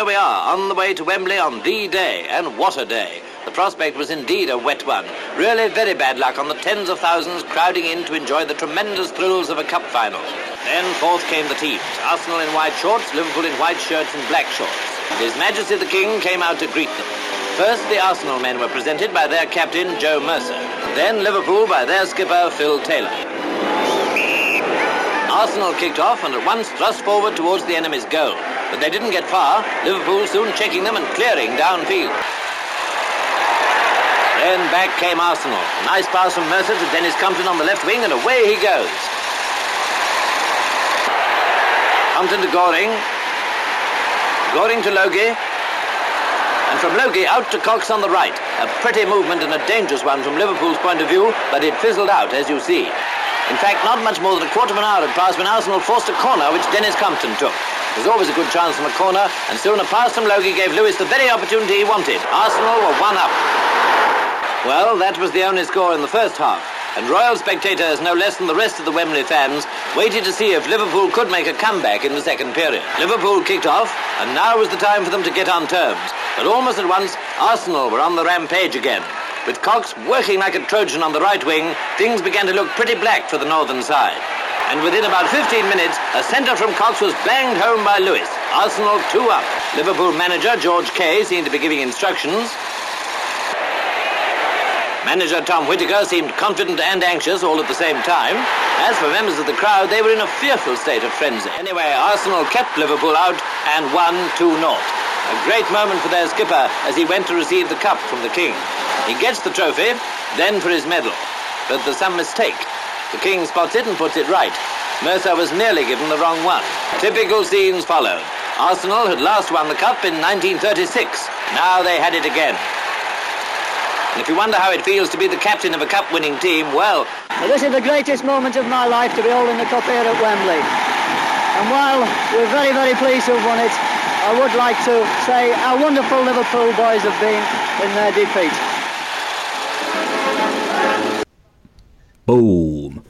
here we are, on the way to Wembley on the day, and what a day. The prospect was indeed a wet one. Really very bad luck on the tens of thousands crowding in to enjoy the tremendous thrills of a cup final. Then forth came the teams. Arsenal in white shorts, Liverpool in white shirts and black shorts. His Majesty the King came out to greet them. First, the Arsenal men were presented by their captain, Joe Mercer. Then Liverpool by their skipper, Phil Taylor. Arsenal kicked off and at once thrust forward towards the enemy's goal. But they didn't get far, Liverpool soon checking them and clearing downfield. Then back came Arsenal. Nice pass from Mercer to Dennis Compton on the left wing and away he goes. Compton to Goring. Goring to Logie. And from Logie out to Cox on the right. A pretty movement and a dangerous one from Liverpool's point of view, but it fizzled out as you see. In fact, not much more than a quarter of an hour had passed when Arsenal forced a corner which Dennis Compton took. There's always a good chance from a corner, and soon a pass from Logie gave Lewis the very opportunity he wanted. Arsenal were one up. Well, that was the only score in the first half, and royal spectators, no less than the rest of the Wembley fans, waited to see if Liverpool could make a comeback in the second period. Liverpool kicked off, and now was the time for them to get on terms. But almost at once, Arsenal were on the rampage again. With Cox working like a Trojan on the right wing, things began to look pretty black for the northern side. And within about 15 minutes, a centre from Cox was banged home by Lewis. Arsenal two up. Liverpool manager George Kay seemed to be giving instructions. Manager Tom Whittaker seemed confident and anxious all at the same time. As for members of the crowd, they were in a fearful state of frenzy. Anyway, Arsenal kept Liverpool out and won 2-0. A great moment for their skipper as he went to receive the cup from the King. He gets the trophy, then for his medal. But there's some mistake. The King spots it and puts it right. Mercer was nearly given the wrong one. Typical scenes followed. Arsenal had last won the cup in 1936. Now they had it again. And if you wonder how it feels to be the captain of a cup-winning team, well... This is the greatest moment of my life to be holding the cup here at Wembley. And while we're very, very pleased to have won it, I would like to say how wonderful Liverpool boys have been in their defeat. Boom!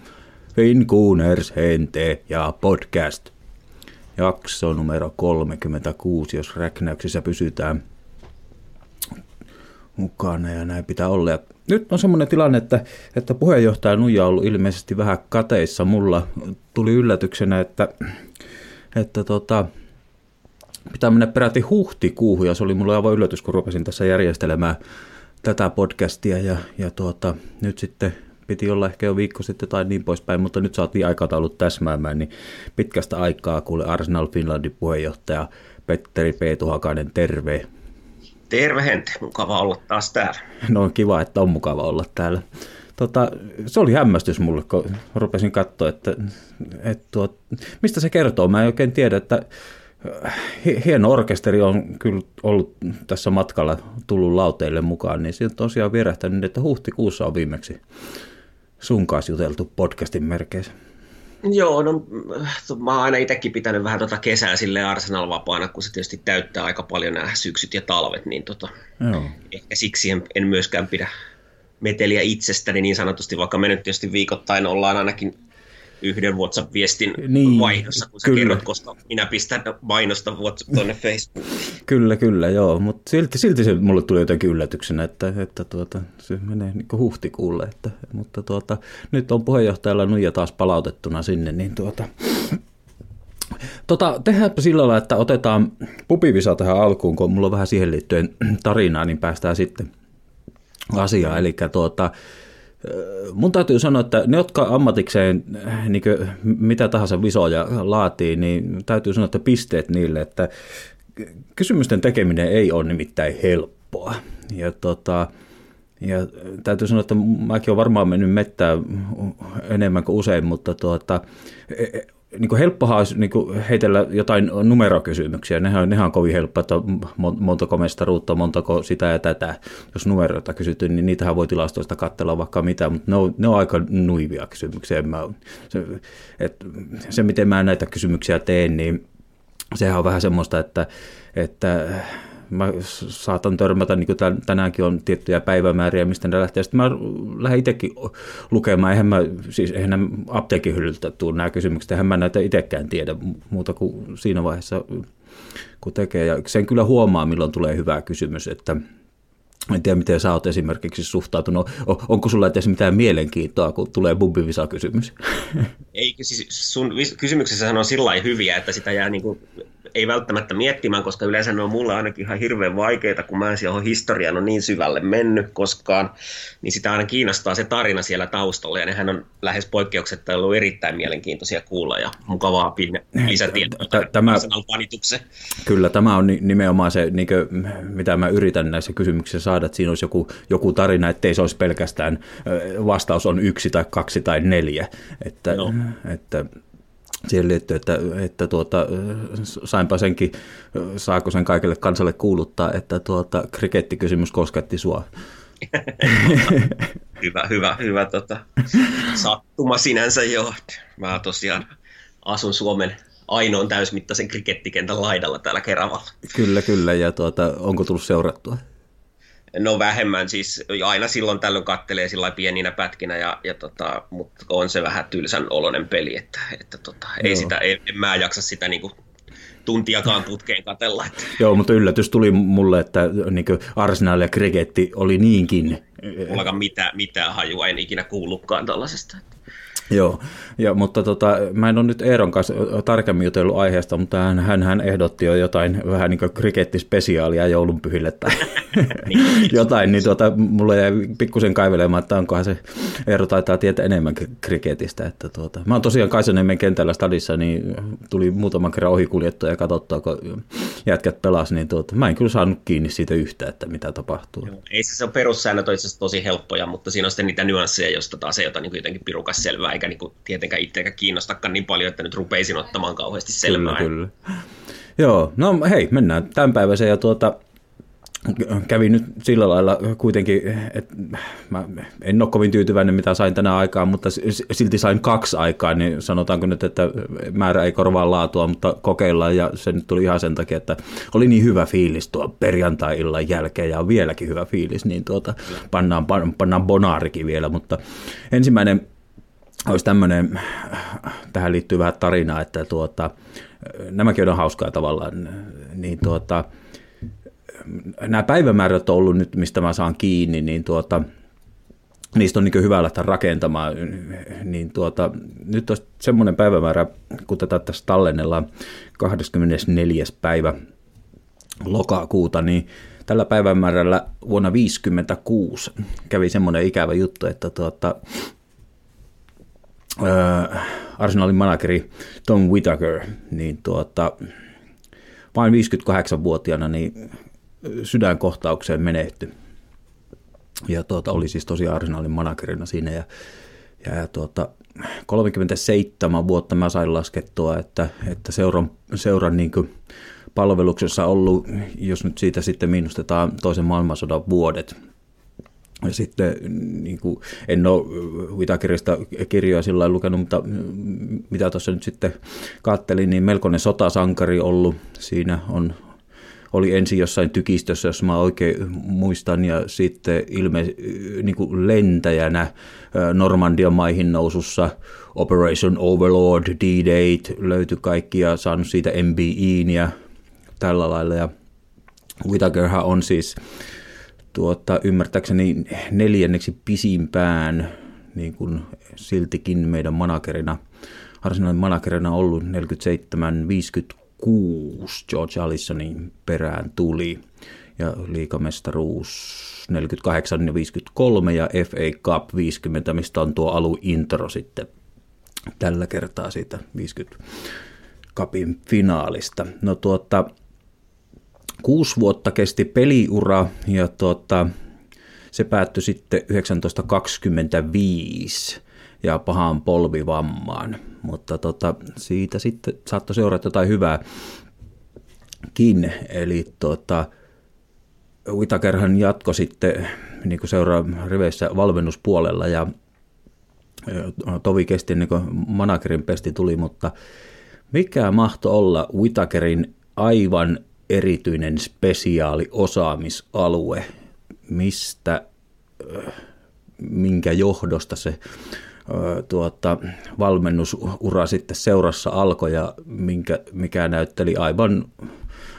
Finkuuners Hente ja podcast. Jakso numero 36, jos räknäyksessä pysytään mukana ja näin pitää olla. Nyt on semmoinen tilanne, että, että puheenjohtaja Nuija on ollut ilmeisesti vähän kateissa. Mulla tuli yllätyksenä, että, että tota, pitää mennä peräti huhtikuuhun ja se oli mulla aivan yllätys, kun rupesin tässä järjestelemään tätä podcastia ja, ja tuota, nyt sitten piti olla ehkä jo viikko sitten tai niin poispäin, mutta nyt saatiin aikataulut täsmäämään, niin pitkästä aikaa kuule Arsenal Finlandin puheenjohtaja Petteri P. Tuhakainen, terve. Terve Hente, mukava olla taas täällä. No kiva, että on mukava olla täällä. Tota, se oli hämmästys mulle, kun rupesin katsoa, että, että tuo, mistä se kertoo. Mä en oikein tiedä, että hieno orkesteri on kyllä ollut tässä matkalla tullut lauteille mukaan, niin siitä on tosiaan vierähtänyt, että huhtikuussa on viimeksi sun kanssa juteltu podcastin merkeissä. Joo, no mä oon aina itsekin pitänyt vähän tota kesää sille Arsenal vapaana, kun se tietysti täyttää aika paljon nämä syksyt ja talvet, niin tota, Joo. ehkä siksi en, en myöskään pidä meteliä itsestäni niin sanotusti, vaikka me nyt tietysti viikoittain ollaan ainakin yhden WhatsApp-viestin niin, vaihdossa, kun sä kyllä. kerrot, koska minä pistän mainosta tuonne Facebookiin. Kyllä, kyllä, joo, mutta silti, silti se mulle tuli jotenkin yllätyksenä, että, että tuota, se menee niin huhtikuulle, että, mutta tuota, nyt on puheenjohtajalla Nuija taas palautettuna sinne, niin tuota, Tota, tehdäänpä sillä lailla, että otetaan pupivisa tähän alkuun, kun mulla on vähän siihen liittyen tarinaa, niin päästään sitten asiaan. Eli tuota, Mun täytyy sanoa, että ne, jotka ammatikseen niin mitä tahansa visoja laatii, niin täytyy sanoa, että pisteet niille, että kysymysten tekeminen ei ole nimittäin helppoa. Ja, tota, ja täytyy sanoa, että mäkin olen varmaan mennyt mettään enemmän kuin usein, mutta tuota, niin helppohan olisi niin heitellä jotain numerokysymyksiä. Nehän, nehän on kovin helppoa, että montako mestaruutta, montako sitä ja tätä. Jos numeroita kysytty, niin niitähän voi tilastoista katsella vaikka mitä, mutta ne on, ne on aika nuivia kysymyksiä. Mä, se, et, se, miten mä näitä kysymyksiä teen, niin sehän on vähän semmoista, että, että mä saatan törmätä, niin kuin tänäänkin on tiettyjä päivämääriä, mistä ne lähtee. Sitten mä lähden itsekin lukemaan, eihän mä, siis eihän apteekin hyllyltä tule nämä kysymykset, eihän mä näitä itsekään tiedä muuta kuin siinä vaiheessa kun tekee. Ja sen kyllä huomaa, milloin tulee hyvä kysymys, että en tiedä, miten sä oot esimerkiksi suhtautunut. Onko sulla edes mitään mielenkiintoa, kun tulee bubbivisa-kysymys? Ei, siis sun kysymyksessä on sillä hyviä, että sitä jää niin kuin ei välttämättä miettimään, koska yleensä ne on mulle ainakin ihan hirveän vaikeita, kun mä en siihen historiaan ole niin syvälle mennyt koskaan, niin sitä aina kiinnostaa se tarina siellä taustalla, ja nehän on lähes poikkeuksetta ollut erittäin mielenkiintoisia kuulla ja mukavaa lisätietoa tämä, Kyllä, tämä on nimenomaan se, niin kuin, mitä mä yritän näissä kysymyksissä saada, että siinä olisi joku, joku tarina, ettei se olisi pelkästään vastaus on yksi tai kaksi tai neljä, että, että siihen liittyy, että, että tuota, sainpa senkin, saako sen kaikille kansalle kuuluttaa, että tuota, krikettikysymys kosketti sua. hyvä, hyvä, hyvä tota, sattuma sinänsä jo. Mä tosiaan asun Suomen ainoan täysmittaisen krikettikentän laidalla täällä Keravalla. Kyllä, kyllä. Ja tuota, onko tullut seurattua? No vähemmän, siis aina silloin tällöin kattelee sillä pieninä pätkinä, ja, ja tota, mutta on se vähän tylsän oloinen peli, että, että tota, ei sitä, ei, en mä jaksa sitä niinku tuntiakaan putkeen katella. Että. Joo, mutta yllätys tuli mulle, että niin Arsenal ja Kriketti oli niinkin. Mullakaan mitään, mitään hajua, en ikinä kuullutkaan tällaisesta. Joo, ja, mutta tota, mä en ole nyt Eeron kanssa tarkemmin jutellut aiheesta, mutta hän, hän, hän ehdotti jo jotain vähän niin kuin krikettispesiaalia joulunpyhille tai jotain, niin tuota, mulle jäi pikkusen kaivelemaan, että onkohan se Eero taitaa tietää enemmän kriketistä. Että tuota, mä oon tosiaan Kaisaniemen kentällä stadissa, niin tuli muutaman kerran ohikuljettua ja katsottua, kun jätkät pelas, niin tuota, mä en kyllä saanut kiinni siitä yhtä, että mitä tapahtuu. Joo, ei se, se on perussäännöt on itse tosi helppoja, mutta siinä on sitten niitä nyansseja, joista taas ei ota niin jotenkin pirukas selvää eikä niinku tietenkään itseäkään kiinnostakaan niin paljon, että nyt rupeisin ottamaan kauheasti selvää. Kyllä, kyllä. Joo, no hei, mennään tämänpäiväiseen ja tuota, kävi nyt sillä lailla kuitenkin, että mä en ole kovin tyytyväinen, mitä sain tänä aikaan, mutta silti sain kaksi aikaa, niin sanotaanko nyt, että määrä ei korvaa laatua, mutta kokeillaan ja se nyt tuli ihan sen takia, että oli niin hyvä fiilis tuo perjantai-illan jälkeen ja on vieläkin hyvä fiilis, niin tuota, pannaan, pannaan bonaarikin vielä, mutta ensimmäinen olisi tämmöinen, tähän liittyy vähän tarinaa, että tuota, nämäkin on hauskaa tavallaan, niin tuota, nämä päivämäärät on ollut nyt, mistä mä saan kiinni, niin tuota, niistä on niin hyvä lähteä rakentamaan, niin tuota, nyt olisi semmoinen päivämäärä, kun tätä tässä tallennellaan 24. päivä lokakuuta, niin tällä päivämäärällä vuonna 1956 kävi semmoinen ikävä juttu, että tuota, äh, Arsenalin manageri Tom Whitaker, niin tuota, vain 58-vuotiaana niin sydänkohtaukseen menehty. Ja tuota, oli siis tosiaan Arsenalin managerina siinä ja, ja, tuota, 37 vuotta mä sain laskettua, että, että seuran, seuran niin palveluksessa ollut, jos nyt siitä sitten minustetaan toisen maailmansodan vuodet, sitten niin kuin, en ole Whitakirista kirjoja sillä lukenut, mutta mitä tuossa nyt sitten kattelin, niin melkoinen sotasankari ollut. Siinä on, oli ensin jossain tykistössä, jos mä oikein muistan, ja sitten ilme, niin kuin lentäjänä Normandian maihin nousussa Operation Overlord, D-Date löytyi kaikki ja saanut siitä MBEin ja tällä lailla. Ja Whitakerhan on siis tuota, ymmärtääkseni neljänneksi pisimpään niin kuin siltikin meidän managerina, Arsenalin managerina ollut 47-56 George Allisonin perään tuli ja liikamestaruus 48 ja 53 ja FA Cup 50, mistä on tuo alu intro sitten tällä kertaa siitä 50 Cupin finaalista. No tuota, Kuusi vuotta kesti peliura ja tuota, se päättyi sitten 1925 ja pahaan polvivammaan. Mutta tota, siitä sitten saattoi seurata jotain hyvää kiinni. Eli tota, Whitakerhan jatko sitten niin kuin seuraa riveissä valmennuspuolella ja tovi kesti ennen kuin managerin pesti tuli, mutta mikä mahto olla Whitakerin aivan erityinen spesiaali osaamisalue, mistä, minkä johdosta se tuota, valmennusura sitten seurassa alkoi ja minkä, mikä näytteli aivan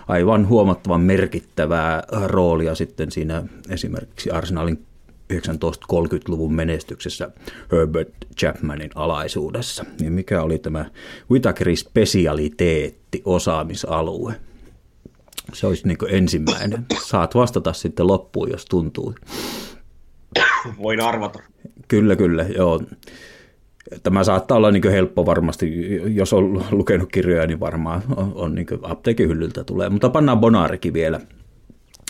aivan huomattavan merkittävää roolia sitten siinä esimerkiksi Arsenalin 1930-luvun menestyksessä Herbert Chapmanin alaisuudessa. Niin mikä oli tämä Whitakerin spesialiteetti, osaamisalue? Se olisi niin ensimmäinen. Saat vastata sitten loppuun, jos tuntuu. Voin arvata. Kyllä, kyllä, joo. Tämä saattaa olla niin helppo varmasti, jos on lukenut kirjoja, niin varmaan on, on niin apteekin hyllyltä tulee. Mutta pannaan Bonaarikin vielä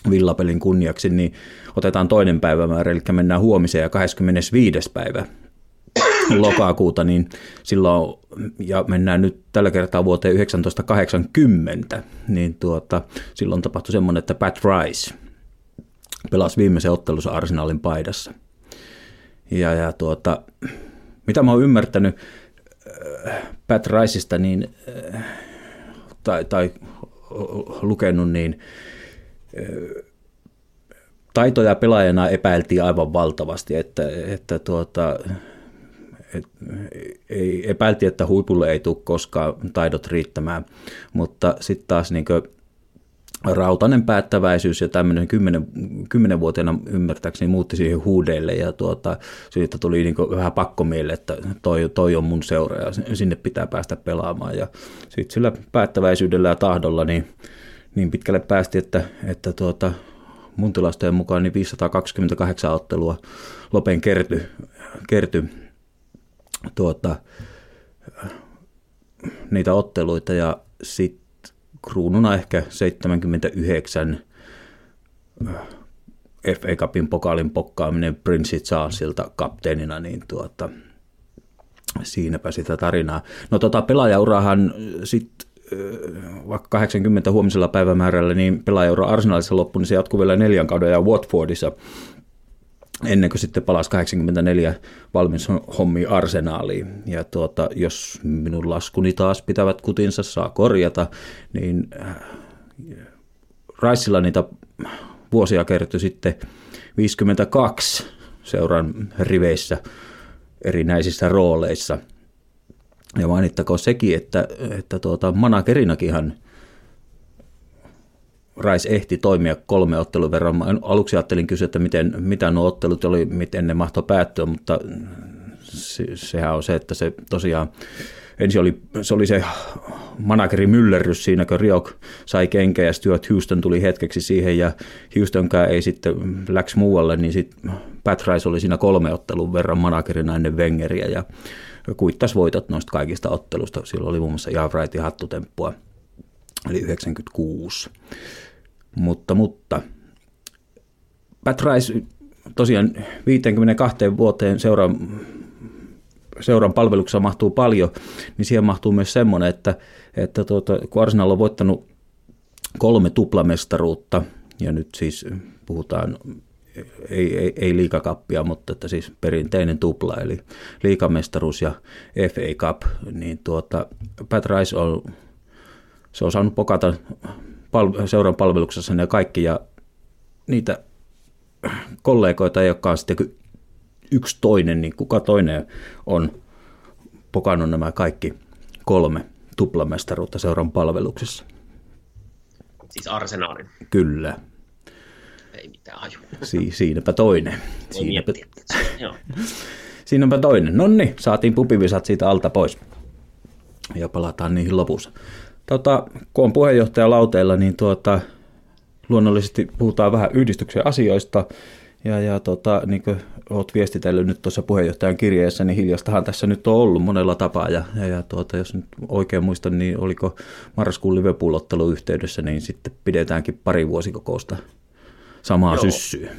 villapelin kunniaksi, niin otetaan toinen päivämäärä, eli mennään huomiseen ja 25. päivä lokakuuta, niin silloin, ja mennään nyt tällä kertaa vuoteen 1980, niin tuota, silloin tapahtui semmoinen, että Pat Rice pelasi viimeisen ottelussa Arsenalin paidassa. Ja, ja tuota, mitä mä oon ymmärtänyt äh, Pat Riceista, niin, äh, tai, tai lukenut, ei äh, taitoja pelaajana epäiltiin aivan valtavasti, että, että tuota, et, ei, epäiltiin, että huipulle ei tule koskaan taidot riittämään, mutta sitten taas niin rautainen päättäväisyys ja tämmöinen kymmenen, kymmenenvuotiaana ymmärtääkseni muutti siihen huudeille ja tuota, siitä tuli niin vähän pakko meille, että toi, toi on mun seura ja sinne pitää päästä pelaamaan ja sitten sillä päättäväisyydellä ja tahdolla niin, niin pitkälle päästi, että, että tuota, mun tilastojen mukaan niin 528 ottelua Lopen kerty, kerty tuota, niitä otteluita ja sitten kruununa ehkä 79 äh, FA Cupin pokaalin pokkaaminen Prince Charlesilta kapteenina, niin tuota, siinäpä sitä tarinaa. No tota pelaajaurahan sitten äh, vaikka 80 huomisella päivämäärällä, niin pelaajaura Arsenalissa loppui, niin se jatkui vielä neljän kauden ja Watfordissa ennen kuin sitten palasi 84 valmis hommi arsenaaliin. Ja tuota, jos minun laskuni taas pitävät kutinsa, saa korjata, niin äh, Raisilla niitä vuosia kertyi sitten 52 seuran riveissä erinäisissä rooleissa. Ja mainittakoon sekin, että, että tuota, managerinakinhan Rais ehti toimia kolme ottelun verran. Mä aluksi ajattelin kysyä, että miten, mitä nuo ottelut oli, miten ne mahtoi päättyä, mutta se, sehän on se, että se tosiaan ensin oli, se oli se manageri myllerrys siinä, kun Riok sai kenkä ja Stuart Houston tuli hetkeksi siihen ja Houstonkään ei sitten läks muualle, niin sitten Pat Rice oli siinä kolme ottelun verran managerina ennen Wengeriä ja kuittasi voitot noista kaikista ottelusta. Silloin oli muun muassa Wrightin hattutemppua, eli 96. Mutta, mutta Pat Rice tosiaan 52 vuoteen seuran, seuran palveluksessa mahtuu paljon, niin siihen mahtuu myös semmoinen, että, että tuota, kun Arsenal on voittanut kolme tuplamestaruutta, ja nyt siis puhutaan ei, ei, ei liikakappia, mutta että siis perinteinen tupla, eli liikamestaruus ja FA Cup, niin tuota, Pat Rice on, se on saanut pokata pal- seuran palveluksessa ne kaikki ja niitä kollegoita, jotka on sitten yksi toinen, niin kuka toinen on pokannut nämä kaikki kolme tuplamestaruutta seuran palveluksessa. Siis arsenaalin. Kyllä. Ei mitään aju. Si- siinäpä toinen. Siinäpä, siinäpä toinen. No niin, saatiin pupivisat siitä alta pois. Ja palataan niihin lopussa. Tota, kun on puheenjohtaja lauteella, niin tuota, luonnollisesti puhutaan vähän yhdistyksen asioista. Ja, ja tota, niin kuin olet viestitellyt nyt tuossa puheenjohtajan kirjeessä, niin hiljastahan tässä nyt on ollut monella tapaa. Ja, ja, ja tuota, jos nyt oikein muistan, niin oliko marraskuun liverpool yhteydessä, niin sitten pidetäänkin pari vuosikokousta samaa joo. syssyä.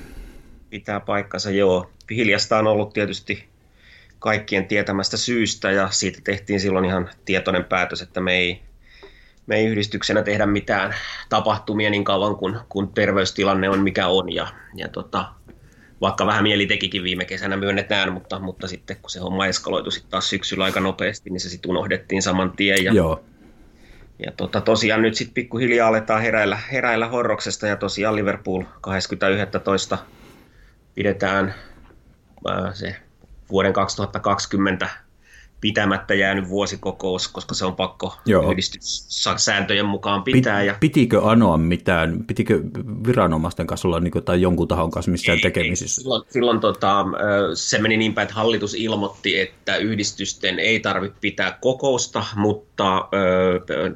Pitää paikkansa, joo. Hiljasta on ollut tietysti kaikkien tietämästä syystä ja siitä tehtiin silloin ihan tietoinen päätös, että me ei me ei yhdistyksenä tehdä mitään tapahtumia niin kauan, kun, kun terveystilanne on mikä on. Ja, ja tota, vaikka vähän mieli tekikin viime kesänä myönnetään, mutta, mutta sitten kun se homma eskaloitui sitten taas syksyllä aika nopeasti, niin se sitten unohdettiin saman tien. Ja, Joo. ja tota, tosiaan nyt sitten pikkuhiljaa aletaan heräillä, heräillä horroksesta ja tosiaan Liverpool 20.11. pidetään ää, se vuoden 2020 pitämättä jäänyt vuosikokous, koska se on pakko Joo. yhdistyssääntöjen mukaan pitää. Pit, ja... Pitikö anoa mitään, pitikö viranomaisten kanssa olla niin kuin, tai jonkun tahon kanssa missään ei, tekemisissä? Ei, silloin silloin tota, se meni niin päin, että hallitus ilmoitti, että yhdistysten ei tarvitse pitää kokousta, mutta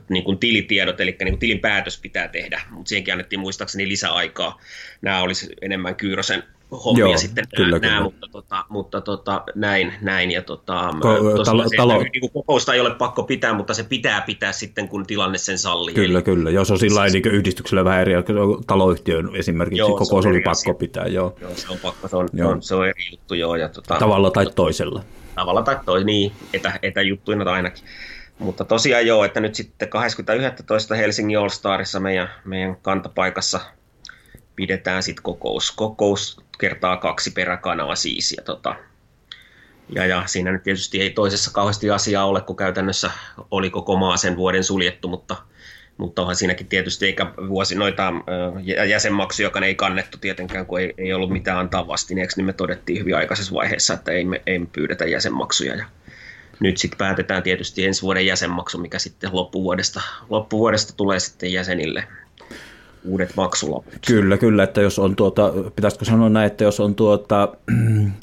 niin kuin tilitiedot, eli niin kuin tilinpäätös pitää tehdä, mutta siihenkin annettiin muistaakseni lisäaikaa. Nämä olisi enemmän Kyyrosen hommia Joo, sitten kyllä, nää, kyllä. mutta, tota, mutta tota, näin, näin. Ja tota, Ko, talo, se, talo... Niin kokousta ei ole pakko pitää, mutta se pitää pitää sitten, kun tilanne sen sallii. Kyllä, Eli, kyllä. Jos on sillä niin yhdistyksellä vähän eri, taloyhtiön esimerkiksi joo, kokous oli pakko asia. pitää. Joo. joo, se on pakko, se on, joo. on, se on eri juttu. Joo, ja, tota, Tavalla tai toisella. Tavalla tai toisella, niin, etä, etäjuttuina ainakin. Mutta tosiaan joo, että nyt sitten 20.11. Helsingin All Starissa meidän, meidän kantapaikassa pidetään sitten kokous. Kokous kertaa kaksi peräkanaa siis. Ja, tota, ja, ja siinä nyt tietysti ei toisessa kauheasti asiaa ole, kun käytännössä oli koko maa sen vuoden suljettu, mutta, mutta onhan siinäkin tietysti eikä vuosi noita jäsenmaksuja, joka ei kannettu tietenkään, kun ei, ei ollut mitään antaa vastineeksi, niin me todettiin hyvin aikaisessa vaiheessa, että ei me, ei me pyydetä jäsenmaksuja. Ja nyt sitten päätetään tietysti ensi vuoden jäsenmaksu, mikä sitten loppuvuodesta, loppuvuodesta tulee sitten jäsenille uudet maksulaput. Kyllä, kyllä, että jos on tuota, pitäisikö sanoa näin, että jos on tuota,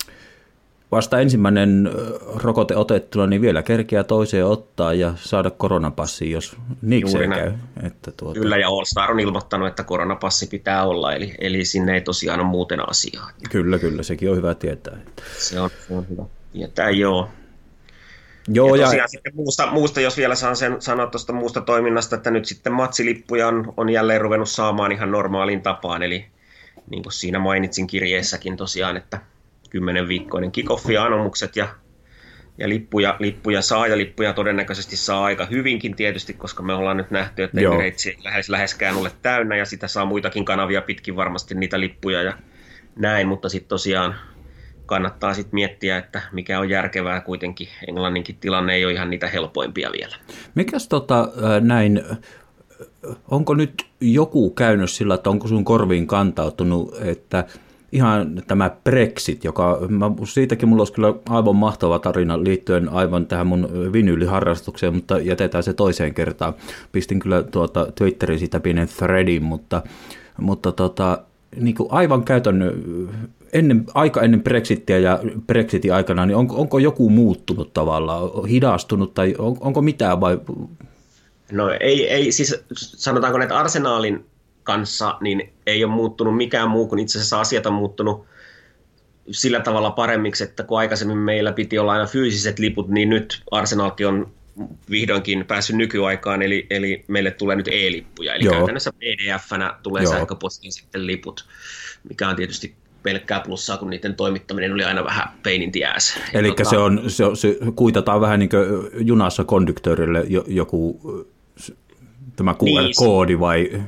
vasta ensimmäinen rokote otettuna, niin vielä kerkeä toiseen ottaa ja saada koronapassi, jos niikseen käy. Että tuota... Kyllä, ja Allstar on ilmoittanut, että koronapassi pitää olla, eli, eli sinne ei tosiaan ole muuten asiaa. Kyllä, kyllä, sekin on hyvä tietää. Se on, se on hyvä tietää, joo. Joo, ja tosiaan ja... sitten muusta, muusta, jos vielä saan sen sanoa tuosta muusta toiminnasta, että nyt sitten matsilippuja on, on jälleen ruvennut saamaan ihan normaaliin tapaan, eli niin kuin siinä mainitsin kirjeessäkin tosiaan, että kymmenen viikkoinen kikoffi ja anomukset ja, ja lippuja, lippuja saa ja lippuja todennäköisesti saa aika hyvinkin tietysti, koska me ollaan nyt nähty, että Emirates ei lähes, läheskään ole täynnä ja sitä saa muitakin kanavia pitkin varmasti niitä lippuja ja näin, mutta sitten tosiaan kannattaa sitten miettiä, että mikä on järkevää kuitenkin. Englanninkin tilanne ei ole ihan niitä helpoimpia vielä. Mikäs tota, näin, onko nyt joku käynyt sillä, että onko sun korviin kantautunut, että ihan tämä Brexit, joka, mä, siitäkin mulla olisi kyllä aivan mahtava tarina liittyen aivan tähän mun vinyyliharrastukseen, mutta jätetään se toiseen kertaan. Pistin kyllä tuota Twitteriin sitä pienen threadin, mutta, mutta tota, niin kuin aivan käytännön ennen, aika ennen Brexitia ja Brexitin aikana, niin onko, onko joku muuttunut tavallaan, hidastunut tai on, onko mitään vai? No ei, ei siis sanotaanko, että arsenaalin kanssa niin ei ole muuttunut mikään muu kuin itse asiassa asiat on muuttunut sillä tavalla paremmiksi, että kun aikaisemmin meillä piti olla aina fyysiset liput, niin nyt Arsenalkin on vihdoinkin päässyt nykyaikaan, eli, eli meille tulee nyt e-lippuja, eli Joo. käytännössä pdf-nä tulee Joo. sähköpostiin sitten liput, mikä on tietysti pelkkää plussaa, kun niiden toimittaminen oli aina vähän pain in the ass. Eli tota... se, on, se, se kuitataan vähän niin kuin junassa konduktöörille joku tämä QR-koodi niin, vai...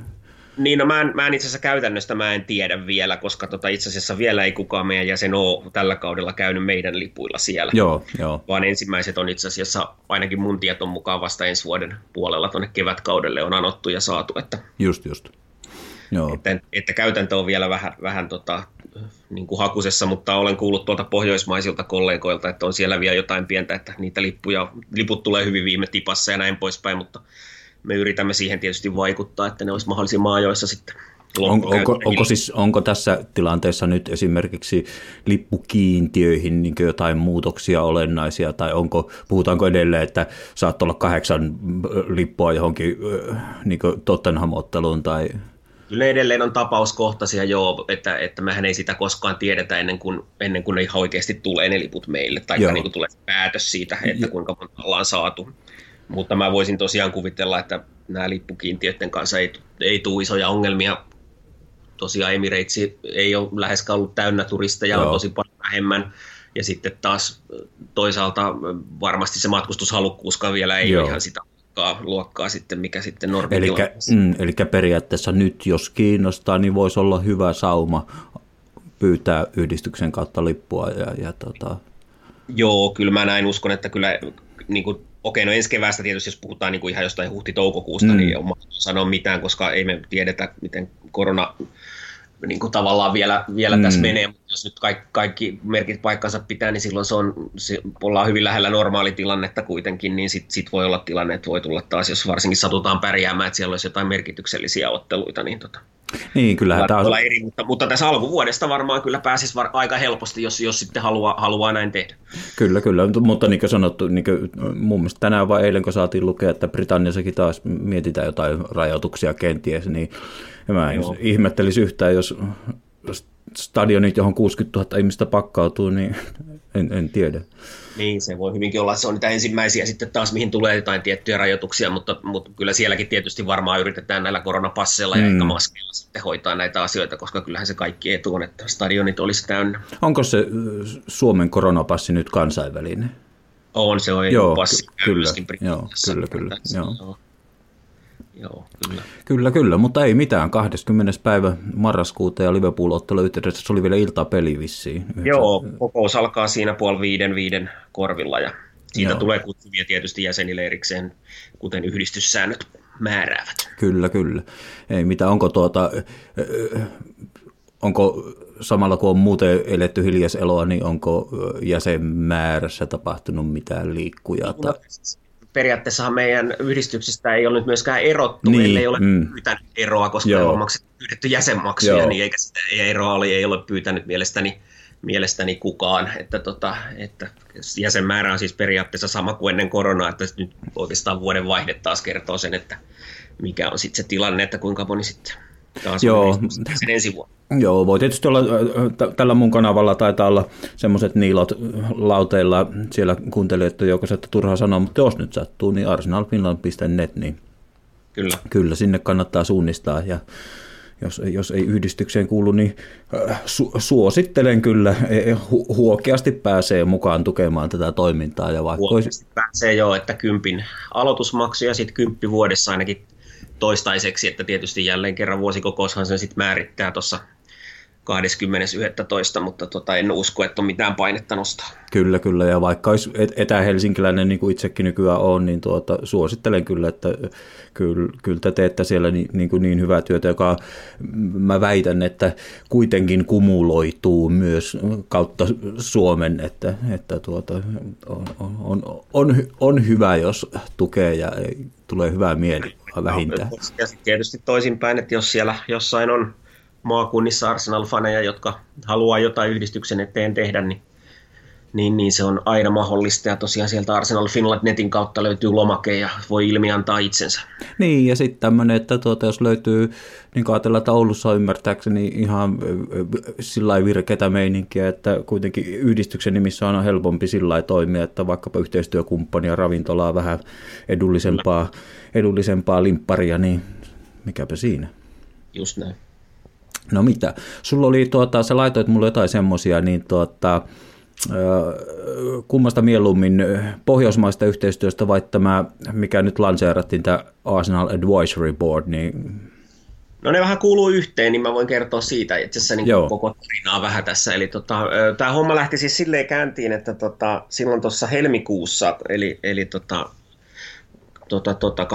Niin, no mä en, mä en itse asiassa käytännöstä mä en tiedä vielä, koska tota, itse asiassa vielä ei kukaan meidän jäsen ole tällä kaudella käynyt meidän lipuilla siellä. Joo, joo. Vaan ensimmäiset on itse asiassa ainakin mun tieton mukaan vasta ensi vuoden puolella tuonne kevätkaudelle on anottu ja saatu. Että... Just, just. Joo. Että, että käytäntö on vielä vähän, vähän tota, niin kuin hakusessa, mutta olen kuullut tuolta pohjoismaisilta kollegoilta, että on siellä vielä jotain pientä, että niitä lippuja, liput tulee hyvin viime tipassa ja näin poispäin, mutta me yritämme siihen tietysti vaikuttaa, että ne olisi mahdollisimman ajoissa sitten on, onko, onko, siis, onko tässä tilanteessa nyt esimerkiksi lippukiintiöihin niin jotain muutoksia olennaisia, tai onko, puhutaanko edelleen, että saattaa olla kahdeksan lippua johonkin niin Tottenham-otteluun tai Kyllä edelleen on tapauskohtaisia joo, että, että mehän ei sitä koskaan tiedetä ennen kuin, ennen kuin ne ihan oikeasti tulee ne liput meille, tai niin kuin tulee päätös siitä, että kuinka monta ollaan saatu. Mutta mä voisin tosiaan kuvitella, että nämä lippukiintiöiden kanssa ei, ei tule isoja ongelmia. Tosiaan Emirates ei ole läheskään ollut täynnä turisteja, on tosi paljon vähemmän. Ja sitten taas toisaalta varmasti se matkustushalukkuuskaan vielä ei Joo. ole ihan sitä luokkaa, luokkaa sitten, mikä sitten normi eli, mm, eli periaatteessa nyt, jos kiinnostaa, niin voisi olla hyvä sauma pyytää yhdistyksen kautta lippua. Ja, ja tota... Joo, kyllä mä näin uskon, että kyllä niin kuin, okei, no ensi keväästä tietysti, jos puhutaan niin kuin ihan jostain huhti-toukokuusta, mm. niin on sanoa mitään, koska ei me tiedetä, miten korona niin kuin tavallaan vielä, vielä mm. tässä menee, mutta jos nyt kaikki, kaikki merkit paikkansa pitää, niin silloin se on, se, ollaan hyvin lähellä normaalitilannetta kuitenkin, niin sitten sit voi olla tilanne, että voi tulla taas, jos varsinkin satutaan pärjäämään, että siellä olisi jotain merkityksellisiä otteluita, niin tota, niin, kyllähän tämä on... eri, mutta, mutta tässä alkuvuodesta varmaan kyllä pääsisi var, aika helposti, jos, jos sitten haluaa, haluaa näin tehdä. Kyllä, kyllä, mutta niin kuin sanottu, niin kuin mun mielestä tänään vai eilen, kun saatiin lukea, että Britanniassakin taas mietitään jotain rajoituksia kenties, niin mä en Joo. ihmettelisi yhtään, jos stadionit, johon 60 000 ihmistä pakkautuu, niin en, en tiedä. Niin, se voi hyvinkin olla, se on niitä ensimmäisiä sitten taas, mihin tulee jotain tiettyjä rajoituksia, mutta, mutta kyllä sielläkin tietysti varmaan yritetään näillä koronapasseilla mm. ja ehkä maskeilla sitten hoitaa näitä asioita, koska kyllähän se kaikki etu on, että stadionit olisi täynnä. Onko se Suomen koronapassi nyt kansainvälinen? On, se on joo, passi. Kyllä, joo, kyllä, kyllä. Joo. Joo, kyllä. Kyllä, kyllä, mutta ei mitään. 20. päivä marraskuuta ja Liverpool-ottelu yhteydessä, se oli vielä iltapeli vissiin. Joo, kokous alkaa siinä puoli viiden viiden korvilla ja siitä Joo. tulee kutsuvia tietysti jäsenille erikseen, kuten yhdistyssäännöt määräävät. Kyllä, kyllä. Ei mitä, onko tuota, onko samalla kun on muuten eletty hiljaiseloa, niin onko jäsenmäärässä tapahtunut mitään liikkuja? No, periaatteessahan meidän yhdistyksistä ei ole nyt myöskään erottu, niin, ellei ole mm. pyytänyt eroa, koska Joo. on maksettu, pyydetty jäsenmaksuja, Joo. niin eikä sitä eroa oli, ei ole pyytänyt mielestäni, mielestäni kukaan. Että, tota, että jäsenmäärä on siis periaatteessa sama kuin ennen koronaa, että nyt oikeastaan vuoden vaihde taas kertoo sen, että mikä on sitten se tilanne, että kuinka moni sitten taas Joo. sen ensi vuonna. Joo, voi tietysti olla, tällä mun kanavalla taitaa olla semmoiset niilot lauteilla siellä kuuntelijoiden joukossa, että turhaa sanoa, mutta jos nyt sattuu, niin arsenalfinland.net, niin kyllä. kyllä sinne kannattaa suunnistaa ja jos, jos ei yhdistykseen kuulu, niin su, suosittelen kyllä, e, e, hu, huokeasti pääsee mukaan tukemaan tätä toimintaa. Ja vaikka huokeasti olisi... pääsee jo, että kympin aloitusmaksu ja sitten kymppi vuodessa ainakin toistaiseksi, että tietysti jälleen kerran vuosikokoushan sen sitten määrittää tuossa 20.11., mutta tota, en usko, että on mitään painetta nostaa. Kyllä, kyllä, ja vaikka olisi etä-helsinkiläinen, niin kuin itsekin nykyään on, niin tuota, suosittelen kyllä, että kyllä, kyllä te teette siellä niin, niin, kuin niin hyvää työtä, joka mä väitän, että kuitenkin kumuloituu myös kautta Suomen, että, että tuota, on, on, on, on hyvä, jos tukee ja tulee hyvää mieli vähintään. Ja sitten tietysti toisinpäin, että jos siellä jossain on maakunnissa Arsenal-faneja, jotka haluaa jotain yhdistyksen eteen tehdä, niin, niin, niin se on aina mahdollista. Ja tosiaan sieltä Arsenal Finland netin kautta löytyy lomake ja voi ilmi antaa itsensä. Niin, ja sitten tämmöinen, että tuota, jos löytyy, niin ajatellaan, että Oulussa on ymmärtääkseni ihan sillä virkeitä meininkiä, että kuitenkin yhdistyksen nimissä on helpompi sillä toimia, että vaikkapa yhteistyökumppania, ravintolaa, vähän edullisempaa, edullisempaa limpparia, niin mikäpä siinä. Just näin. No mitä, sulla oli, tuota, sä laitoit mulle jotain semmosia, niin tuota, kummasta mieluummin pohjoismaista yhteistyöstä vai tämä, mikä nyt lanseerattiin, tämä Arsenal Advisory Board, niin No ne vähän kuuluu yhteen, niin mä voin kertoa siitä itse asiassa niin koko tarinaa vähän tässä. Eli tota, tämä homma lähti siis silleen käyntiin, että tota, silloin tuossa helmikuussa, eli, eli tota, tota, tota,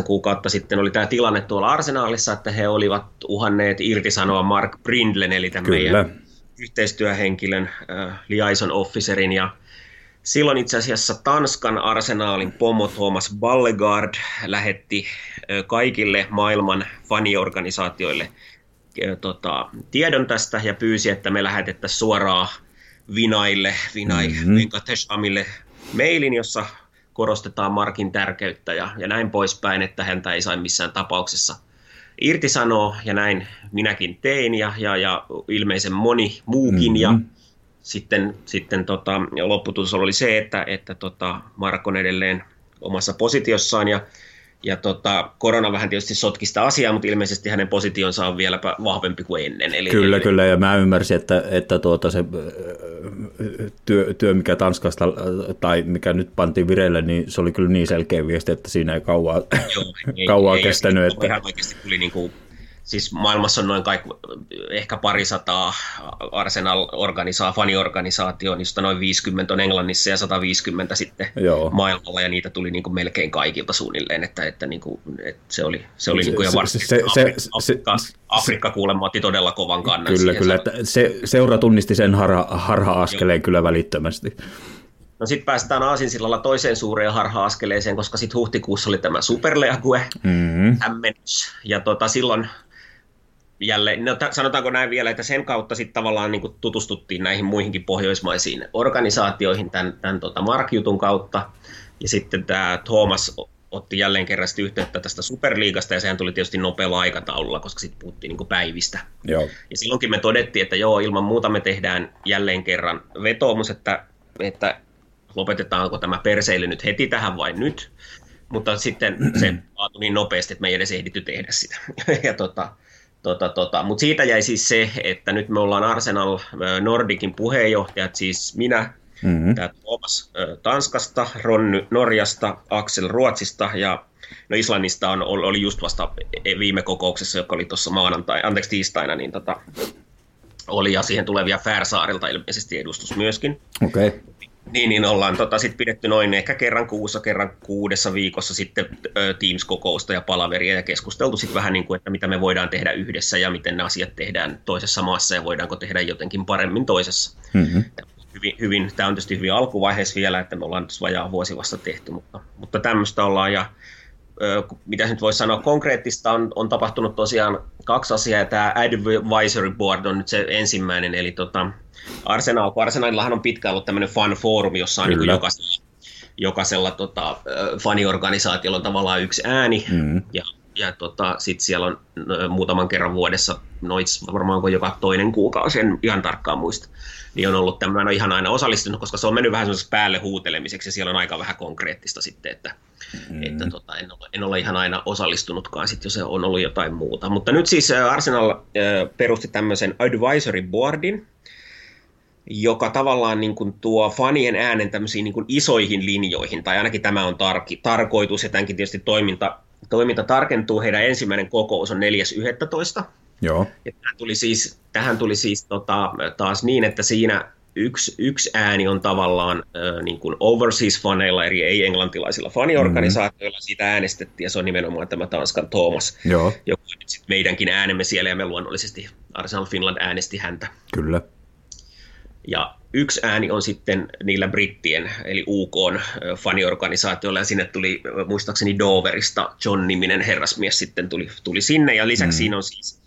8-9 kuukautta sitten oli tämä tilanne tuolla arsenaalissa, että he olivat uhanneet irtisanoa Mark Brindlen, eli tämän Kyllä. meidän yhteistyöhenkilön, äh, liaison officerin, ja silloin itse asiassa Tanskan arsenaalin pomo Thomas Ballegard lähetti äh, kaikille maailman faniorganisaatioille äh, tota, tiedon tästä ja pyysi, että me lähetettäisiin suoraan Vinaille, Vinai mm-hmm. Venkateshamille mailin, jossa korostetaan Markin tärkeyttä ja, ja näin poispäin, että häntä ei saa missään tapauksessa irtisanoa, ja näin minäkin tein, ja, ja, ja ilmeisen moni muukin, mm-hmm. ja sitten, sitten tota, lopputulos oli se, että, että tota, Mark on edelleen omassa positiossaan, ja ja tota, korona vähän tietysti sotki sitä asiaa, mutta ilmeisesti hänen positionsa on vieläpä vahvempi kuin ennen. Eli, kyllä, eli... kyllä, ja mä ymmärsin, että, että tuota se työ, työ, mikä Tanskasta tai mikä nyt pantiin vireille, niin se oli kyllä niin selkeä viesti, että siinä ei kauaa, Joo, ei, kauaa ei, kestänyt. Että... Ihan oikeasti tuli niin kuin siis maailmassa on noin kaikki, ehkä parisataa Arsenal-organisaa, faniorganisaatio, niistä noin 50 on Englannissa ja 150 sitten Joo. maailmalla, ja niitä tuli niin kuin melkein kaikilta suunnilleen, että, että, niin kuin, että se oli, se oli niin kuin, ja varsinkin se, se, Afrikka, se, Afrikka, se, Afrikka kuulemma otti todella kovan kannan. Kyllä, kyllä, että se, seura tunnisti sen harha, harha-askeleen Joo. kyllä välittömästi. No sitten päästään Aasinsillalla toiseen suureen harha-askeleeseen, koska sitten huhtikuussa oli tämä Superleague mm-hmm. Ja tota, silloin jälleen, no, sanotaanko näin vielä, että sen kautta sitten tavallaan niin kuin tutustuttiin näihin muihinkin pohjoismaisiin organisaatioihin tämän, tämän tota Mark-jutun kautta. Ja sitten tämä Thomas otti jälleen kerran yhteyttä tästä Superliigasta, ja sehän tuli tietysti nopealla aikataululla, koska sitten puhuttiin niin päivistä. Joo. Ja silloinkin me todettiin, että joo, ilman muuta me tehdään jälleen kerran vetoomus, että, että lopetetaanko tämä perseily nyt heti tähän vai nyt. Mutta sitten se laatu niin nopeasti, että me ei edes ehditty tehdä sitä. ja tota, Tota, tota. Mutta siitä jäi siis se, että nyt me ollaan Arsenal Nordikin puheenjohtajat, siis minä, mm-hmm. tämä Thomas Tanskasta, Ron Norjasta, Axel Ruotsista ja no Islannista on, oli just vasta e, viime kokouksessa, joka oli tuossa maanantai, anteeksi tiistaina, niin tota, oli ja siihen tulevia Färsaarilta ilmeisesti edustus myöskin. Okei. Okay. Niin, niin ollaan tota, sit pidetty noin ehkä kerran kuussa, kerran kuudessa viikossa sitten ö, Teams-kokousta ja palaveria ja keskusteltu sitten vähän niin kuin, että mitä me voidaan tehdä yhdessä ja miten ne asiat tehdään toisessa maassa ja voidaanko tehdä jotenkin paremmin toisessa. Mm-hmm. Hyvin, hyvin, tämä on tietysti hyvin alkuvaiheessa vielä, että me ollaan vajaa vuosi vasta tehty, mutta, mutta tämmöistä ollaan ja mitä nyt voisi sanoa konkreettista on, on tapahtunut tosiaan kaksi asiaa ja tämä Advisory Board on nyt se ensimmäinen, eli tota, Arsenal, kun Arsenalillahan on pitkään ollut tämmöinen fan-foorumi, jossa on niin jokaisella, jokaisella tota, faniorganisaatiolla on tavallaan yksi ääni, mm. ja, ja tota, sitten siellä on muutaman kerran vuodessa, no itse varmaan kuin joka toinen kuukausi, en ihan tarkkaan muista, niin on ollut tämmöinen, ihan aina osallistunut, koska se on mennyt vähän semmoisessa päälle huutelemiseksi, ja siellä on aika vähän konkreettista sitten, että, mm. että tota, en, ole, en ole ihan aina osallistunutkaan, sit, jos se on ollut jotain muuta. Mutta nyt siis Arsenal äh, perusti tämmöisen advisory boardin, joka tavallaan niin kuin tuo fanien äänen tämmöisiin niin kuin isoihin linjoihin, tai ainakin tämä on tarki, tarkoitus, ja tämänkin tietysti toiminta, toiminta tarkentuu. Heidän ensimmäinen kokous on 4.11. Joo. Ja tähän tuli siis, tähän tuli siis tota, taas niin, että siinä yksi, yksi ääni on tavallaan äh, niin kuin overseas-faneilla, eli ei-englantilaisilla faniorganisaatioilla, mm-hmm. siitä äänestettiin, ja se on nimenomaan tämä Tanskan Thomas, Joo. joka on nyt sit meidänkin äänemme siellä, ja me luonnollisesti Arsenal Finland äänesti häntä. Kyllä. Ja yksi ääni on sitten niillä brittien, eli UK faniorganisaatioilla, ja sinne tuli muistaakseni Doverista John-niminen herrasmies sitten tuli, tuli sinne, ja lisäksi mm. siinä on siis,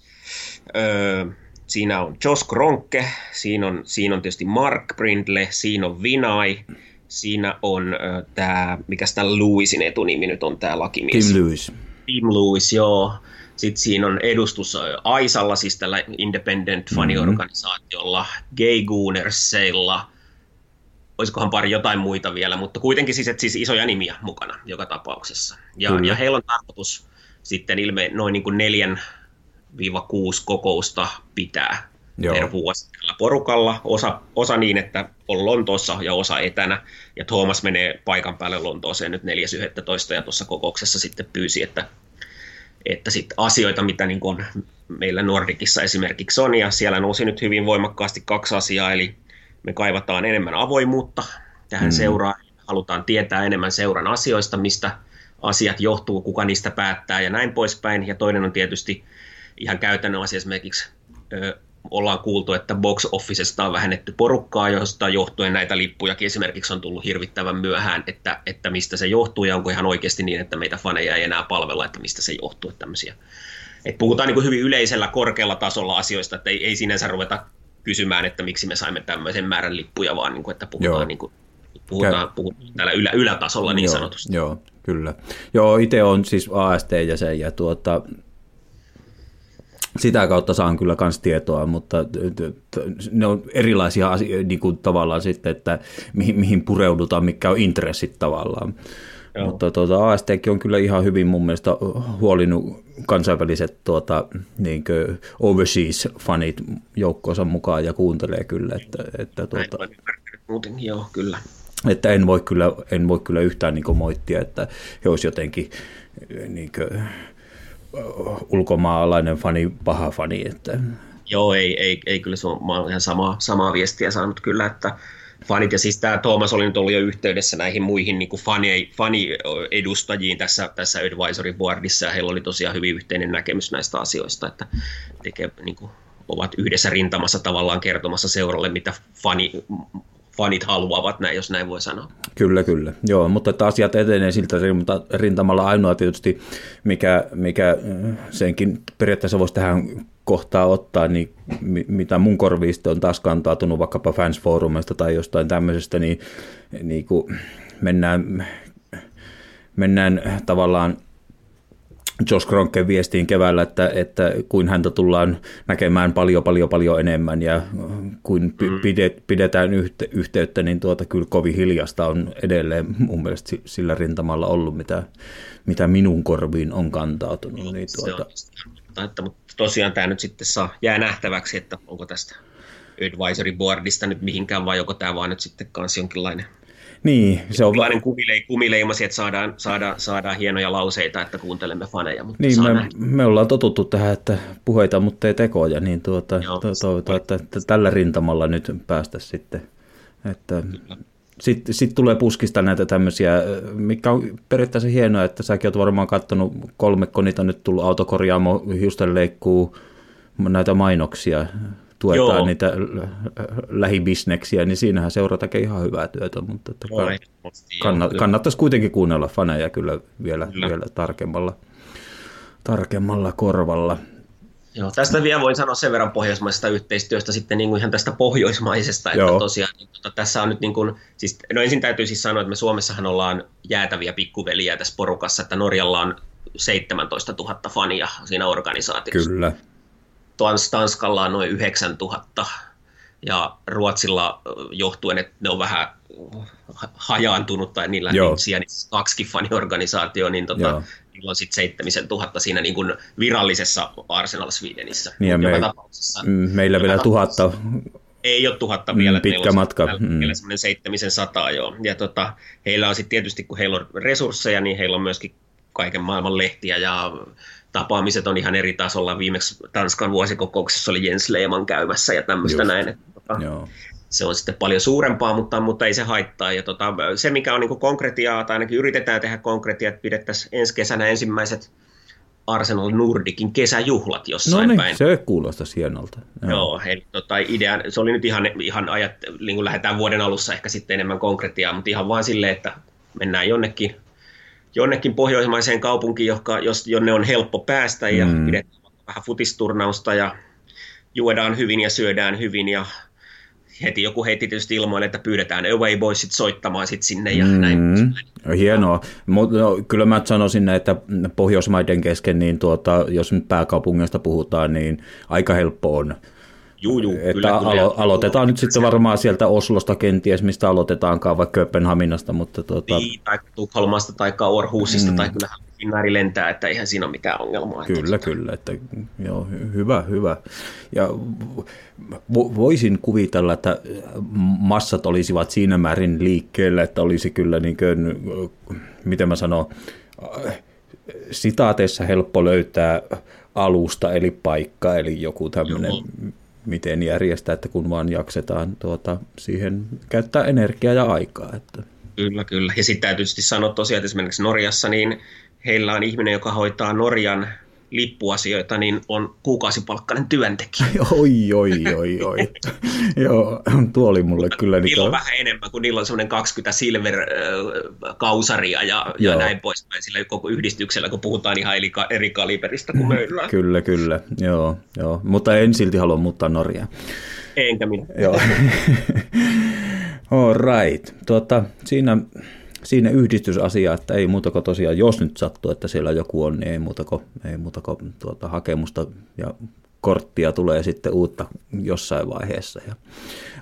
öö, siinä on Josh Kronke, siinä on, siinä on tietysti Mark Brindle, siinä on Vinay, siinä on öö, tämä, mikä tämä Lewisin etunimi nyt on tämä lakimies. Tim Lewis. Tim Lewis, joo. Sitten siinä on edustus Aisalla, siis tällä independent faniorganisaatiolla, mm-hmm. Gay Goonersseilla, olisikohan pari jotain muita vielä, mutta kuitenkin siis, että siis isoja nimiä mukana joka tapauksessa. Ja, ja heillä on tarkoitus sitten ilme noin niin kuin neljän viiva kuusi kokousta pitää Joo. per vuosi tällä porukalla. Osa, osa niin, että on Lontoossa ja osa etänä. Ja Thomas menee paikan päälle Lontooseen nyt 4.11. ja tuossa kokouksessa sitten pyysi, että että sitten asioita, mitä niin kuin meillä Nordikissa esimerkiksi on, ja siellä nousi nyt hyvin voimakkaasti kaksi asiaa, eli me kaivataan enemmän avoimuutta tähän mm. seuraan, halutaan tietää enemmän seuran asioista, mistä asiat johtuu, kuka niistä päättää ja näin poispäin, ja toinen on tietysti ihan käytännön asia esimerkiksi ollaan kuultu, että box officesta on vähennetty porukkaa, josta johtuen näitä lippujakin esimerkiksi on tullut hirvittävän myöhään, että, että mistä se johtuu ja onko ihan oikeasti niin, että meitä faneja ei enää palvella, että mistä se johtuu, että tämmöisiä. Et puhutaan niin hyvin yleisellä korkealla tasolla asioista, että ei, ei sinänsä ruveta kysymään, että miksi me saimme tämmöisen määrän lippuja, vaan niin kuin, että puhutaan, niin kuin, puhutaan, puhutaan täällä ylä, ylätasolla niin joo, sanotusti. Joo, kyllä. Joo, itse on siis AST-jäsen ja tuota, sitä kautta saan kyllä myös tietoa, mutta ne on erilaisia asioita niin kuin tavallaan sitten, että mihin, mihin pureudutaan, mikä on intressit tavallaan. Joo. Mutta tuota, ASTkin on kyllä ihan hyvin mun mielestä huolinut kansainväliset tuota, niin overseas-fanit joukkoonsa mukaan ja kuuntelee kyllä. Että, että, tuota, Muutenkin joo, kyllä. Että en voi kyllä, en voi kyllä yhtään niin moittia, että he olisivat jotenkin niin kuin, ulkomaalainen fani, paha fani. Että... Joo, ei, ei, ei kyllä se on, mä olen ihan samaa, samaa viestiä saanut kyllä, että fanit, ja siis tämä Thomas oli nyt ollut jo yhteydessä näihin muihin niin fani, faniedustajiin tässä, tässä advisory boardissa, ja heillä oli tosiaan hyvin yhteinen näkemys näistä asioista, että tekee, niin kuin, ovat yhdessä rintamassa tavallaan kertomassa seuralle, mitä fani, fanit haluavat, näin, jos näin voi sanoa. Kyllä, kyllä. Joo, mutta että asiat etenee siltä rintamalla ainoa tietysti, mikä, mikä senkin periaatteessa voisi tähän kohtaa ottaa, niin mitä mun korviista on taas kantautunut vaikkapa fansfoorumista tai jostain tämmöisestä, niin, niin kuin mennään, mennään tavallaan Josh Kronken viestiin keväällä, että, että kuin häntä tullaan näkemään paljon, paljon, paljon enemmän ja kuin mm. pidetään yhteyttä, niin tuota kyllä kovin hiljasta on edelleen mun mielestä sillä rintamalla ollut, mitä, mitä minun korviin on kantautunut. Niin tuota... Että, mutta tosiaan tämä nyt sitten saa, jää nähtäväksi, että onko tästä advisory boardista nyt mihinkään vai onko tämä vaan nyt sitten kanssa jonkinlainen niin, se on... Jonkinlainen kumile, kumileimasi, että saadaan, saadaan, saadaan hienoja lauseita, että kuuntelemme faneja. Mutta niin, me, me, ollaan totuttu tähän, että puheita, mutta ei tekoja, niin tuota, to, toivotaan, että, että tällä rintamalla nyt päästä sitten. Että sitten sit tulee puskista näitä tämmöisiä, mikä on periaatteessa hienoa, että säkin oot varmaan katsonut kolmekko, niitä on nyt tullut autokorjaamo, hiustenleikkuu, näitä mainoksia tuetaan Joo. niitä lähibisneksiä, niin siinähän seuraa tekee ihan hyvää työtä, mutta että kannat, kannattaisi kuitenkin kuunnella faneja kyllä vielä, kyllä. vielä tarkemmalla, tarkemmalla korvalla. Joo, tästä vielä voin sanoa sen verran pohjoismaisesta yhteistyöstä sitten niin kuin ihan tästä pohjoismaisesta, että Joo. tosiaan niin, tota, tässä on nyt niin kuin, siis, no ensin täytyy siis sanoa, että me Suomessahan ollaan jäätäviä pikkuveliä tässä porukassa, että Norjalla on 17 000 fania siinä organisaatiossa. Kyllä. Tanskalla on noin 9000 ja Ruotsilla johtuen, että ne on vähän hajaantunut tai niillä Joo. on niin kaksi faniorganisaatio, niin tota, niillä on sitten 7000 siinä niin kuin virallisessa Arsenal Swedenissä. Niin me, tapauksessa, mm, meillä vielä tuhatta. Ei ole tuhatta vielä. Pitkä matka. Mm. Vielä semmoinen seitsemisen sataa, joo. Ja tota, heillä on sitten tietysti, kun heillä on resursseja, niin heillä on myöskin kaiken maailman lehtiä ja tapaamiset on ihan eri tasolla. Viimeksi Tanskan vuosikokouksessa oli Jens Lehmann käymässä ja tämmöistä Just. näin. Että, tota, Joo. Se on sitten paljon suurempaa, mutta, mutta ei se haittaa. Ja tota, se, mikä on niin konkretiaa, tai ainakin yritetään tehdä konkretiaa, että pidettäisiin ensi kesänä ensimmäiset Arsenal Nordicin kesäjuhlat jossain no niin, päin. se kuulostaa hienolta. Joo, Joo eli tota, idea, se oli nyt ihan, ihan ajat, niin kuin lähdetään vuoden alussa ehkä sitten enemmän konkretiaa, mutta ihan vaan silleen, että mennään jonnekin jonnekin pohjoismaiseen kaupunkiin, joka, jos, jonne on helppo päästä ja mm. pidetään vähän futisturnausta ja juodaan hyvin ja syödään hyvin ja heti joku heitti tietysti ilmoille, että pyydetään Away Boysit soittamaan sit sinne ja mm, näin. Hienoa. Mutta no, kyllä mä sanoisin, että Pohjoismaiden kesken, niin tuota, jos nyt pääkaupungista puhutaan, niin aika helppo on Juu, juu, että kyllä, alo- kyllä. aloitetaan nyt sitten varmaan sieltä Oslosta kenties, mistä aloitetaankaan, vaikka Kööpenhaminasta. Mutta tuota... Niin, tai Tukholmasta tai Orhusista, mm. tai kyllähän Finnaari lentää, että eihän siinä ole mitään ongelmaa. Kyllä, että... kyllä. Että, joo, hyvä, hyvä. Ja voisin kuvitella, että massat olisivat siinä määrin liikkeellä, että olisi kyllä, niin kuin, miten mä sanon, sitaateissa helppo löytää alusta eli paikka, eli joku tämmöinen miten järjestää, että kun vaan jaksetaan tuota, siihen käyttää energiaa ja aikaa. Että. Kyllä, kyllä. Ja sitten täytyy sanoa tosiaan, että esimerkiksi Norjassa, niin heillä on ihminen, joka hoitaa Norjan lippuasioita, niin on kuukausipalkkainen työntekijä. Oi, oi, oi, oi. Joo, tuo oli mulle kyllä. Niillä on vähän enemmän, kuin niillä on semmoinen 20 silver-kausaria ja, ja näin poispäin sillä koko yhdistyksellä, kun puhutaan ihan eri kaliberista kuin meillä. Kyllä, kyllä. Joo, joo. Mutta en silti halua muuttaa Norjaa. Enkä minä. Joo. All right. Tuota, siinä siinä yhdistysasia, että ei muuta kuin tosiaan, jos nyt sattuu, että siellä joku on, niin ei muuta kuin, ei muuta kuin tuota, hakemusta ja korttia tulee sitten uutta jossain vaiheessa. Ja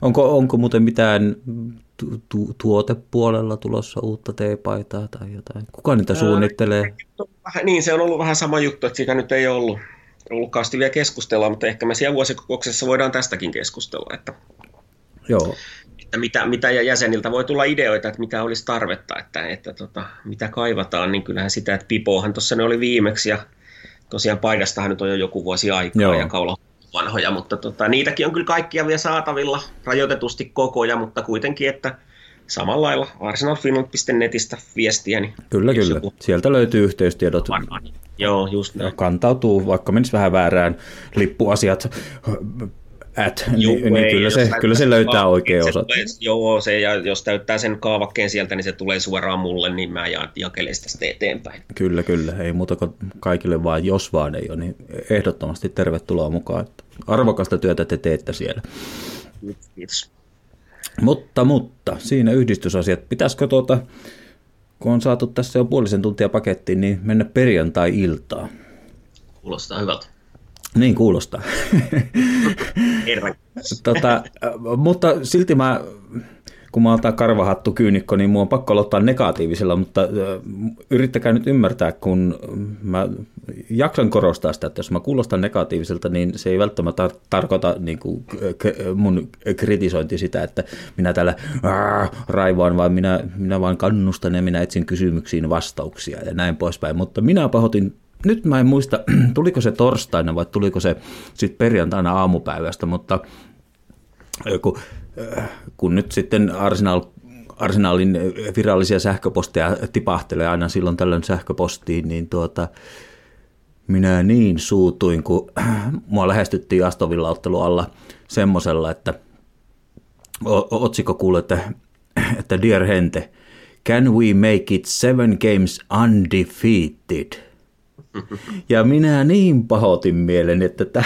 onko, onko muuten mitään tu- tu- tuotepuolella tulossa uutta teepaitaa tai jotain? Kuka niitä suunnittelee? niin, se on ollut vähän sama juttu, että siitä nyt ei ollut, ollut vielä keskustella, mutta ehkä me siellä vuosikokouksessa voidaan tästäkin keskustella. Että Joo että mitä, mitä jäseniltä voi tulla ideoita, että mitä olisi tarvetta, että, että tota, mitä kaivataan, niin kyllähän sitä, että Pipohan tuossa ne oli viimeksi ja tosiaan paidastahan nyt on jo joku vuosi aikaa Joo. ja kaula vanhoja, mutta tota, niitäkin on kyllä kaikkia vielä saatavilla rajoitetusti kokoja, mutta kuitenkin, että samalla lailla arsenalfinland.netistä viestiä. Niin kyllä, kyllä. Joku... Sieltä löytyy yhteystiedot. Varmaan. Joo, just näin. Kantautuu, vaikka menisi vähän väärään lippuasiat at, Juu, niin, niin kyllä, se, kyllä se löytää oikein osa. Joo, se, ja jos täyttää sen kaavakkeen sieltä, niin se tulee suoraan mulle, niin mä jakelen sitä eteenpäin. Kyllä, kyllä. Ei muuta kuin kaikille vaan, jos vaan ei ole, niin ehdottomasti tervetuloa mukaan. Arvokasta työtä te teette siellä. Kiitos. Mutta, mutta, siinä yhdistysasiat. Pitäisikö tuota, kun on saatu tässä jo puolisen tuntia pakettiin, niin mennä perjantai-iltaan? Kuulostaa hyvältä. Niin kuulostaa. tota, mutta silti mä, kun mä otan karvahattu kyynikko, niin mua on pakko aloittaa negatiivisella, mutta yrittäkää nyt ymmärtää, kun mä jaksan korostaa sitä, että jos mä kuulostan negatiiviselta, niin se ei välttämättä tarkoita niin kuin, mun kritisointi sitä, että minä täällä raivoan, vaan minä, minä vaan kannustan ja minä etsin kysymyksiin vastauksia ja näin poispäin. Mutta minä pahoitin nyt mä en muista, tuliko se torstaina vai tuliko se sitten perjantaina aamupäivästä, mutta kun, kun nyt sitten Arsenal Arsenalin virallisia sähköposteja tipahtelee aina silloin tällöin sähköpostiin, niin tuota, minä niin suutuin, kun mua lähestyttiin Astovilla ottelu alla semmoisella, että otsikko kuului, että, että Dear Hente, can we make it seven games undefeated? Ja minä niin pahoitin mielen, että t-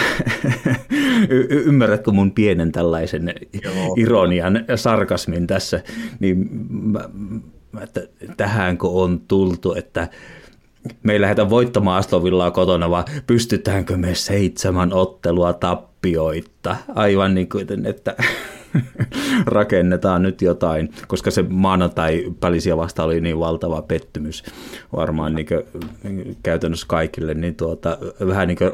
y- ymmärrätkö mun pienen tällaisen Joo. ironian sarkasmin tässä, niin mä, että tähänkö on tultu, että me ei lähdetä voittamaan Astovillaa kotona, vaan pystytäänkö me seitsemän ottelua tappioitta. Aivan niin kuin, että rakennetaan nyt jotain, koska se maanantai pälisiä vasta oli niin valtava pettymys varmaan niin kuin, käytännössä kaikille, niin tuota, vähän niin kuin,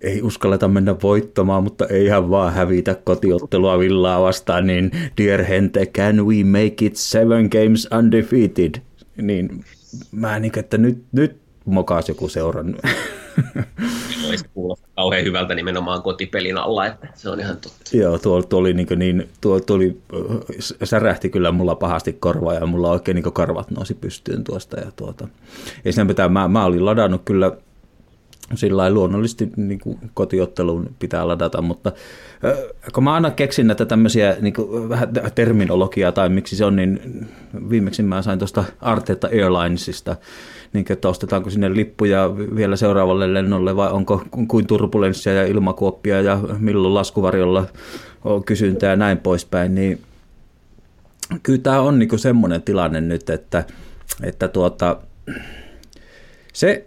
ei uskalleta mennä voittamaan, mutta eihän vaan hävitä kotiottelua villaa vastaan, niin dear Hente, can we make it seven games undefeated? Niin mä niin, että nyt, nyt mokaas joku seuran. Kauhean hyvältä nimenomaan kotipelin alla, että se on ihan totta. Joo, tuo, tuo oli, niin, niin tuo, tuo oli, särähti kyllä mulla pahasti korvaa ja mulla oikein niin karvat nousi pystyyn tuosta. Ja tuota, ei sen pitää, mä, mä olin ladannut kyllä sillä luonnollisesti niin kuin kotiotteluun pitää ladata, mutta kun mä aina keksin näitä tämmöisiä niin kuin, vähän terminologiaa tai miksi se on, niin viimeksi mä sain tuosta Arteta Airlinesista, niin että ostetaanko sinne lippuja vielä seuraavalle lennolle vai onko kuin turbulenssia ja ilmakuoppia ja milloin laskuvarjolla on kysyntää ja näin poispäin, niin kyllä tämä on niin semmoinen tilanne nyt, että, että tuota, se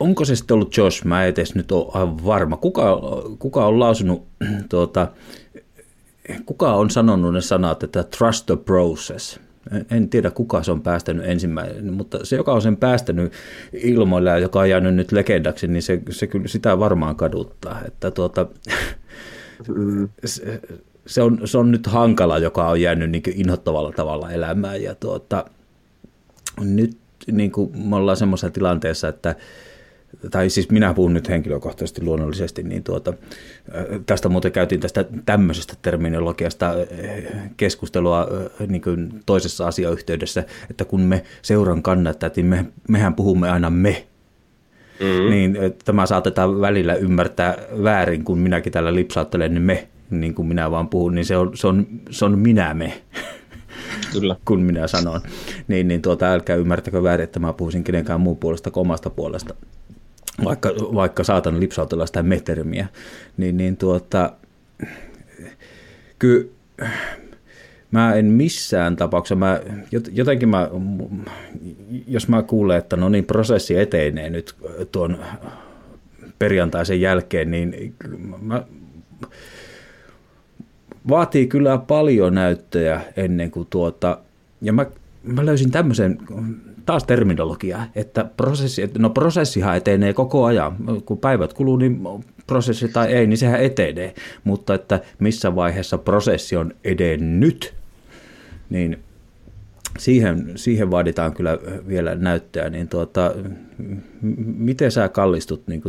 onko se sitten ollut Josh, mä en edes nyt ole aivan varma. Kuka, kuka on lausunut, tuota, kuka on sanonut ne sanat, että trust the process? En tiedä, kuka se on päästänyt ensimmäinen, mutta se, joka on sen päästänyt ilmoille ja joka on jäänyt nyt legendaksi, niin se, se kyllä sitä varmaan kaduttaa. Että tuota, se, se, on, se on nyt hankala, joka on jäänyt niin inhottavalla tavalla elämään. Ja tuota, nyt niin kuin me ollaan semmoisessa tilanteessa, että tai siis minä puhun nyt henkilökohtaisesti luonnollisesti, niin tuota, tästä muuten käytiin tästä tämmöisestä terminologiasta keskustelua niin kuin toisessa asiayhteydessä, että kun me seuran kannattajat, niin me, mehän puhumme aina me, mm. niin tämä saatetaan välillä ymmärtää väärin, kun minäkin täällä lipsauttelen, niin me, niin kuin minä vaan puhun, niin se on, se on, se on minä me. Kyllä. kun minä sanon. Niin, niin tuota, älkää ymmärtäkö väärin, että mä puhuisin kenenkään muun puolesta kuin omasta puolesta vaikka, vaikka saatan lipsautella sitä metermiä, niin, niin tuota, kyllä mä en missään tapauksessa, mä, jotenkin mä, jos mä kuulen, että no niin, prosessi etenee nyt tuon perjantaisen jälkeen, niin mä, vaatii kyllä paljon näyttöjä ennen kuin tuota, ja mä, mä löysin tämmöisen taas terminologia, että prosessi, että no prosessihan etenee koko ajan. Kun päivät kuluu, niin prosessi tai ei, niin sehän etenee. Mutta että missä vaiheessa prosessi on edennyt, niin siihen, siihen vaaditaan kyllä vielä näyttöä, niin tuota, miten sä kallistut niin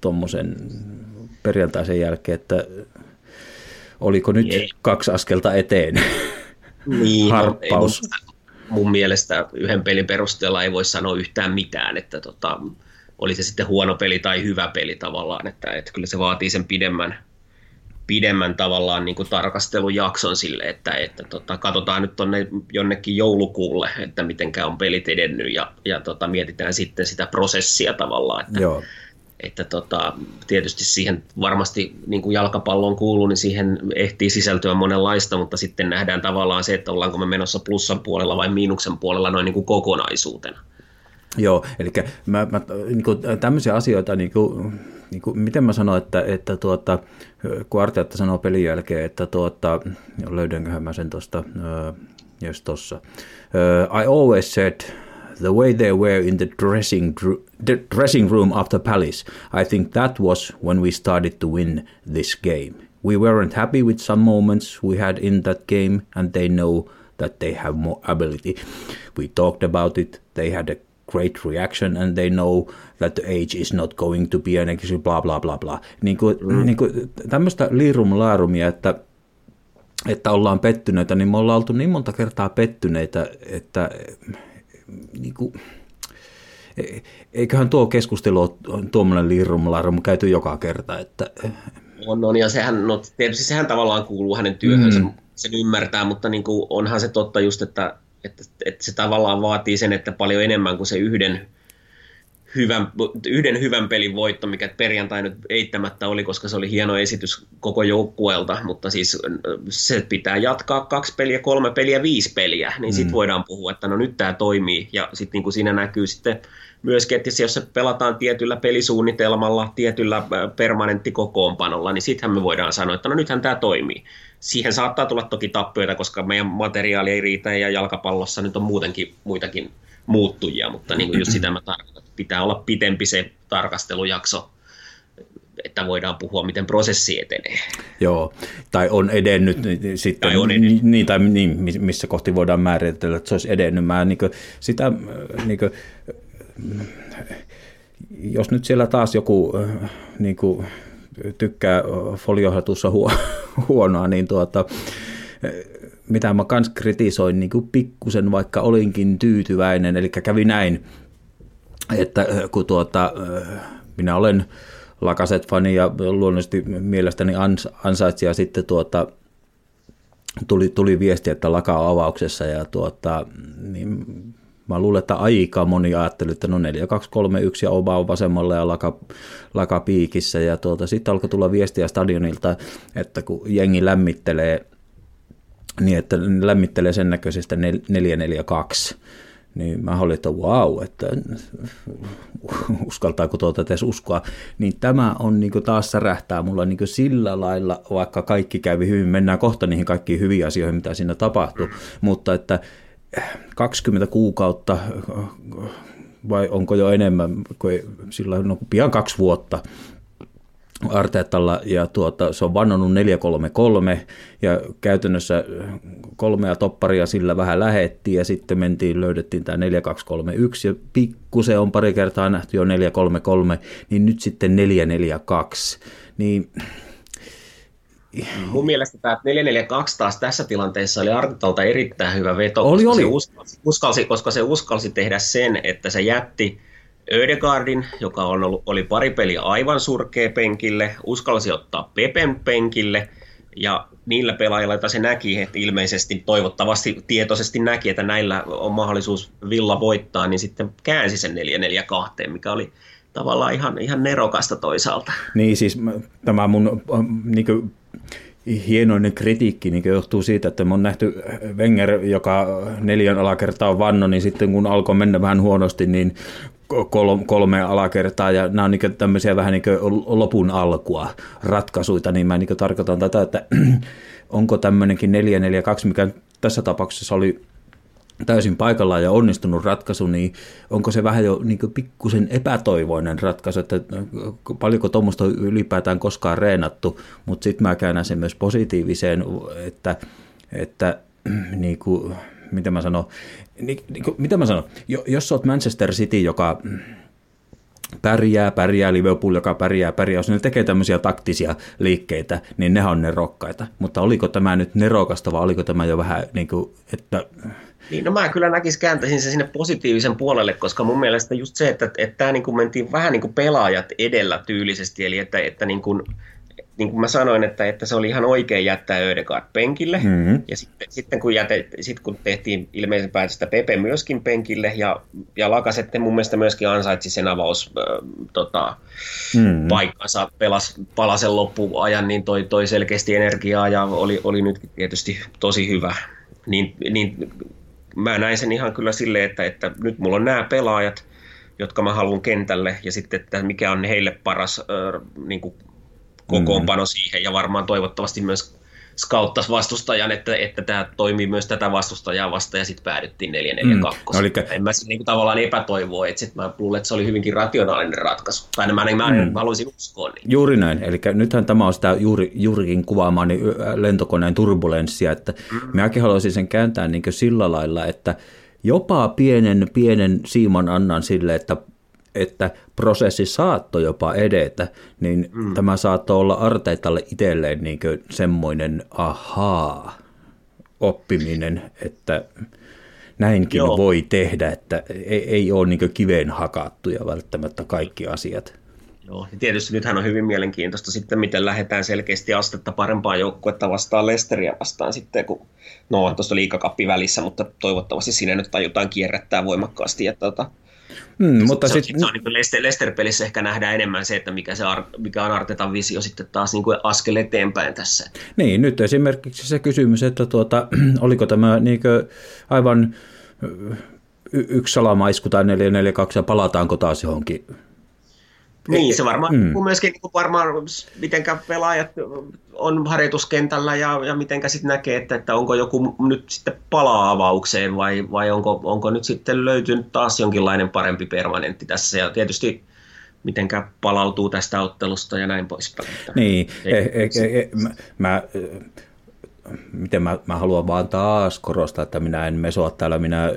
tuommoisen perjantaisen jälkeen, että oliko nyt Jee. kaksi askelta eteen niin, harppaus? No, mun mielestä yhden pelin perusteella ei voi sanoa yhtään mitään, että tota, oli se sitten huono peli tai hyvä peli tavallaan, että, että kyllä se vaatii sen pidemmän, pidemmän tavallaan niin kuin tarkastelujakson sille, että, että tota, katsotaan nyt tonne jonnekin joulukuulle, että mitenkä on pelit edennyt ja, ja tota, mietitään sitten sitä prosessia tavallaan, että, Joo. Että tota, tietysti siihen varmasti niin kuin jalkapalloon kuuluu, niin siihen ehtii sisältyä monenlaista, mutta sitten nähdään tavallaan se, että ollaanko me menossa plussan puolella vai miinuksen puolella noin niin kuin kokonaisuutena. Joo, eli mä, mä, niin kuin tämmöisiä asioita, niin kuin, niin kuin, miten mä sanoin, että, että tuota, kun Arteetta sanoo pelin jälkeen, että tuota, löydänköhän mä sen tuosta, jos tuossa. I always said the way they were in the dressing, the dressing room after Palace, I think that was when we started to win this game. We weren't happy with some moments we had in that game, and they know that they have more ability. We talked about it. They had a great reaction and they know that the age is not going to be an issue, bla bla bla bla. Niin kuin, mm. niin kuin, tämmöistä liirum laarumia, että, että ollaan pettyneitä, niin me ollaan oltu niin monta kertaa pettyneitä, että niin kuin, e, eiköhän tuo keskustelu ole tuommoinen liirum laarum käyty joka kerta. Että... On, on, ja sehän, no, tietysti sehän tavallaan kuuluu hänen työhönsä, mm. sen ymmärtää, mutta niin kuin, onhan se totta just, että että, että se tavallaan vaatii sen, että paljon enemmän kuin se yhden hyvän, yhden hyvän pelin voitto, mikä perjantai nyt eittämättä oli, koska se oli hieno esitys koko joukkueelta, mutta siis se pitää jatkaa kaksi peliä, kolme peliä, viisi peliä, niin mm. sitten voidaan puhua, että no nyt tämä toimii, ja sitten niin siinä näkyy sitten myöskin, että jos se pelataan tietyllä pelisuunnitelmalla, tietyllä permanenttikokoonpanolla, niin sittenhän me voidaan sanoa, että no nythän tämä toimii. Siihen saattaa tulla toki tappioita, koska meidän materiaali ei riitä ja jalkapallossa nyt on muutenkin muitakin muuttujia, mutta niin kuin just sitä mä tarkoitan, pitää olla pitempi se tarkastelujakso, että voidaan puhua, miten prosessi etenee. Joo, tai on edennyt niin sitten, tai on edennyt. Niin, tai niin, missä kohti voidaan määritellä, että se olisi edennyt. Mä niin kuin, sitä, niin kuin, jos nyt siellä taas joku niin kuin, tykkää foliohatussa huonoa, niin tuota, mitä mä kans kritisoin niin pikkusen, vaikka olinkin tyytyväinen, eli kävi näin, että kun tuota, minä olen Lakaset-fani ja luonnollisesti mielestäni ans, ansaitsija sitten tuota, tuli, tuli viesti, että Laka on avauksessa ja tuota, niin Mä luulen, että aika moni ajatteli, että no 4, 2, 3, 1 ja Oba on vasemmalla ja laka, laka piikissä. Ja tuota, sitten alkoi tulla viestiä stadionilta, että kun jengi lämmittelee, niin että lämmittelee sen näköisestä 442, niin mä olin, että wow, että uskaltaako tuota edes uskoa, niin tämä on niin taas särähtää mulla niin sillä lailla, vaikka kaikki kävi hyvin, mennään kohta niihin kaikkiin hyviin asioihin, mitä siinä tapahtui, mutta että 20 kuukautta vai onko jo enemmän, kun sillä on no, pian kaksi vuotta Arteetalla ja tuota, se on vannonut 433 ja käytännössä kolmea topparia sillä vähän lähettiin ja sitten mentiin, löydettiin tämä 4231 ja pikkusen on pari kertaa nähty jo 433, niin nyt sitten 442. Niin Mun mielestä tämä 442 taas tässä tilanteessa oli Artetalta erittäin hyvä veto, oli, koska, oli. Se uskalsi, uskalsi, koska se uskalsi tehdä sen, että se jätti Ödegardin, joka on ollut, oli pari peliä aivan surkea penkille, uskalsi ottaa Pepen penkille, ja niillä pelaajilla, joita se näki, että ilmeisesti toivottavasti tietoisesti näki, että näillä on mahdollisuus Villa voittaa, niin sitten käänsi sen 4-4-2, mikä oli tavallaan ihan, ihan nerokasta toisaalta. Niin siis tämä mun niin kuin hienoinen kritiikki niin johtuu siitä, että me on nähty Wenger, joka neljän alakertaa on vanno, niin sitten kun alkoi mennä vähän huonosti, niin kolme alakertaa ja nämä on niin tämmöisiä vähän niin lopun alkua ratkaisuita, niin mä niin tarkoitan tätä, että onko tämmöinenkin 442, mikä tässä tapauksessa oli täysin paikallaan ja onnistunut ratkaisu, niin onko se vähän jo niin pikkusen epätoivoinen ratkaisu, että paljonko tuommoista on ylipäätään koskaan reenattu, mutta sitten mä käännän sen myös positiiviseen, että, että niin kuin, miten mä sanon, niin, niin, mitä mä sanon, jos sä oot Manchester City, joka pärjää, pärjää, Liverpool, joka pärjää, pärjää. Jos ne tekee tämmöisiä taktisia liikkeitä, niin ne on nerokkaita. Mutta oliko tämä nyt nerokasta vai oliko tämä jo vähän niin kuin, että... Niin, no mä kyllä näkisin kääntäisin sen sinne positiivisen puolelle, koska mun mielestä just se, että, että, että tämä niin kuin mentiin vähän niin kuin pelaajat edellä tyylisesti, eli että, että niin kuin, niin kuin mä sanoin, että, että se oli ihan oikein jättää Ödegaard penkille. Mm-hmm. Ja sitten, sitten kun, jäte, sitten kun tehtiin ilmeisen päätöstä Pepe myöskin penkille, ja, ja Lakasette mun mielestä myöskin ansaitsi sen avaus äh, tota, mm-hmm. paikkansa, pelas palasen loppuajan, niin toi, toi selkeästi energiaa ja oli, oli nyt tietysti tosi hyvä. Niin, niin mä näin sen ihan kyllä silleen, että, että nyt mulla on nämä pelaajat, jotka mä haluan kentälle, ja sitten, että mikä on heille paras äh, niin kuin kokoonpano mm. siihen ja varmaan toivottavasti myös skauttasi vastustajan, että, että tämä toimii myös tätä vastustajaa vastaan ja sitten päädyttiin 4-4-2. Mm. Oliko... En mä niin kuin, tavallaan epätoivoa, että sit mä luulen, että se oli hyvinkin rationaalinen ratkaisu. Tai mä, mä, mm. mä haluaisin uskoa. Niin. Juuri näin. Eli nythän tämä on sitä juuri, juurikin kuvaamaani lentokoneen turbulenssia, että mm. mäkin haluaisin sen kääntää niin sillä lailla, että jopa pienen, pienen siiman annan sille, että että prosessi saattoi jopa edetä, niin mm. tämä saattoi olla Arteetalle itselleen niin semmoinen ahaa oppiminen, että näinkin Joo. voi tehdä, että ei, ei ole niin kiveen hakattuja välttämättä kaikki asiat. Joo, ja tietysti nythän on hyvin mielenkiintoista sitten, miten lähdetään selkeästi astetta parempaa joukkuetta vastaan Lesteriä vastaan sitten, kun no on tuossa liikakappi välissä, mutta toivottavasti siinä nyt tajutaan kierrättää voimakkaasti. Ja tuota, Mm, mutta se, sit... se on niin Lester, Lester-pelissä ehkä nähdään enemmän se, että mikä, se, mikä on Artetan visio sitten taas niin kuin askel eteenpäin tässä. Niin, nyt esimerkiksi se kysymys, että tuota, oliko tämä niin aivan yksi salamaisku tai 442 ja palataanko taas johonkin niin, se varmaan mm. myöskin niin varmaan, mitenkä pelaajat on harjoituskentällä ja, ja mitenkä sitten näkee, että, että onko joku nyt sitten palaa avaukseen vai, vai onko, onko nyt sitten löytynyt taas jonkinlainen parempi permanentti tässä. Ja tietysti mitenkä palautuu tästä ottelusta ja näin poispäin. Niin, e, e, e, e, mä, mä miten mä, mä haluan vaan taas korostaa, että minä en mesoa täällä, minä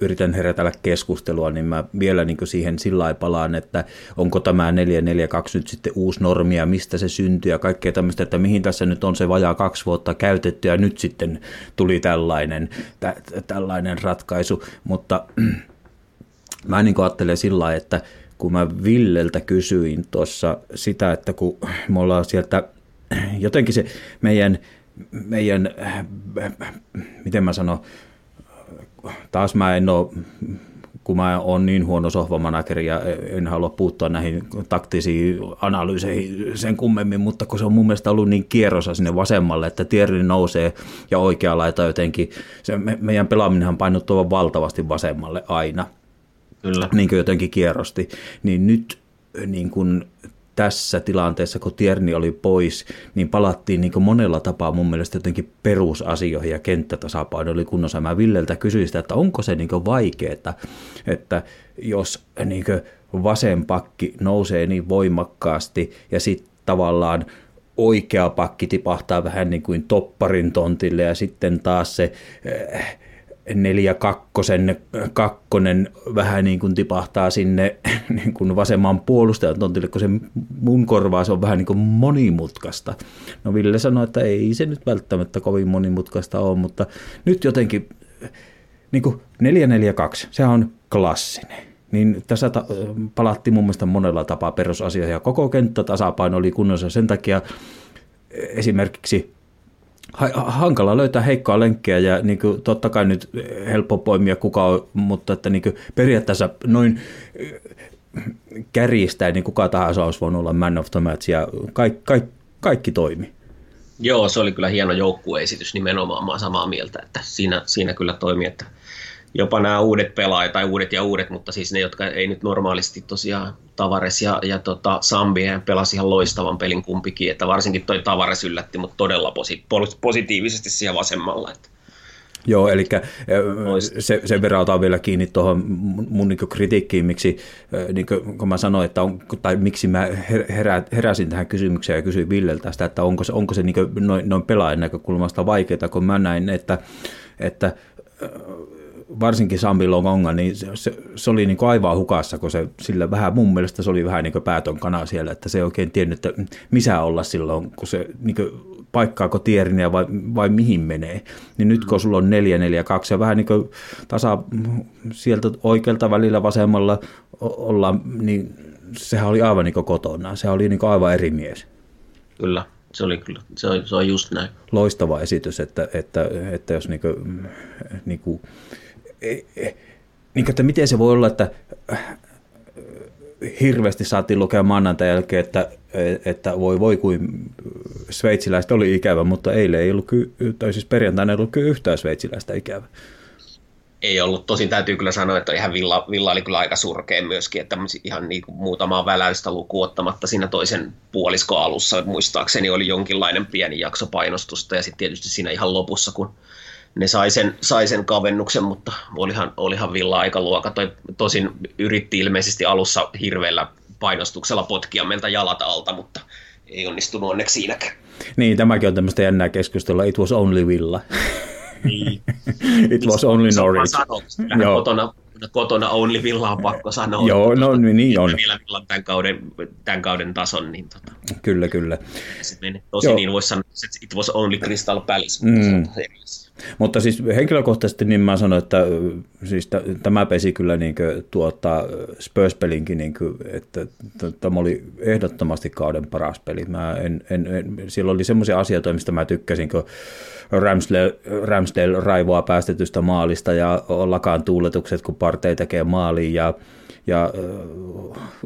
yritän herätellä keskustelua, niin mä vielä niin siihen sillä palaan, että onko tämä 442 nyt sitten uusi normi ja mistä se syntyy ja kaikkea tämmöistä, että mihin tässä nyt on se vajaa kaksi vuotta käytetty ja nyt sitten tuli tällainen, tä, tällainen ratkaisu, mutta mä niin ajattelen sillä että kun mä Villeltä kysyin tuossa sitä, että kun me ollaan sieltä jotenkin se meidän meidän, miten mä sanon, taas mä en ole, kun mä oon niin huono sohvamanageri ja en halua puuttua näihin taktisiin analyyseihin sen kummemmin, mutta kun se on mun mielestä ollut niin kierrossa sinne vasemmalle, että Tierni nousee ja oikea laita jotenkin, se me, meidän pelaaminenhan painottuu valtavasti vasemmalle aina. Kyllä. Niin kuin jotenkin kierrosti. Niin nyt niin kuin tässä tilanteessa, kun Tierni oli pois, niin palattiin niin monella tapaa mun mielestä jotenkin perusasioihin ja kenttätasapaino oli kunnossa. Mä Villeltä kysyin sitä, että onko se niin vaikeaa, että jos niin vasen pakki nousee niin voimakkaasti ja sitten tavallaan oikea pakki tipahtaa vähän niin kuin topparin tontille ja sitten taas se äh, neljä kakkosen, kakkonen vähän niin kuin tipahtaa sinne niin kuin vasemman puolustajan tontille, kun se mun korvaa se on vähän niin kuin monimutkaista. No Ville sanoi, että ei se nyt välttämättä kovin monimutkaista ole, mutta nyt jotenkin niin kuin 442, se on klassinen. Niin tässä ta- palattiin mun mielestä monella tapaa perusasioihin ja koko kenttätasapaino oli kunnossa. Sen takia esimerkiksi hankala löytää heikkoa lenkkiä ja niin kuin, totta kai nyt helppo poimia kuka on, mutta että niin kuin, periaatteessa noin kärjistäen niin kuka tahansa olisi voinut olla man of the match ja kaikki, kaikki, kaikki toimi. Joo, se oli kyllä hieno joukkueesitys nimenomaan, mä samaa mieltä, että siinä, siinä kyllä toimi, että jopa nämä uudet pelaajat, tai uudet ja uudet, mutta siis ne, jotka ei nyt normaalisti tosiaan Tavares ja, ja tota, Sambi pelasi ihan loistavan pelin kumpikin, että varsinkin toi Tavares yllätti mut todella posi- positiivisesti siellä vasemmalla. Että. Joo, eli se, sen verran otan vielä kiinni tuohon mun niin kritiikkiin, miksi, niin kuin, kun mä sanoin, että on, tai miksi mä herä, heräsin tähän kysymykseen ja kysyin Villeltä sitä, että onko se, onko se niin noin, noin pelaajan näkökulmasta vaikeaa, kun mä näin, että, että varsinkin Sambi Longonga, niin se, se, se oli niin kuin aivan hukassa, kun se sillä vähän, mun mielestä se oli vähän niin kuin päätön kana siellä, että se ei oikein tiennyt, että missä olla silloin, kun se niin kuin paikkaako Tierinia vai, vai mihin menee. Niin nyt kun sulla on 4 4 2 ja vähän niin kuin tasa sieltä oikealta välillä vasemmalla ollaan, niin sehän oli aivan niin kuin kotona. Se oli niin kuin aivan eri mies. Kyllä, se oli kyllä, se on, se on just näin. Loistava esitys, että, että, että jos niin kuin, niin kuin, niin kuin, että miten se voi olla, että hirveästi saatiin lukea maanantai jälkeen, että, että voi voi kuin sveitsiläistä oli ikävä, mutta eilen ei ollut, tai siis perjantaina ei ollut yhtään sveitsiläistä ikävä. Ei ollut, tosin täytyy kyllä sanoa, että ihan Villa, Villa oli kyllä aika surkea myöskin, että ihan niin kuin muutamaa väläystä lukuun ottamatta siinä toisen puolisko alussa, muistaakseni oli jonkinlainen pieni jakso painostusta ja sitten tietysti siinä ihan lopussa, kun ne sai sen, sai sen kavennuksen, mutta olihan, olihan Villa aika luoka. Toi, tosin yritti ilmeisesti alussa hirveällä painostuksella potkia meiltä jalat alta, mutta ei onnistunut onneksi siinäkään. Niin, tämäkin on tämmöistä jännää keskustelua. It was only Villa. Niin. It was only Norwich. Joo. Kotona, kotona only Villa on pakko sanoa. Joo, no niin on. Vielä Villan tämän kauden, tämän kauden tason. Niin tota. Kyllä, kyllä. Tosi Joo. niin voisi sanoa, että it was only Crystal Palace. Mm. Mutta siis henkilökohtaisesti niin mä sanon, että siis t- tämä pesi kyllä niin tuota, Spurs-pelinkin, niin kuin, että tämä oli ehdottomasti kauden paras peli. Mä en, en, en, siellä oli semmoisia asioita, mistä mä tykkäsin, kun Ramsdale, Ramsdale raivoa päästetystä maalista ja lakaan tuuletukset, kun partei tekee maaliin ja ja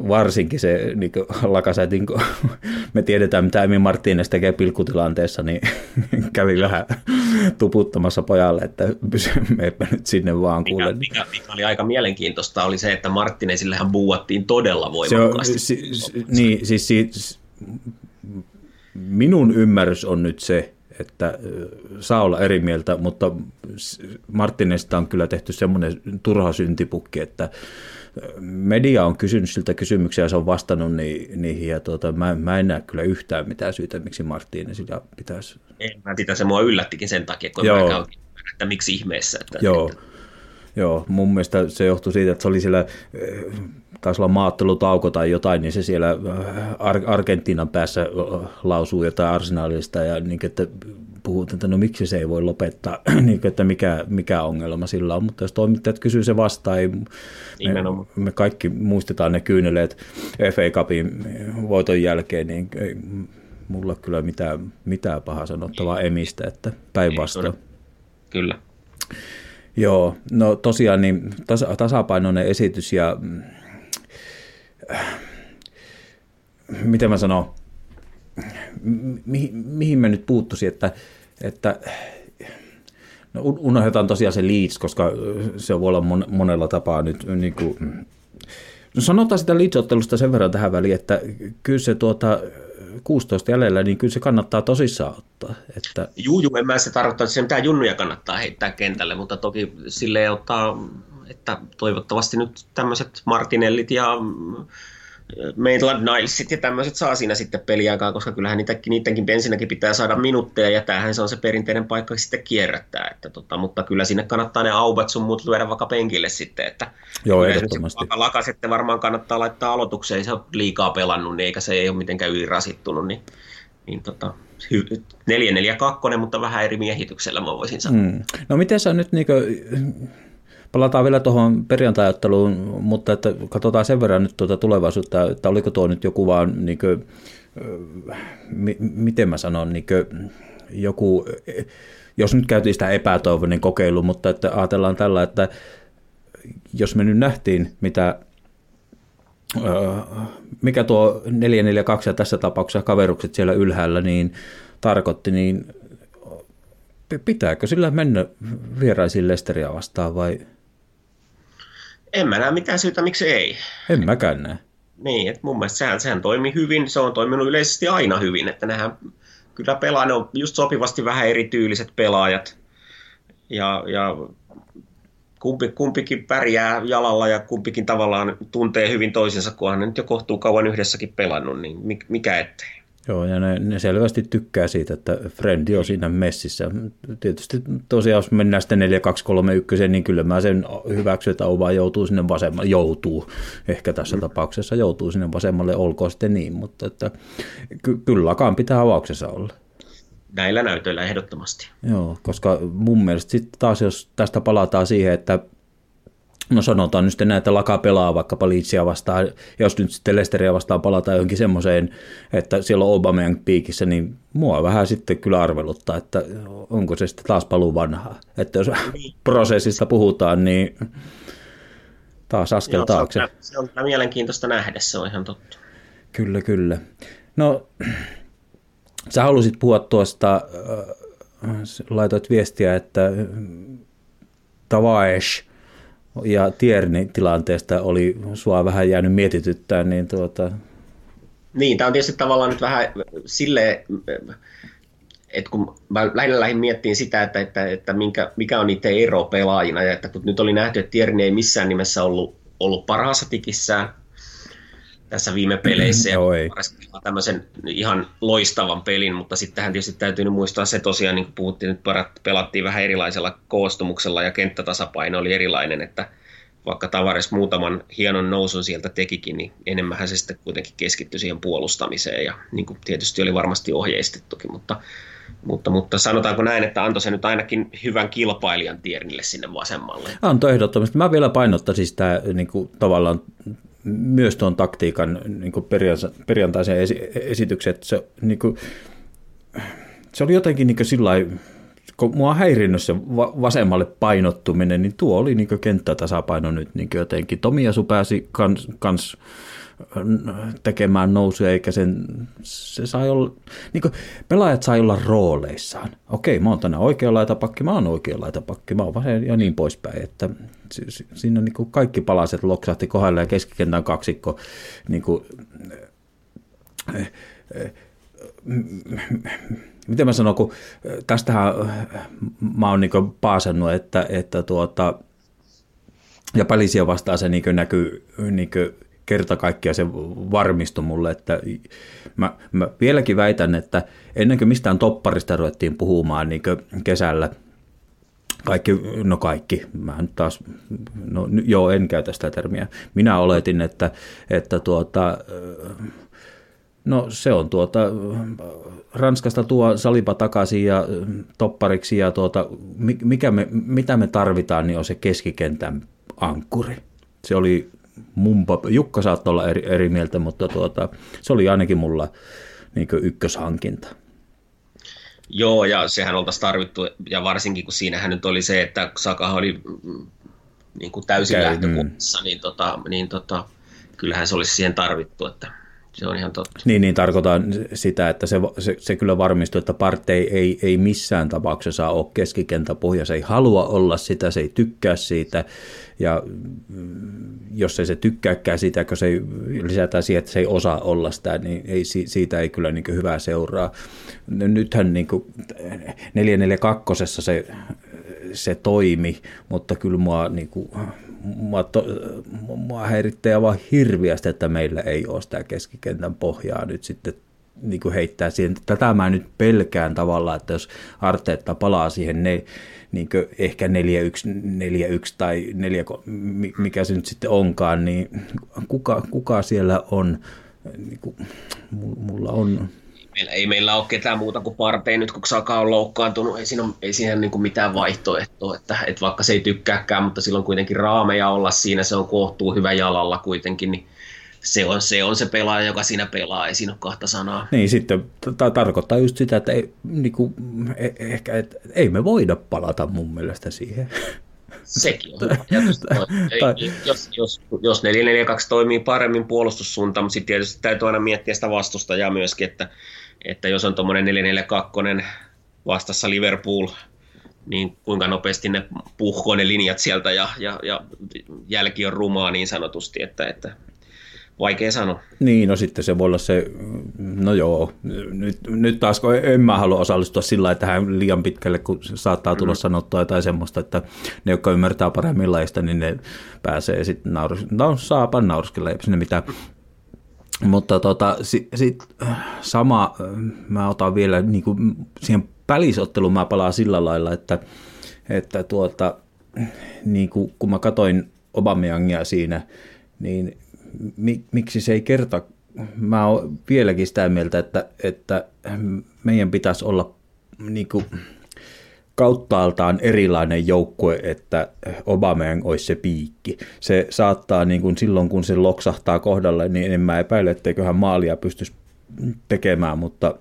varsinkin se niin Lakasetin, kun me tiedetään mitä Emi Martínez tekee pilkkutilanteessa, niin kävi vähän tuputtamassa pojalle, että meipä nyt sinne vaan kuule. Mikä, mikä, mikä, oli aika mielenkiintoista oli se, että Martinezillehän buuattiin todella voimakkaasti. Se on, si, niin, siis, siis minun ymmärrys on nyt se, että saa olla eri mieltä, mutta Martinesta on kyllä tehty semmoinen turha syntipukki, että media on kysynyt siltä kysymyksiä ja se on vastannut niihin ja tuota, mä, mä en näe kyllä yhtään mitään syytä, miksi sillä pitäisi... En, mä sitä se mua yllättikin sen takia, kun Joo. mä käyn, että miksi ihmeessä. Että, Joo. Että... Joo, mun mielestä se johtui siitä, että se oli siellä, eh, taisi olla maattelutauko tai jotain, niin se siellä eh, Argentiinan päässä eh, lausuu jotain arsenaalista ja niin, että puhut, että no miksi se ei voi lopettaa, niin että mikä, mikä ongelma sillä on, mutta jos toimittajat kysyy se vastaan, ei, me, me, kaikki muistetaan ne kyyneleet FA Cupin voiton jälkeen, niin ei mulla kyllä mitään, mitään pahaa sanottavaa emistä, että päinvastoin. Kyllä. Joo, no tosiaan niin tasa, tasapainoinen esitys ja äh, miten mä sanon, mi, mihin mä nyt puuttuisin, että, että no unohdetaan tosiaan se Leeds, koska se voi olla mon, monella tapaa nyt niin kuin, no sanotaan sitä Leeds-ottelusta sen verran tähän väliin, että kyllä se tuota, 16 jäljellä, niin kyllä se kannattaa tosissaan ottaa. Että... Juu, juu, en mä se tarkoita, että se mitään junnuja kannattaa heittää kentälle, mutta toki sille ottaa, että toivottavasti nyt tämmöiset Martinellit ja Maitland Nilesit ja tämmöiset saa siinä sitten peliaikaa, koska kyllähän niitäkin, niidenkin ensinnäkin pitää saada minuutteja ja tämähän se on se perinteinen paikka sitten kierrättää. Että tota, mutta kyllä sinne kannattaa ne aubat sun muut lyödä vaikka penkille sitten. Että Joo, ehdottomasti. Lakasette varmaan kannattaa laittaa aloitukseen, ei se ole liikaa pelannut, niin eikä se ei ole mitenkään ylirasittunut, niin, niin tota, 4-4-2, mutta vähän eri miehityksellä mä voisin sanoa. Mm. No miten sä nyt niin kuin, Palataan vielä tuohon perjantajatteluun, mutta että katsotaan sen verran nyt tuota tulevaisuutta, että oliko tuo nyt joku vaan, niin kuin, m- miten mä sanon, niin kuin, joku, jos nyt käytiin sitä epätoivoinen kokeilu, mutta että ajatellaan tällä, että jos me nyt nähtiin, mitä mikä tuo 442 ja tässä tapauksessa kaverukset siellä ylhäällä niin tarkoitti, niin pitääkö sillä mennä vieraisiin Lesteriä vastaan vai en mä näe mitään syytä, miksi ei. En mäkään näe. Niin, että mun mielestä sehän, sehän toimi hyvin, se on toiminut yleisesti aina hyvin, että nehän kyllä pelaa, ne on just sopivasti vähän erityyliset pelaajat, ja, ja kumpi, kumpikin pärjää jalalla ja kumpikin tavallaan tuntee hyvin toisensa, kunhan ne nyt jo kohtuu kauan yhdessäkin pelannut, niin mikä ettei. Joo, ja ne, ne selvästi tykkää siitä, että Frendi on siinä messissä. Tietysti tosiaan, jos mennään sitten 4 2 3 1 niin kyllä mä sen hyväksyn, että Ova joutuu sinne vasemmalle, joutuu, ehkä tässä mm. tapauksessa joutuu sinne vasemmalle, olkoon sitten niin, mutta että ky- kyllä Lakaan pitää avauksessa olla. Näillä näytöillä ehdottomasti. Joo, koska mun mielestä sitten taas, jos tästä palataan siihen, että no sanotaan nyt sitten näitä Laka pelaa vaikkapa Leedsia vastaan, jos nyt sitten Lesteriä vastaan palataan johonkin semmoiseen, että siellä on Aubameyang piikissä, niin mua vähän sitten kyllä arveluttaa, että onko se sitten taas paluu vanhaa. Että jos niin. prosessista puhutaan, niin taas askel Joo, taakse. Se on, se on mielenkiintoista nähdä, se on ihan totta. Kyllä, kyllä. No, sä halusit puhua tuosta, äh, laitoit viestiä, että Tavaes ja Tierni tilanteesta oli sua vähän jäänyt mietityttää, niin tuota... Niin, tämä on tietysti tavallaan nyt vähän silleen, että kun mä lähinnä lähdin miettimään sitä, että, että, että minkä, mikä on niiden ero pelaajina, ja että kun nyt oli nähty, että Tierni ei missään nimessä ollut, ollut parhaassa tikissään, tässä viime peleissä ja ei. tämmöisen ihan loistavan pelin, mutta sittenhän tietysti täytyy nyt muistaa se tosiaan, niin kuin puhuttiin, nyt pelattiin vähän erilaisella koostumuksella ja kenttätasapaino oli erilainen, että vaikka Tavares muutaman hienon nousun sieltä tekikin, niin enemmän se sitten kuitenkin keskittyi siihen puolustamiseen ja niin kuin tietysti oli varmasti ohjeistettukin, mutta, mutta, mutta sanotaanko näin, että antoi se nyt ainakin hyvän kilpailijan tiernille sinne vasemmalle. Antoi ehdottomasti. Mä vielä painottaisin sitä niin kuin, tavallaan myös tuon taktiikan niin perjantaisen esityksen, että se, niin kuin, se oli jotenkin niin sillä kun mua häirinnyt se vasemmalle painottuminen, niin tuo oli niin kenttätasapaino nyt niin jotenkin. Tomiasu pääsi kans, kans tekemään nousuja, eikä sen, se sai olla, niin kuin, pelaajat sai olla rooleissaan. Okei, mä oon tänään oikea laitapakki, mä oon oikea laitapakki, mä oon vasen ja niin poispäin, että siinä niin kuin kaikki palaset loksahti kohdalle ja keskikentän kaksikko niin kuin, miten mä sanon, kun tästähän mä oon niin paasannut, että, että tuota, ja Palisia vastaan se niin näkyy niin kerta kaikkiaan se varmistui mulle, että mä, mä vieläkin väitän, että ennen kuin mistään topparista ruvettiin puhumaan niin kesällä, kaikki, no kaikki, mä nyt taas, no joo, en käytä sitä termiä. Minä oletin, että, että tuota, no se on tuota, Ranskasta tuo Salipa takaisin ja toppariksi ja tuota, mikä me, mitä me tarvitaan, niin on se keskikentän ankkuri. Se oli mun, Jukka saattoi olla eri, eri mieltä, mutta tuota, se oli ainakin mulla niin ykköshankinta. Joo, ja sehän oltaisiin tarvittu, ja varsinkin kun siinähän nyt oli se, että Saka oli mm, niin kuin täysin Käy, lähtökunnassa, mm. niin, tota, niin tota, kyllähän se olisi siihen tarvittu, että se on ihan totta. Niin, niin tarkoitan sitä, että se, se, se kyllä varmistuu, että Partei ei, ei missään tapauksessa ole keskikentäpohja, se ei halua olla sitä, se ei tykkää siitä, ja mm, jos ei se tykkääkään siitä, kun se ei lisätään siihen, että se ei osaa olla sitä, niin ei, siitä ei kyllä niin hyvää seuraa. Nythän niin 442 se, se toimi, mutta kyllä mua, niin kuin, mua, to, mua häirittää vaan hirviästi, että meillä ei ole sitä keskikentän pohjaa nyt sitten niin kuin heittää siihen. Tätä mä nyt pelkään tavallaan, että jos Arteetta palaa siihen ne, niin ehkä 4-1, 4-1 tai 4, mikä se nyt sitten onkaan, niin kuka, kuka siellä on? Niin kuin, mulla on... Meillä, ei meillä ole ketään muuta kuin Partei nyt, kun Saka on loukkaantunut. Ei siinä, ei siinä niin kuin mitään vaihtoehtoa, että, että vaikka se ei tykkääkään, mutta silloin kuitenkin raameja olla siinä, se on kohtuu hyvä jalalla kuitenkin, niin se on, se on se pelaaja, joka siinä pelaa, ei siinä ole kahta sanaa. Niin, sitten tämä tarkoittaa just sitä, että ei, niin kuin, e, ehkä, että ei me voida palata mun mielestä siihen. Sekin on tai, jos, jos, jos 442 toimii paremmin puolustussuuntaan, mutta sitten tietysti täytyy aina miettiä sitä vastustajaa myöskin, että, että jos on tuommoinen 442 vastassa Liverpool, niin kuinka nopeasti ne puhkoo ne linjat sieltä ja, ja, ja jälki on rumaa niin sanotusti, että, että vaikea sanoa. Niin, no sitten se voi olla se, no joo, nyt, nyt taas kun en mä halua osallistua sillä tähän liian pitkälle, kun saattaa tulla mm. sanottua jotain semmoista, että ne, jotka ymmärtää paremmin laista, niin ne pääsee sitten naurus, no saapa nauriskella, ei sinne mitään. Mutta tota, sit, sit, sama, mä otan vielä niin kuin, siihen välisotteluun mä palaan sillä lailla, että, että tuota, niin kuin, kun mä katoin Obameyangia siinä, niin mi, miksi se ei kerta, mä oon vieläkin sitä mieltä, että, että meidän pitäisi olla niin kuin, kauttaaltaan erilainen joukkue, että Obameyang olisi se piikki. Se saattaa niin kuin silloin, kun se loksahtaa kohdalle, niin en mä epäile, etteiköhän maalia pystyisi tekemään, mutta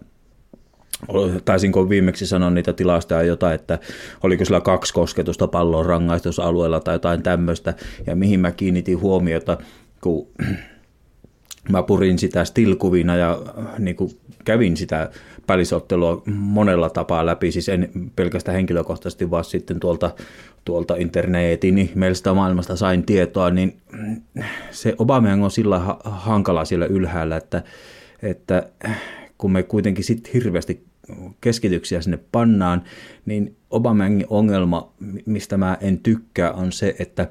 taisinko viimeksi sanoa niitä tilastoja jotain, että oliko sillä kaksi kosketusta pallon rangaistusalueella tai jotain tämmöistä, ja mihin mä kiinnitin huomiota, kun mä purin sitä stilkuvina ja niin kuin kävin sitä pälisottelua monella tapaa läpi, siis en pelkästään henkilökohtaisesti, vaan sitten tuolta, tuolta internetin ihmeellisestä maailmasta sain tietoa, niin se Obama on sillä hankala siellä ylhäällä, että, että kun me kuitenkin sitten hirveästi keskityksiä sinne pannaan, niin Obamangin ongelma, mistä mä en tykkää, on se, että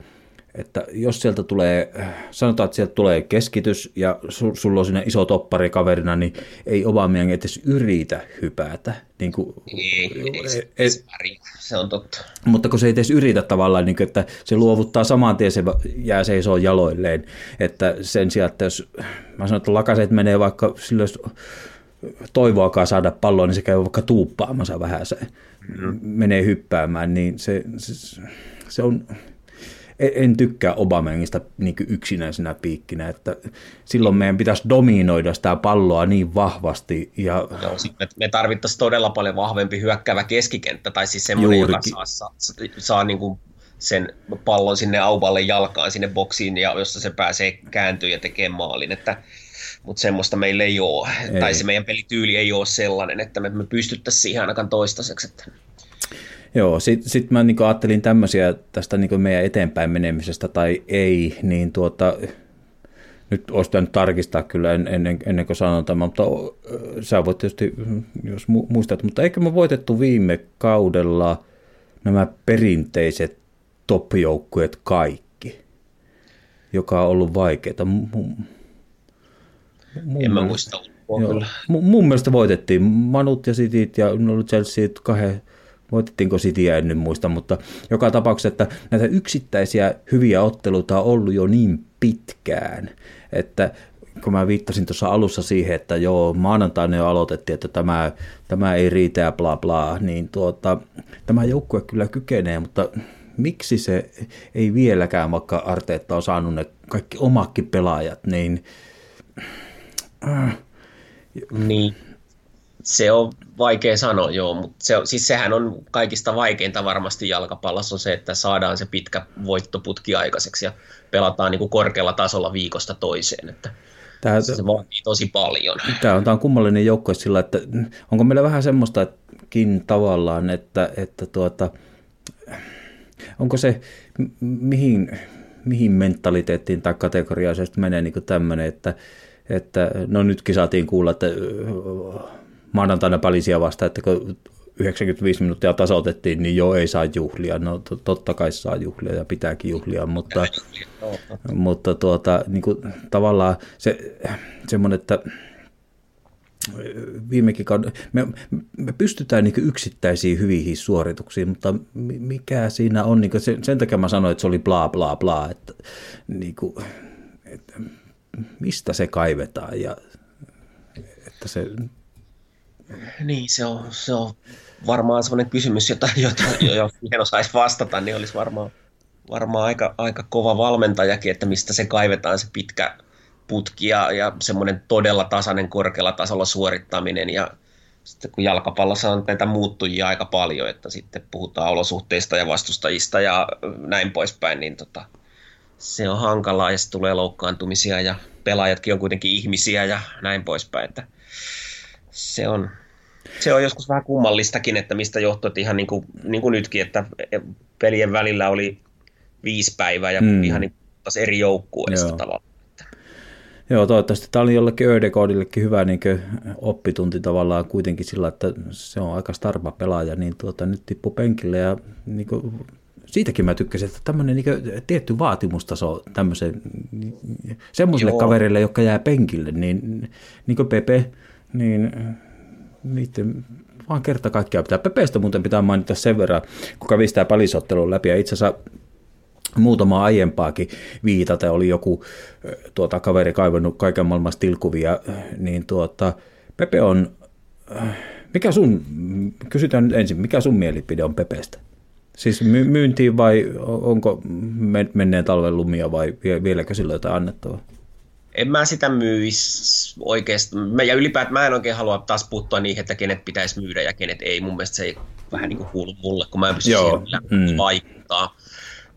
että jos sieltä tulee, sanotaan, että sieltä tulee keskitys ja su, sulla on sinne iso toppari kaverina, niin ei Obamiang edes yritä hypätä. Niin kuin, ei, ei, ei, ei, se on totta. Mutta kun se ei edes yritä tavallaan, niin kuin, että se luovuttaa saman tien, se jää seisoo jaloilleen. Että sen sijaan, että jos mä sanon, että lakaset menee vaikka sillä toivoakaan saada palloa, niin se käy vaikka tuuppaamassa vähän se mm. menee hyppäämään, niin se, se, se on, en tykkää Obamangista niin yksinäisenä piikkinä, että silloin meidän pitäisi dominoida sitä palloa niin vahvasti. Ja... Joo, me, me tarvittaisiin todella paljon vahvempi hyökkäävä keskikenttä, tai siis semmoinen, Juurikin. joka saa, saa, saa niin kuin sen pallon sinne auvalle jalkaan, sinne boksiin, ja jossa se pääsee kääntyä ja tekee maalin, että mutta semmoista meillä ei ole, ei. tai se meidän pelityyli ei ole sellainen, että me, me pystyttäisiin siihen ainakaan toistaiseksi. Että... Joo, sitten sit mä niinku ajattelin tämmöisiä tästä niinku meidän eteenpäin menemisestä tai ei, niin tuota, nyt olisi pitänyt tarkistaa kyllä ennen, ennen kuin sanon tämän, mutta sä voit tietysti, jos muistat, mutta eikö me voitettu viime kaudella nämä perinteiset top-joukkueet kaikki, joka on ollut vaikeaa. Mun en mä muista Joo, mun mielestä voitettiin Manut ja Cityt ja Chelsea kahden, voitettiinko Cityä en nyt muista, mutta joka tapauksessa, että näitä yksittäisiä hyviä otteluita on ollut jo niin pitkään, että kun mä viittasin tuossa alussa siihen, että joo, maanantaina jo aloitettiin, että tämä, tämä ei riitä ja bla bla, niin tuota, tämä joukkue kyllä kykenee, mutta miksi se ei vieläkään, vaikka Arteetta on saanut ne kaikki omakin pelaajat, niin Äh. Niin, se on vaikea sanoa, joo, mutta se, siis sehän on kaikista vaikeinta varmasti jalkapallossa on se, että saadaan se pitkä voittoputki aikaiseksi ja pelataan niin kuin korkealla tasolla viikosta toiseen, että Tämä, se vaatii tosi paljon. Tämä on, tämä on kummallinen joukko sillä, että onko meillä vähän semmoistakin tavallaan, että, että tuota, onko se, mihin, mihin mentaliteettiin tai kategoriaan se menee niin tämmöinen, että, että no nytkin saatiin kuulla, että maanantaina palisia vasta, että kun 95 minuuttia tasoitettiin, niin jo ei saa juhlia. No totta kai saa juhlia ja pitääkin juhlia, mutta, mutta tuota, niin kuin, tavallaan se, semmoinen, että viimekin kauden, me, me pystytään niin yksittäisiin hyviin suorituksiin, mutta mikä siinä on, niin sen, sen takia mä sanoin, että se oli bla bla bla, että, niin kuin, että mistä se kaivetaan ja että se... Niin, se on, se on varmaan sellainen kysymys, jota, jota jos siihen osaisi vastata, niin olisi varmaan, varmaan aika, aika kova valmentajakin, että mistä se kaivetaan se pitkä putki ja, ja semmoinen todella tasainen korkealla tasolla suorittaminen ja sitten kun jalkapallossa on näitä muuttujia aika paljon, että sitten puhutaan olosuhteista ja vastustajista ja näin poispäin, niin tota, se on hankalaa ja sitten tulee loukkaantumisia ja pelaajatkin on kuitenkin ihmisiä ja näin poispäin. Että se, on, se on joskus vähän kummallistakin, että mistä johtuu, että ihan niin kuin, niin kuin nytkin, että pelien välillä oli viisi päivää ja mm. ihan niin kuin eri joukkueista tavallaan. Joo, toivottavasti tämä oli jollekin Ödekoodillekin hyvä niin oppitunti tavallaan kuitenkin sillä, että se on aika starpa pelaaja, niin tuota, nyt tippu penkille ja niin kuin siitäkin mä tykkäsin, että tämmöinen niin tietty vaatimustaso tämmöisen, semmoiselle Joo. kaverille, joka jää penkille, niin, niin kuin Pepe, niin niiden vaan kerta kaikkiaan pitää. Pepestä muuten pitää mainita sen verran, kun kävi sitä palisottelun läpi, ja itse asiassa muutama aiempaakin viitata, oli joku tuota, kaveri kaivannut kaiken maailman tilkuvia, niin tuota, Pepe on, mikä sun, kysytään nyt ensin, mikä sun mielipide on Pepestä? Siis my- myyntiin vai onko menneen talven lumia vai vieläkö sillä jotain annettavaa? En mä sitä myisi oikeastaan. Ja ylipäätään mä en oikein halua taas puuttua niihin, että kenet pitäisi myydä ja kenet ei. Mun mielestä se ei vähän niin kuin kuulu mulle, kun mä en pysty Joo. siihen mm. vaikuttaa.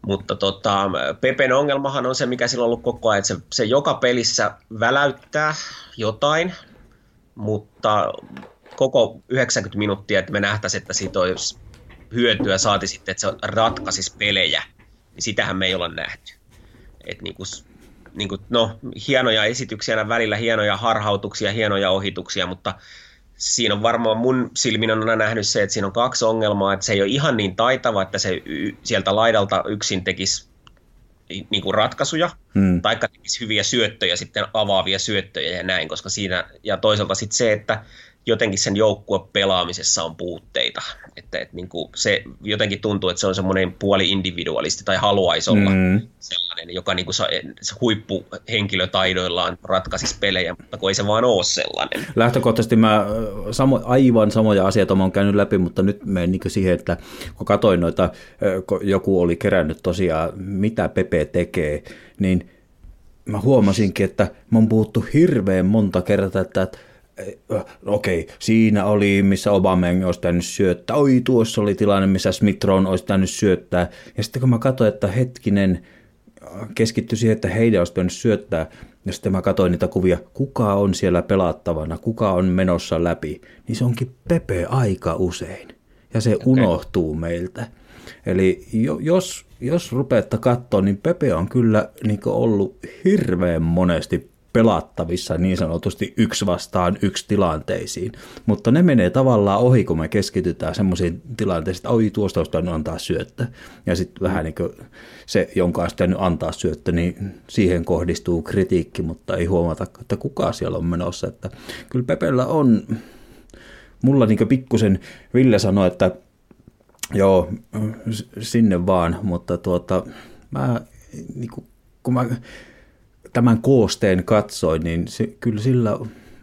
Mutta tota, Pepen ongelmahan on se, mikä sillä on ollut koko ajan, että se, se joka pelissä väläyttää jotain, mutta koko 90 minuuttia, että me nähtäisiin, että siitä olisi hyötyä, saati sitten, että se ratkaisisi pelejä, niin sitähän me ei olla nähty. Et niin kuin, niin kuin, no, hienoja esityksiä välillä, hienoja harhautuksia, hienoja ohituksia, mutta siinä on varmaan mun silmin on aina nähnyt se, että siinä on kaksi ongelmaa, että se ei ole ihan niin taitava, että se sieltä laidalta yksin tekisi niin kuin ratkaisuja, hmm. tai tekisi hyviä syöttöjä, sitten avaavia syöttöjä ja näin, koska siinä, ja toisaalta sitten se, että jotenkin sen joukkue pelaamisessa on puutteita. Että, että niin kuin se jotenkin tuntuu, että se on semmoinen puoli individualisti tai haluaisi olla mm. sellainen, joka niin kuin sa, huippuhenkilötaidoillaan ratkaisisi pelejä, mutta kun ei se vaan ole sellainen. Lähtökohtaisesti mä samo, aivan samoja asioita mä oon käynyt läpi, mutta nyt menen niin siihen, että kun katsoin noita, kun joku oli kerännyt tosiaan, mitä Pepe tekee, niin mä huomasinkin, että mä oon puhuttu hirveän monta kertaa, että okei, okay, siinä oli, missä Obama olisi tännyt syöttää, oi tuossa oli tilanne, missä Smithron olisi tännyt syöttää, ja sitten kun mä katsoin, että hetkinen, keskittyi siihen, että heidän olisi pitänyt syöttää, ja sitten mä katsoin niitä kuvia, kuka on siellä pelattavana, kuka on menossa läpi, niin se onkin Pepe aika usein, ja se okay. unohtuu meiltä. Eli jos, jos rupeatte katsoa, niin Pepe on kyllä niin ollut hirveän monesti pelattavissa niin sanotusti yksi vastaan yksi tilanteisiin, mutta ne menee tavallaan ohi, kun me keskitytään semmoisiin tilanteisiin, että oi tuosta olisi antaa syöttö. Ja sitten vähän niin kuin se, jonka olisi pitänyt antaa syöttö, niin siihen kohdistuu kritiikki, mutta ei huomata, että kuka siellä on menossa. Että kyllä Pepellä on, mulla niin pikkusen Ville sanoi, että joo, sinne vaan, mutta tuota, mä niin kuin, kun mä tämän koosteen katsoin, niin se, kyllä sillä,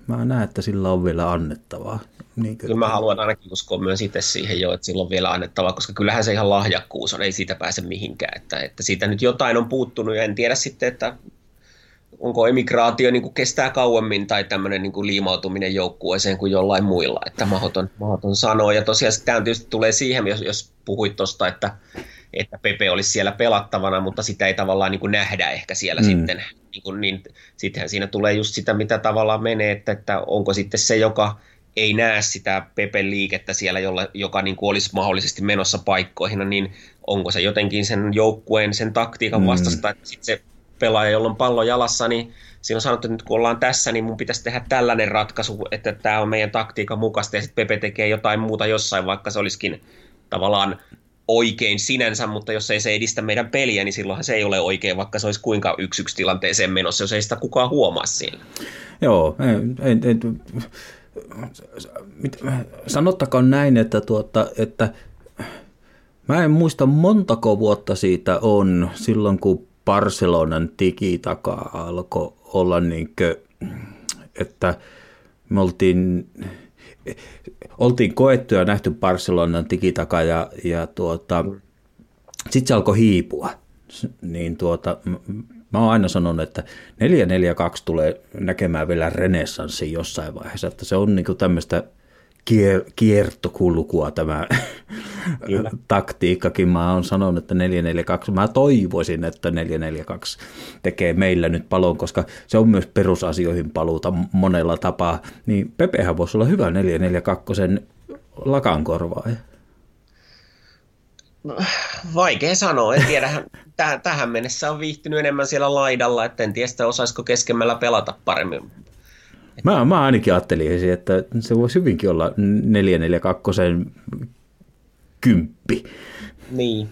mä näen, että sillä on vielä annettavaa. Niin kyllä mä haluan ainakin uskoa myös itse siihen jo, että sillä on vielä annettavaa, koska kyllähän se ihan lahjakkuus on, ei siitä pääse mihinkään. Että, että siitä nyt jotain on puuttunut ja en tiedä sitten, että onko emigraatio niin kuin kestää kauemmin tai tämmöinen niin kuin liimautuminen joukkueeseen kuin jollain muilla, että mahdoton, mahdoton sanoa. Ja tosiaan tämä tietysti tulee siihen, jos, jos puhuit tuosta, että, että Pepe olisi siellä pelattavana, mutta sitä ei tavallaan niin kuin nähdä ehkä siellä mm. sitten. Niin, kuin, niin sittenhän siinä tulee just sitä, mitä tavallaan menee, että, että onko sitten se, joka ei näe sitä Pepen liikettä siellä, jolla, joka niin kuin olisi mahdollisesti menossa paikkoihin, niin onko se jotenkin sen joukkueen, sen taktiikan vastasta, mm. että sitten se pelaaja, jolla on pallo jalassa, niin siinä on sanottu, että nyt kun ollaan tässä, niin mun pitäisi tehdä tällainen ratkaisu, että tämä on meidän taktiikan mukaista, ja sitten Pepe tekee jotain muuta jossain, vaikka se olisikin tavallaan oikein sinänsä, mutta jos ei se edistä meidän peliä, niin silloinhan se ei ole oikein, vaikka se olisi kuinka yksi yksi tilanteeseen menossa, jos ei sitä kukaan huomaa siellä. Joo, en, en, en, näin, että, tuota, että mä en muista montako vuotta siitä on silloin, kun Barcelonan takaa alkoi olla niin kuin, että me oltiin, oltiin koettu ja nähty Barcelonan digitaka ja, ja tuota, sitten se alkoi hiipua. Niin tuota, mä oon aina sanonut, että 442 tulee näkemään vielä renessanssi jossain vaiheessa, että se on niinku tämmöistä kier- kiertokulkua tämä Kyllä. taktiikkakin. Mä oon sanonut, että 442, mä toivoisin, että 442 tekee meillä nyt palon, koska se on myös perusasioihin paluuta monella tapaa. Niin Pepehän voisi olla hyvä 442 lakan korvaaja. No, vaikea sanoa, en tiedä. Täh- tähän mennessä on viihtynyt enemmän siellä laidalla, että en tiedä, osaisiko keskemmällä pelata paremmin. Mä, mä ainakin ajattelin, että se voisi hyvinkin olla 442 kymppi. Niin.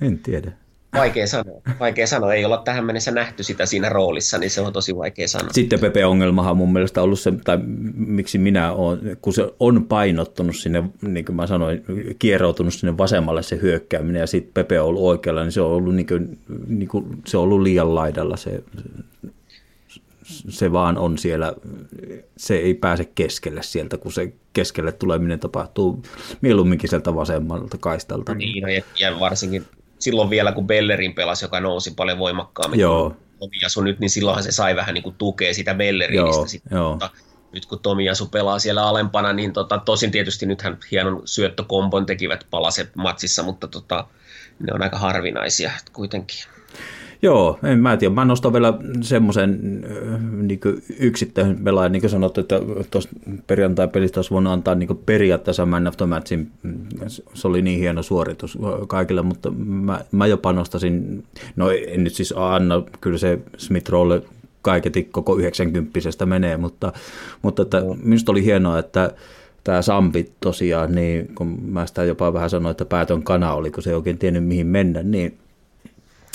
En tiedä. Vaikea sanoa. Vaikea sanoa. Ei olla tähän mennessä nähty sitä siinä roolissa, niin se on tosi vaikea sanoa. Sitten Pepe-ongelmahan on mun mielestä ollut se, tai miksi minä olen, kun se on painottunut sinne, niin kuin mä sanoin, kieroutunut sinne vasemmalle se hyökkääminen, ja sitten Pepe on ollut oikealla, niin se on ollut, niin kuin, niin kuin, se on ollut liian laidalla se, se vaan on siellä, se ei pääse keskelle sieltä, kun se keskelle tuleminen tapahtuu mieluumminkin sieltä vasemmalta kaistalta. Niin, no, ja, varsinkin silloin vielä, kun Bellerin pelasi, joka nousi paljon voimakkaammin Joo. Tomiasu nyt, niin silloinhan se sai vähän niin kuin tukea sitä Bellerinistä. Sitten, joo. Mutta nyt kun Tomiasu pelaa siellä alempana, niin tota, tosin tietysti nythän hienon syöttökombon tekivät palaset matsissa, mutta tota, ne on aika harvinaisia kuitenkin. Joo, en mä tiedä. Mä nostan vielä semmoisen niin yksittäisen pelaajan, niin kuin sanottu, että tuossa perjantai-pelistä olisi voinut antaa niin periaatteessa Man of the Matchin. Se oli niin hieno suoritus kaikille, mutta mä, mä jopa nostasin, no en nyt siis anna, kyllä se Smith Rolle kaiketi koko 90 menee, mutta, mutta että minusta oli hienoa, että tämä Sampi tosiaan, niin kun mä sitä jopa vähän sanoin, että päätön kana oli, kun se ei oikein tiennyt mihin mennä, niin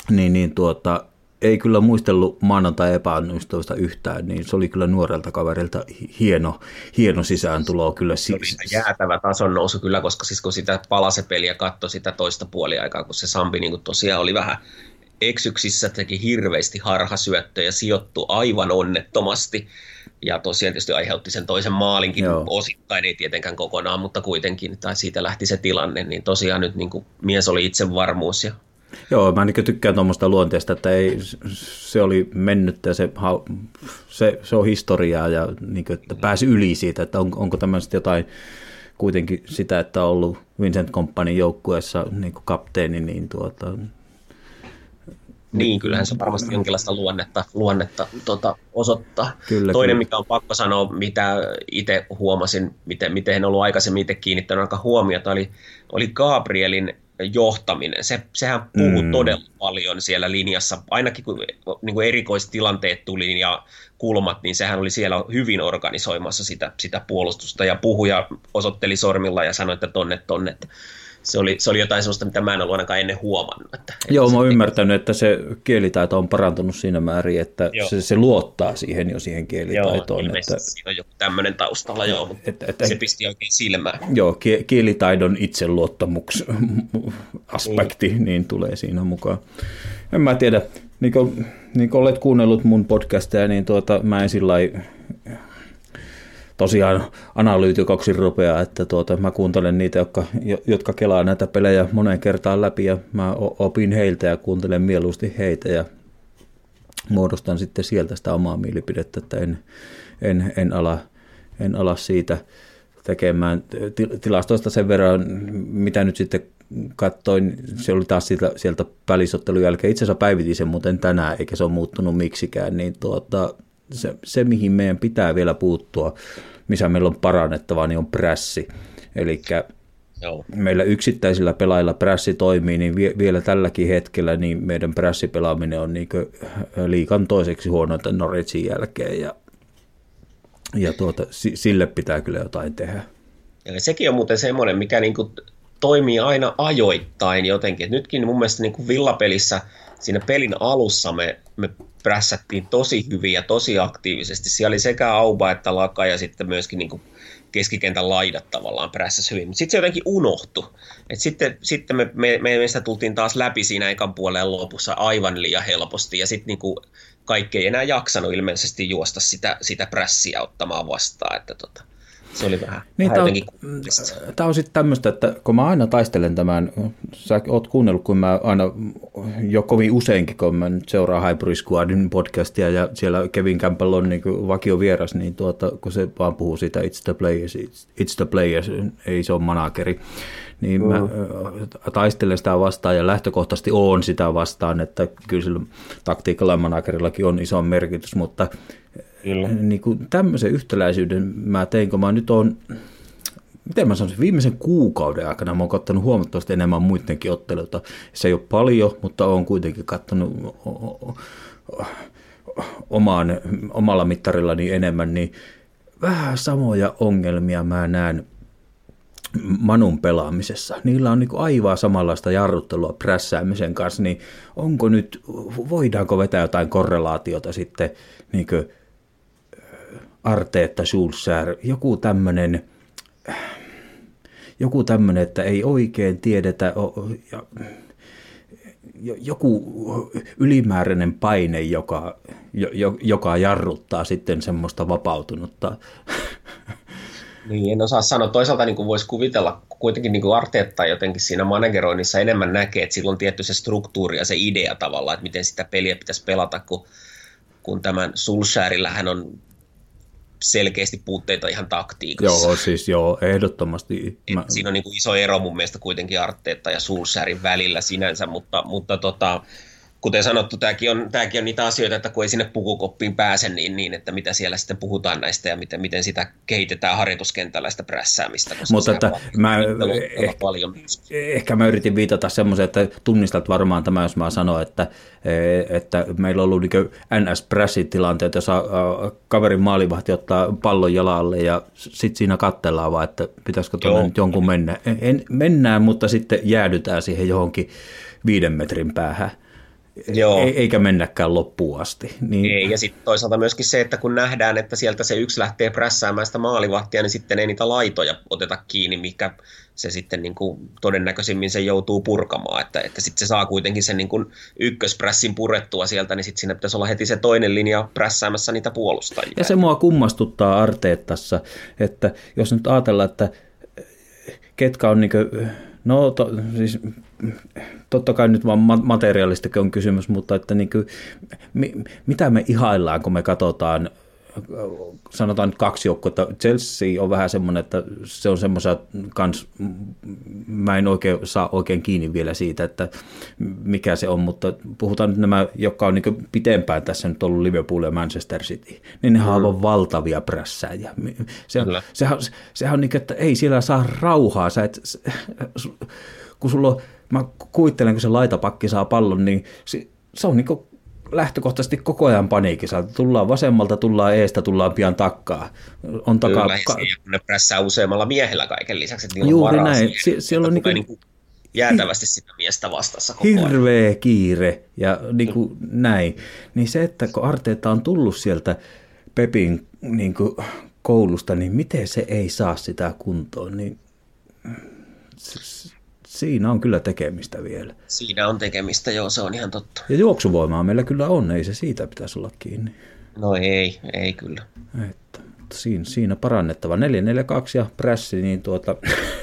niin, niin tuota, ei kyllä muistellut maanantai epäonnistumista yhtään, niin se oli kyllä nuorelta kaverilta hieno, hieno sisääntulo kyllä. Se oli jäätävä tason nousu kyllä, koska siis kun sitä palasepeliä katsoi sitä toista puoliaikaa, kun se Sampi niin tosiaan oli vähän eksyksissä, teki hirveästi harhasyöttöjä, sijoittu aivan onnettomasti ja tosiaan tietysti aiheutti sen toisen maalinkin Joo. osittain, ei tietenkään kokonaan, mutta kuitenkin, tai siitä lähti se tilanne, niin tosiaan nyt niin kuin mies oli itsevarmuus ja Joo, mä niin tykkään tuommoista luonteesta, että ei, se oli mennyt ja se, se, se on historiaa ja niin kuin, että pääsi yli siitä, että on, onko tämmöistä jotain kuitenkin sitä, että on ollut Vincent Companyn joukkueessa niin kapteeni, niin tuota, niin, kyllähän se varmasti jonkinlaista luonnetta, luonnetta tota, osoittaa. Kyllä, Toinen, kyllä. mikä on pakko sanoa, mitä itse huomasin, miten, miten en ollut aikaisemmin itse kiinnittänyt aika huomiota, oli, oli Gabrielin johtaminen. Se, sehän puhuu mm. todella paljon siellä linjassa, ainakin kun niin kuin erikoistilanteet tuli ja kulmat, niin sehän oli siellä hyvin organisoimassa sitä, sitä puolustusta ja puhuja osoitteli sormilla ja sanoi, että tonne, tonne. Että se oli, se oli jotain sellaista, mitä mä en ollut ainakaan ennen huomannut. Että, Joo, mä oon ymmärtänyt, että se kielitaito on parantunut siinä määrin, että se, se luottaa siihen jo siihen kielitaitoon. Joo, että, siinä on joku tämmöinen taustalla, joo, mutta että, että, se pisti oikein silmään. Joo, kielitaidon itseluottamuks aspekti mm. niin tulee siinä mukaan. En mä tiedä, niin kuin, niin kuin olet kuunnellut mun podcasteja, niin tuota, mä en sillä tosiaan analyytikoksi rupeaa, että tuota, mä kuuntelen niitä, jotka, jotka kelaa näitä pelejä moneen kertaan läpi ja mä opin heiltä ja kuuntelen mieluusti heitä ja muodostan sitten sieltä sitä omaa mielipidettä, että en, en, en, ala, en ala siitä tekemään. Tilastoista sen verran, mitä nyt sitten katsoin, se oli taas sieltä, sieltä välisottelun jälkeen, itse asiassa päivitin sen muuten tänään, eikä se ole muuttunut miksikään, niin tuota, se, se, mihin meidän pitää vielä puuttua, missä meillä on parannettavaa, niin on prässi. Eli meillä yksittäisillä pelaajilla prässi toimii, niin vielä tälläkin hetkellä niin meidän prässipelaaminen on niin liikan toiseksi huonointa Norwichin jälkeen, ja, ja tuota, sille pitää kyllä jotain tehdä. Ja sekin on muuten semmoinen, mikä niin kuin toimii aina ajoittain jotenkin. Et nytkin mun mielestä niin kuin villapelissä siinä pelin alussa me, me prässättiin tosi hyvin ja tosi aktiivisesti. Siellä oli sekä Auba että Laka ja sitten myöskin niin keskikentän laidat tavallaan prässäs hyvin. Mutta sitten se jotenkin unohtui. Et sitten sitten me, me, me, meistä tultiin taas läpi siinä ekan puolen lopussa aivan liian helposti ja sitten niin kaikki ei enää jaksanut ilmeisesti juosta sitä, sitä prässiä ottamaan vastaan. Että tota, se oli vähän, niin, vähän tämä on, tämä on sitten tämmöistä, että kun mä aina taistelen tämän, sä oot kuunnellut, kun mä aina jo kovin useinkin, kun mä nyt seuraan Hybrid Squadin podcastia ja siellä Kevin Campbell on niin vakio vieras, niin tuota, kun se vaan puhuu siitä it's the players, it's, it's the players, ei se ole manageri, niin mm. mä taistelen sitä vastaan ja lähtökohtaisesti on sitä vastaan, että kyllä sillä taktiikalla ja managerillakin on iso merkitys, mutta Kyllä. Niin kuin tämmöisen yhtäläisyyden mä tein, kun mä nyt on, miten mä sanoisin, viimeisen kuukauden aikana mä oon katsonut huomattavasti enemmän muidenkin otteluita. Se ei ole paljon, mutta oon kuitenkin katsonut omaan, omalla mittarillani enemmän, niin vähän samoja ongelmia mä näen Manun pelaamisessa. Niillä on niin aivan samanlaista jarruttelua prässäämisen kanssa, niin onko nyt, voidaanko vetää jotain korrelaatiota sitten niin Arteetta, Schulzer, joku tämmöinen, joku tämmöinen, että ei oikein tiedetä, ja joku ylimääräinen paine, joka, joka jarruttaa sitten semmoista vapautunutta. Niin, en osaa sanoa. Toisaalta niin voisi kuvitella, kuitenkin niin kuin Arteetta jotenkin siinä manageroinnissa enemmän näkee, että silloin on tietty se struktuuri ja se idea tavallaan, että miten sitä peliä pitäisi pelata, kun, kun tämän Sulshärillä hän on selkeästi puutteita ihan taktiikassa. Joo, siis joo, ehdottomasti. Mä... Siinä on niin kuin iso ero mun mielestä kuitenkin Arteetta ja Sulsäärin välillä sinänsä, mutta, mutta tota, kuten sanottu, tämäkin on, tämäkin on niitä asioita, että kun ei sinne pukukoppiin pääse, niin, niin että mitä siellä sitten puhutaan näistä ja miten, miten sitä kehitetään harjoituskentällä sitä prässäämistä. Mutta että mä, ehkä, paljon. ehkä mä yritin viitata semmoiseen, että tunnistat varmaan tämä, jos mä sanon, että, että meillä on ollut niin NS-prässitilanteet, jossa kaverin maalivahti ottaa pallon jalalle ja sitten siinä katsellaan vaan, että pitäisikö tuonne nyt jonkun mennä. En, mennään, mutta sitten jäädytään siihen johonkin viiden metrin päähän. Joo. eikä mennäkään loppuun asti. Niin... Ei, ja sitten toisaalta myöskin se, että kun nähdään, että sieltä se yksi lähtee prässäämään sitä maalivahtia, niin sitten ei niitä laitoja oteta kiinni, mikä se sitten niin kuin todennäköisimmin se joutuu purkamaan, että, että sitten se saa kuitenkin sen niin kuin ykkösprässin purettua sieltä, niin sitten siinä pitäisi olla heti se toinen linja prässäämässä niitä puolustajia. Ja se mua kummastuttaa Arteettassa, että jos nyt ajatellaan, että ketkä on niin kuin, no to, siis totta kai nyt vaan materiaalistakin on kysymys, mutta että niin kuin, mi, mitä me ihaillaan, kun me katsotaan sanotaan nyt kaksi joukkuetta. Chelsea on vähän semmoinen, että se on semmoisia kans, mä en oikein saa oikein kiinni vielä siitä, että mikä se on, mutta puhutaan nyt nämä, jotka on niin pitempään tässä nyt ollut Liverpool ja Manchester City, niin ne mm. on valtavia prässäjiä. Se, sehän, sehän on niin, että ei siellä saa rauhaa, sä et, kun sulla on mä kuvittelen, kun se laitapakki saa pallon, niin se, se on niin lähtökohtaisesti koko ajan paniikissa. Tullaan vasemmalta, tullaan eestä, tullaan pian takkaa. On takaa... Kyllä, ka- ne prässää useammalla miehellä kaiken lisäksi, että Juuri on näin. Sie- siellä on niin kuin... jäätävästi sitä miestä vastassa koko Hirveä ajan. kiire ja niin kuin mm. näin. Niin se, että kun Arteeta on tullut sieltä Pepin niin kuin koulusta, niin miten se ei saa sitä kuntoon, niin Siinä on kyllä tekemistä vielä. Siinä on tekemistä, joo, se on ihan totta. Ja juoksuvoimaa meillä kyllä on, ei se siitä pitäisi olla kiinni. No ei, ei kyllä. Että, mutta siinä, siinä parannettava. 442 ja prässi, niin tuota,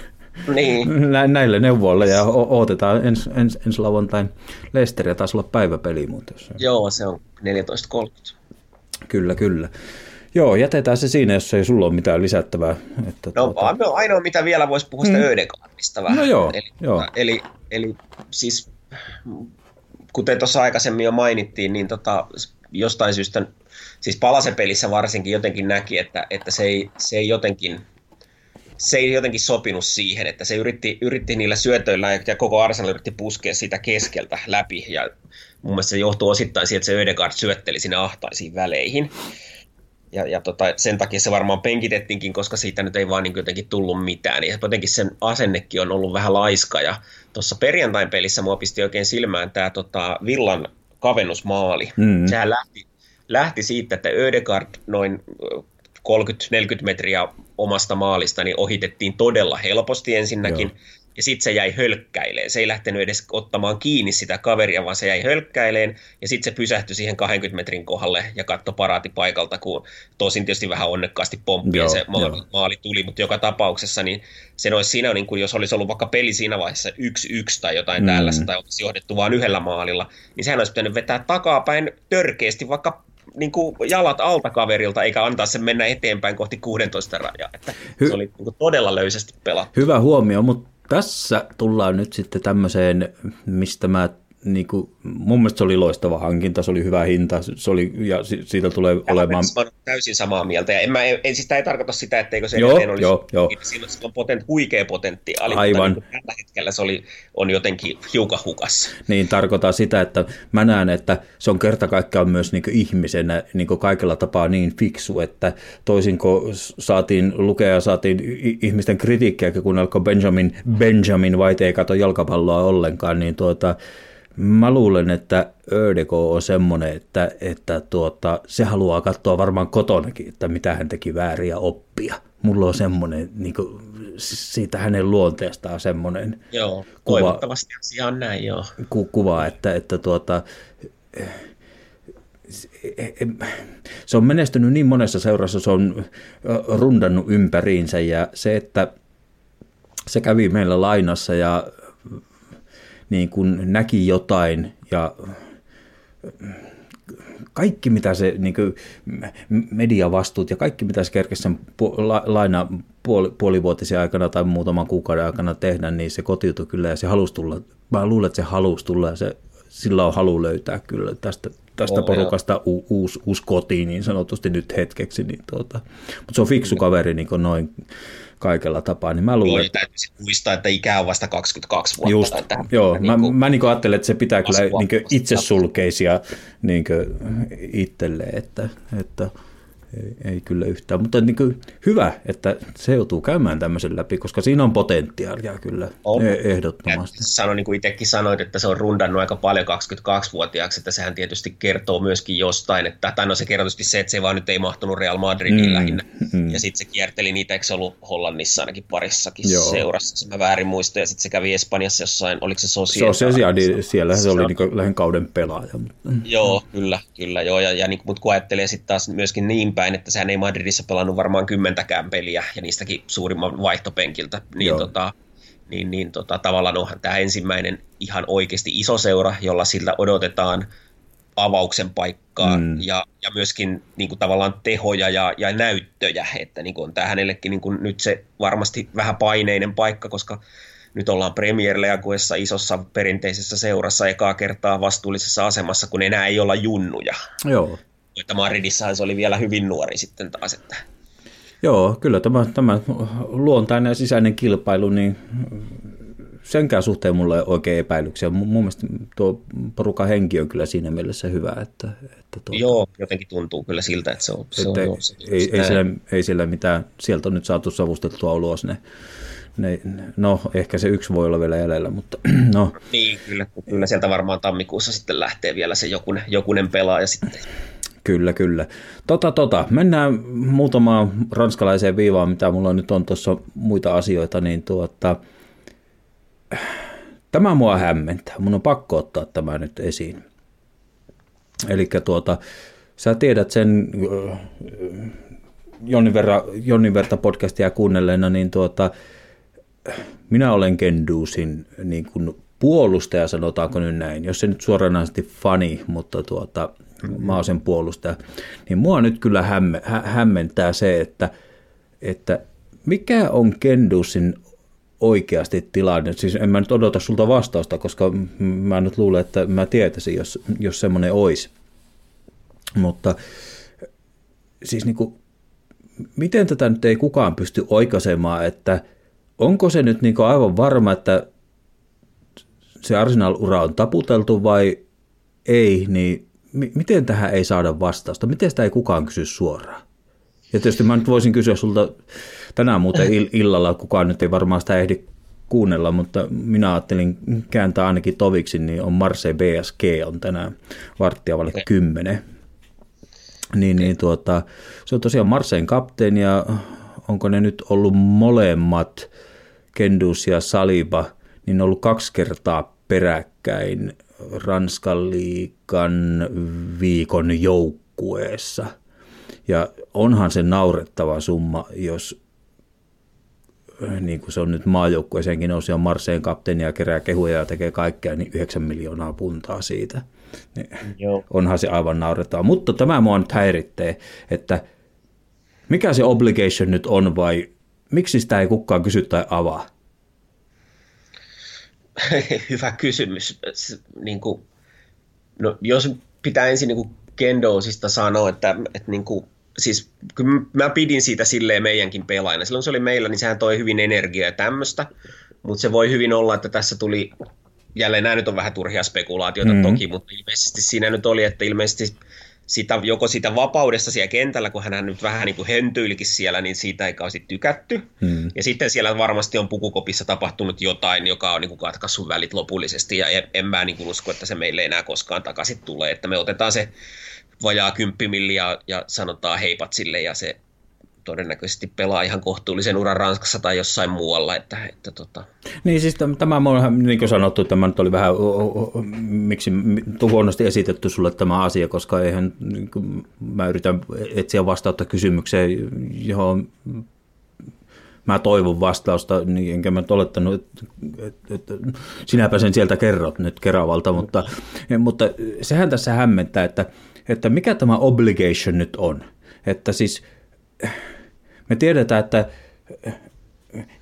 niin. näille neuvoille ja odotetaan ens, ens, ensi lauantain Leicesteria taisi olla päiväpeli muuten. Joo, se on 14.30. Kyllä, kyllä. Joo, jätetään se siinä, jos ei sulla ole mitään lisättävää. Että no, tuota... no ainoa, mitä vielä voisi puhua sitä mm. Ödegaardista vähän. No joo, eli, joo. Eli, eli siis, kuten tuossa aikaisemmin jo mainittiin, niin tota, jostain syystä, siis palasepelissä varsinkin jotenkin näki, että, että se, ei, se ei jotenkin se ei jotenkin sopinut siihen, että se yritti, yritti niillä syötöillä ja koko Arsenal yritti puskea sitä keskeltä läpi ja mun mielestä se johtuu osittain siitä, että se Ödegaard syötteli sinne ahtaisiin väleihin. Ja, ja tota, sen takia se varmaan penkitettiinkin, koska siitä nyt ei vaan niin jotenkin tullut mitään. Ja jotenkin sen asennekin on ollut vähän laiska. Ja tuossa perjantain pelissä mua pisti oikein silmään tämä tota, Villan kavennusmaali. Mm. Sehän lähti, lähti siitä, että Ödegard noin 30-40 metriä omasta maalista niin ohitettiin todella helposti ensinnäkin. Joo ja sitten se jäi hölkkäileen. Se ei lähtenyt edes ottamaan kiinni sitä kaveria, vaan se jäi hölkkäileen, ja sitten se pysähtyi siihen 20 metrin kohdalle ja katsoi paraati paikalta, kun tosin tietysti vähän onnekkaasti pomppi ja se maali, maali tuli, mutta joka tapauksessa niin se olisi siinä, niin kuin jos olisi ollut vaikka peli siinä vaiheessa yksi yksi tai jotain mm. tällaista, tai olisi johdettu vain yhdellä maalilla, niin sehän olisi pitänyt vetää takapäin törkeästi vaikka niin kuin jalat alta kaverilta, eikä antaa sen mennä eteenpäin kohti 16 rajaa. Että Hy- se oli niin kuin todella löysästi pelattu. Hyvä huomio, mutta tässä tullaan nyt sitten tämmöiseen, mistä mä niin kuin, mun mielestä se oli loistava hankinta, se oli hyvä hinta, se oli, ja siitä tulee ja olemaan... Mä täysin samaa mieltä, ja en, mä, en, siis tämä ei tarkoita sitä, etteikö se joo, olisi, joo, joo. siinä on potent, huikea potentiaali, Aivan. mutta niin tällä hetkellä se oli, on jotenkin hiukan hukassa. Niin, tarkoittaa sitä, että mä näen, että se on kerta kaikkiaan myös niin ihmisenä niin kaikella tapaa niin fiksu, että toisin kuin saatiin lukea ja saatiin ihmisten kritiikkiä, kun alkoi Benjamin, Benjamin White ei kato jalkapalloa ollenkaan, niin tuota, Mä luulen, että Ödeko on semmoinen, että, että tuota, se haluaa katsoa varmaan kotonakin, että mitä hän teki vääriä oppia. Mulla on semmoinen, niin kuin, siitä hänen luonteestaan semmoinen joo, kuva, asia on näin, joo. Ku, kuva, että, että tuota, se on menestynyt niin monessa seurassa, se on rundannut ympäriinsä ja se, että se kävi meillä lainassa ja niin kuin näki jotain ja kaikki mitä se niin kuin mediavastuut ja kaikki mitä se kerkesi sen laina puoli, puolivuotisen aikana tai muutaman kuukauden aikana tehdä, niin se kotiutui kyllä ja se halusi tulla. Mä luulen, että se halusi tulla ja se, sillä on halu löytää kyllä tästä, tästä oh, porukasta u, uusi, uusi koti niin sanotusti nyt hetkeksi. Niin tuota. Mutta se on fiksu kaveri niin noin kaikella tapaa, niin mä luulen... Joo, että... täytyy muistaa, että ikä on vasta 22 vuotta. Just, että joo, mä, niin kuin, mä niin ajattelen, että se pitää kyllä niin itse sulkeisia niin itselleen, että, että ei, ei kyllä yhtään, mutta niin kuin hyvä, että se joutuu käymään tämmöisen läpi, koska siinä on potentiaalia kyllä on. E- ehdottomasti. Sanoin, niin kuin itsekin sanoit, että se on rundannut aika paljon 22-vuotiaaksi, että sehän tietysti kertoo myöskin jostain, että, tai no se kertoo se, että se vaan nyt ei mahtunut Real Madridin mm, lähinnä, mm. ja sitten se kierteli niitä, eikö se ollut Hollannissa ainakin parissakin Joo. seurassa, mä väärin muistan, ja sitten se kävi Espanjassa jossain, oliko se Sociedad? Sociedad, siellä se, se oli niin lähden kauden pelaaja. Joo, kyllä, kyllä, joo, ja, ja niin, mutta kun ajattelee sitten taas myöskin niin päin, että sehän ei Madridissa pelannut varmaan kymmentäkään peliä, ja niistäkin suurimman vaihtopenkiltä, niin, tota, niin, niin tota, tavallaan onhan tämä ensimmäinen ihan oikeasti iso seura, jolla sillä odotetaan avauksen paikkaa mm. ja, ja myöskin niin kuin, tavallaan tehoja ja, ja näyttöjä, että niin kuin, on tämä hänellekin niin kuin, nyt se varmasti vähän paineinen paikka, koska nyt ollaan Premier Leagueessa isossa perinteisessä seurassa ekaa kertaa vastuullisessa asemassa, kun enää ei olla junnuja. Joo että Madridissahan se oli vielä hyvin nuori sitten taas. Että... Joo, kyllä tämä, tämä luontainen ja sisäinen kilpailu, niin senkään suhteen mulla ei oikein epäilyksiä. Mun mielestä tuo porukan henki on kyllä siinä mielessä hyvä. Että, että tuo, Joo, jotenkin tuntuu kyllä siltä, että se on, se että on ei, ei, siellä, ei siellä mitään, sieltä on nyt saatu savustettua ulos ne, ne, no ehkä se yksi voi olla vielä jäljellä, mutta no. Niin, kyllä, kyllä sieltä varmaan tammikuussa sitten lähtee vielä se jokunen, jokunen pelaaja sitten. Kyllä, kyllä. Tota, tota, mennään muutamaan ranskalaiseen viivaan, mitä mulla nyt on tuossa muita asioita, niin tuota, tämä mua hämmentää. Mun on pakko ottaa tämä nyt esiin. Eli tuota, sä tiedät sen Jonnin, verran, Jonnin verta podcastia kuunnelleena, niin tuota, minä olen Kenduusin niin kuin puolustaja, sanotaanko nyt näin, jos se nyt suoranaisesti fani, mutta tuota, mä oon sen puolustaja, niin mua nyt kyllä hämme, hä, hämmentää se, että, että mikä on Kendusin oikeasti tilanne. Siis en mä nyt odota sulta vastausta, koska mä nyt luulen, että mä tietäisin, jos, jos semmoinen olisi. Mutta siis niin kuin, miten tätä nyt ei kukaan pysty oikaisemaan, että onko se nyt niin aivan varma, että se Arsenal-ura on taputeltu vai ei, niin miten tähän ei saada vastausta? Miten sitä ei kukaan kysy suoraan? Ja tietysti mä nyt voisin kysyä sulta tänään muuten illalla, kukaan nyt ei varmaan sitä ehdi kuunnella, mutta minä ajattelin kääntää ainakin toviksi, niin on Marseille BSG on tänään varttia vaille okay. kymmenen. Niin, okay. niin tuota, se on tosiaan Marseille kapteeni ja onko ne nyt ollut molemmat, Kendus ja Saliba, niin on ollut kaksi kertaa peräkkäin Ranskan liikan viikon joukkueessa. Ja onhan se naurettava summa, jos niin kuin se on nyt maajoukkueeseenkin nousi on Marseen kapteeni ja kerää kehuja ja tekee kaikkea, niin 9 miljoonaa puntaa siitä. Niin Joo. Onhan se aivan naurettava. Mutta tämä mua nyt häiritsee, että mikä se obligation nyt on vai miksi sitä ei kukaan kysy tai avaa? hyvä kysymys. Niin kuin, no, jos pitää ensin niin kuin Kendosista sanoa, että, että niin kuin, siis kyllä mä pidin siitä silleen meidänkin pelaajana. Silloin se oli meillä, niin sehän toi hyvin energiaa ja tämmöistä, mutta se voi hyvin olla, että tässä tuli, jälleen nämä nyt on vähän turhia spekulaatioita mm. toki, mutta ilmeisesti siinä nyt oli, että ilmeisesti sitä, joko siitä vapaudesta siellä kentällä, kun hän nyt vähän niin kuin hentyilikin siellä, niin siitä ei kauheasti tykätty. Hmm. Ja sitten siellä varmasti on pukukopissa tapahtunut jotain, joka on niin kuin katkaissut välit lopullisesti, ja en, en mä niin kuin usko, että se meille enää koskaan takaisin tulee, että me otetaan se vajaa kymppimilli ja, ja sanotaan heipat sille, ja se todennäköisesti pelaa ihan kohtuullisen uran Ranskassa tai jossain muualla. Että, että tota. Niin siis tämä niin kuin sanottu, tämä nyt oli vähän, miksi huonosti esitetty sulle tämä asia, koska eihän, niin mä yritän etsiä vastausta kysymykseen, johon mä toivon vastausta, niin enkä mä olettanut, että, että, että sinäpä sen sieltä kerrot nyt Keravalta, mutta, mutta sehän tässä hämmentää, että, että mikä tämä obligation nyt on. Että siis me tiedetään, että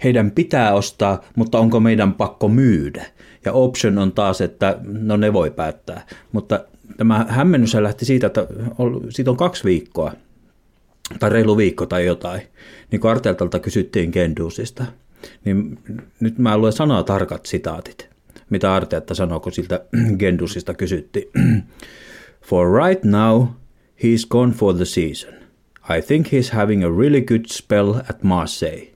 heidän pitää ostaa, mutta onko meidän pakko myydä? Ja option on taas, että no ne voi päättää. Mutta tämä hämmennys lähti siitä, että siitä on kaksi viikkoa, tai reilu viikko tai jotain, niin kun Arteltalta kysyttiin Kendusista. Niin nyt mä luen sanaa tarkat sitaatit, mitä Arteetta sanoo, kun siltä Gendusista kysyttiin. For right now, he's gone for the season. I think he's having a really good spell at Marseille,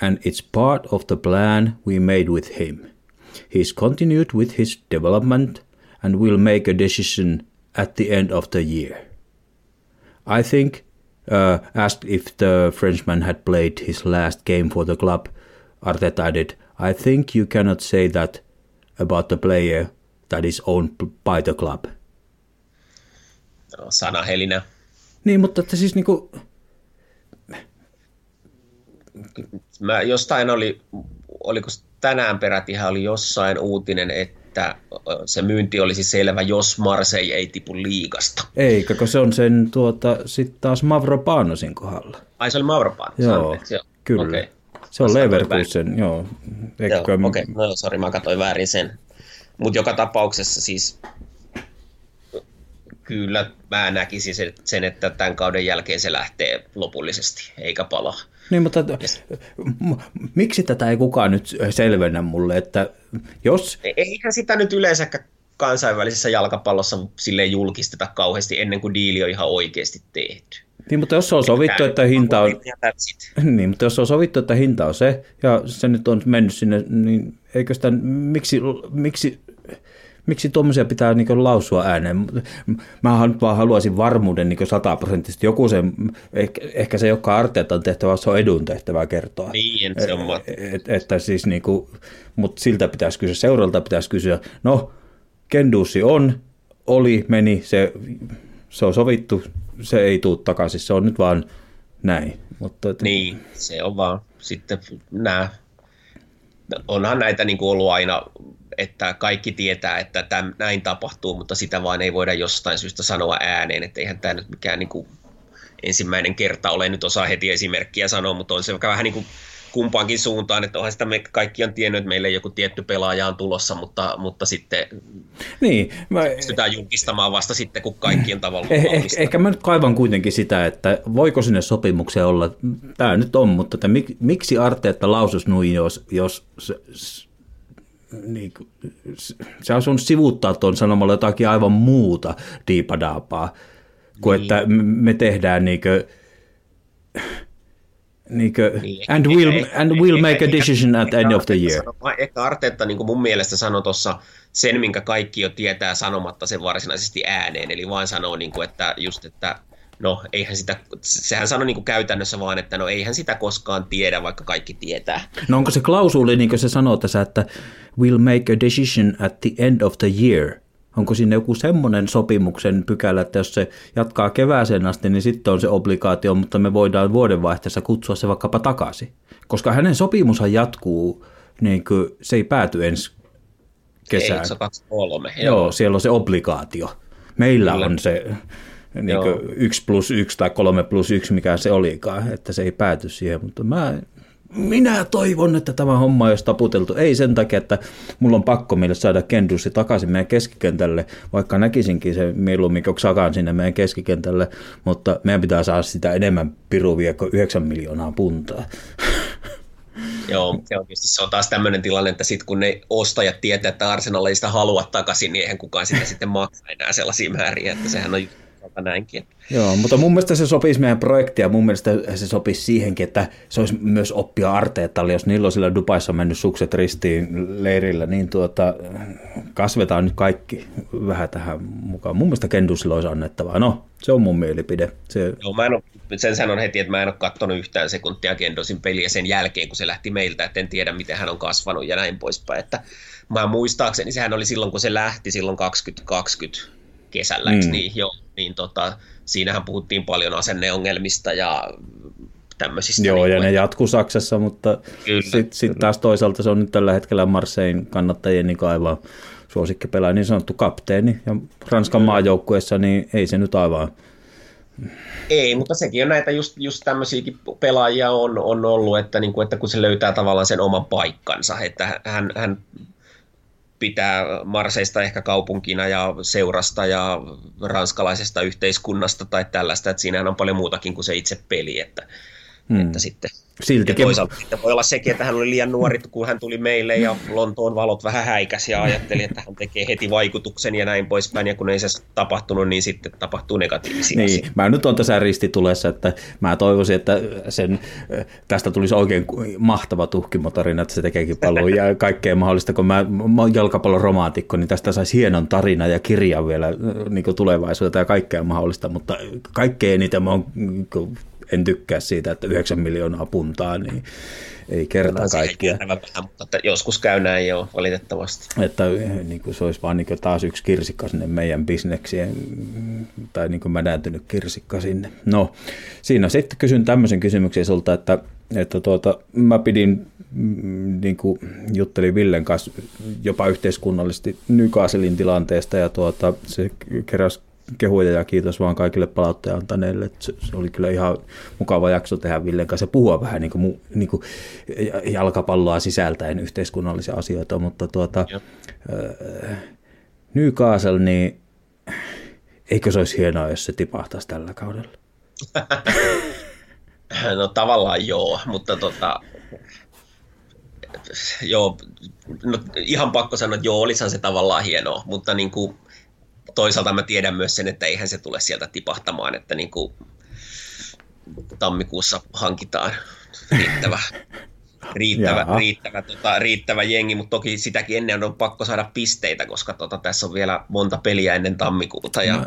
and it's part of the plan we made with him. He's continued with his development and will make a decision at the end of the year. I think, uh, asked if the Frenchman had played his last game for the club, Arteta added, I think you cannot say that about the player that is owned by the club. Sanahelinä. Niin, mutta että siis niinku... Mä jostain oli, oliko tänään peräti oli jossain uutinen, että se myynti olisi selvä, jos Marseille ei tipu liigasta. Eikä, kun se on sen tuota, sitten taas Mavropanosin kohdalla. Ai se oli Mavropanos? Joo, joo, kyllä. Okay. Se on Leverkusen, joo. Eikö... Joo, okei, okay. no sori, mä katsoin väärin sen. Mutta joka tapauksessa siis kyllä mä näkisin sen, että tämän kauden jälkeen se lähtee lopullisesti, eikä palaa. Niin, mutta miksi tätä ei kukaan nyt selvennä mulle, että jos... E-, eihän sitä nyt yleensäkään kansainvälisessä jalkapallossa sille julkisteta kauheasti ennen kuin diili on ihan oikeasti tehty. Niin, mutta jos on sovittu, että hinta on... Niin, mutta jos on sovittu, että hinta on se, ja se nyt on mennyt sinne, niin eikö sitä, miksi, miksi miksi tuommoisia pitää niin lausua ääneen? Mä nyt vaan haluaisin varmuuden niin sataprosenttisesti. Joku se, ehkä, ehkä se, joka Arteetan tehtävä, se on edun tehtävä kertoa. Niin, se on et, et, että siis niin kuin, mutta siltä pitäisi kysyä, seuralta pitäisi kysyä, no, Kendusi on, oli, meni, se, se on sovittu, se ei tule takaisin, se on nyt vaan näin. Mutta, että... Niin, se on vaan sitten nämä, onhan näitä niin kuin ollut aina että kaikki tietää, että täm, näin tapahtuu, mutta sitä vaan ei voida jostain syystä sanoa ääneen, että eihän tämä nyt mikään niin kuin ensimmäinen kerta ole, nyt osaa heti esimerkkiä sanoa, mutta on se vähän niin kuin kumpaankin suuntaan, että onhan sitä me kaikki on tiennyt, että meille joku tietty pelaaja on tulossa, mutta, mutta sitten niin, mä, pystytään julkistamaan vasta sitten, kun kaikki on tavallaan eh, eh, Ehkä mä nyt kaivan kuitenkin sitä, että voiko sinne sopimukseen olla, tämä nyt on, mutta että mik, miksi Arteetta lausus nuin, jos, jos niin, se on sun sivuuttaa tuon sanomalla jotakin aivan muuta diipadaapaa, kuin niin. että me tehdään niinkö, niinkö, niin, and we'll, and we'll make a decision at the end of the year. Sano, ehkä Artetta niin kuin mun mielestä sanoi tuossa sen, minkä kaikki jo tietää sanomatta sen varsinaisesti ääneen, eli vain sanoo, niin kuin, että just, että no eihän sitä, sehän sanoi niin kuin käytännössä vaan, että no eihän sitä koskaan tiedä, vaikka kaikki tietää. No onko se klausuli, niin kuin se sanoo tässä, että we'll make a decision at the end of the year? Onko sinne joku semmoinen sopimuksen pykälä, että jos se jatkaa kevääseen asti, niin sitten on se obligaatio, mutta me voidaan vuodenvaihteessa kutsua se vaikkapa takaisin. Koska hänen sopimushan jatkuu, niin kuin, se ei pääty ensi kesään. Ei, se kolme. Joo. joo, siellä on se obligaatio. Meillä Kyllä. on se niin yksi plus yksi tai kolme plus yksi, mikä se olikaan, että se ei pääty siihen, mutta mä, minä toivon, että tämä homma olisi taputeltu. Ei sen takia, että mulla on pakko meille saada Kendussi takaisin meidän keskikentälle, vaikka näkisinkin se mieluummin Sakan sinne meidän keskikentälle, mutta meidän pitää saada sitä enemmän piruvia kuin 9 miljoonaa puntaa. Joo, se on, se on taas tämmöinen tilanne, että sitten kun ne ostajat tietää, että Arsenal ei sitä halua takaisin, niin eihän kukaan sitä sitten maksa enää sellaisia määriä, että sehän on näinkin. Joo, mutta mun mielestä se sopisi meidän projektiin ja mun mielestä se sopisi siihenkin, että se olisi myös oppia Arteetalle, jos niillä on sillä Dubaissa mennyt sukset ristiin leirillä, niin tuota, kasvetaan nyt kaikki vähän tähän mukaan. Mun mielestä Kendusilla olisi annettavaa. No, se on mun mielipide. Se... Joo, mä en ole, sen sanon heti, että mä en ole katsonut yhtään sekuntia Kendosin peliä sen jälkeen, kun se lähti meiltä, että en tiedä, miten hän on kasvanut ja näin poispäin. Että mä muistaakseni, sehän oli silloin, kun se lähti silloin 2020 kesällä, mm. niin? Joo, niin tota, siinähän puhuttiin paljon asenneongelmista ja tämmöisistä. Joo, niin ja ne jatkuu Saksassa, mutta sitten sit taas toisaalta se on nyt tällä hetkellä Marsein kannattajien niin aivan suosikkipelaaja, niin sanottu kapteeni, ja Ranskan mm. maajoukkueessa, niin ei se nyt aivan ei, mutta sekin on näitä just, just tämmöisiäkin pelaajia on, on ollut, että, niin kuin, että kun se löytää tavallaan sen oman paikkansa, että hän, hän pitää Marseista ehkä kaupunkina ja seurasta ja ranskalaisesta yhteiskunnasta tai tällaista, että siinähän on paljon muutakin kuin se itse peli, että, hmm. että sitten Siltikin. Ja toisaalta sitten voi olla sekin, että hän oli liian nuori, kun hän tuli meille ja Lontoon valot vähän häikäsi ja ajatteli, että hän tekee heti vaikutuksen ja näin poispäin. Ja kun ei se tapahtunut, niin sitten tapahtuu negatiivisia niin, asioita. Mä nyt on tässä ristitulessa, että mä toivoisin, että sen, tästä tulisi oikein mahtava tuhkimotarina, että se tekeekin paljon ja kaikkea mahdollista. Kun mä, mä oon jalkapallon romaatikko, niin tästä saisi hienon tarina ja kirja vielä niin tulevaisuutta ja kaikkea mahdollista, mutta kaikkea eniten mä oon niin en tykkää siitä, että 9 miljoonaa puntaa, niin ei kerta kaikkia. Vähän, mutta että joskus käy näin jo valitettavasti. Että niin kuin se olisi vaan niin taas yksi kirsikka sinne meidän bisneksien, tai niin kuin mädäntynyt kirsikka sinne. No, siinä sitten kysyn tämmöisen kysymyksen sulta, että, että tuota, mä pidin mm, niin kuin juttelin Villen kanssa jopa yhteiskunnallisesti Nykaaselin tilanteesta ja tuota, se keräsi kehuja ja kiitos vaan kaikille palautteen antaneille. Se, se oli kyllä ihan mukava jakso tehdä Villen kanssa puhua vähän niin kuin, niin kuin jalkapalloa sisältäen yhteiskunnallisia asioita, mutta tuota, äh, Newcastle, niin eikö se olisi hienoa, jos se tipahtaisi tällä kaudella? No tavallaan joo, mutta tota, joo, no, ihan pakko sanoa, että joo, olisihan se tavallaan hienoa, mutta niin kuin, toisaalta mä tiedän myös sen, että eihän se tule sieltä tipahtamaan, että niin kuin tammikuussa hankitaan riittävä, riittävä, riittävä, tota, riittävä jengi, mutta toki sitäkin ennen on pakko saada pisteitä, koska tota, tässä on vielä monta peliä ennen tammikuuta. Ja... Mä,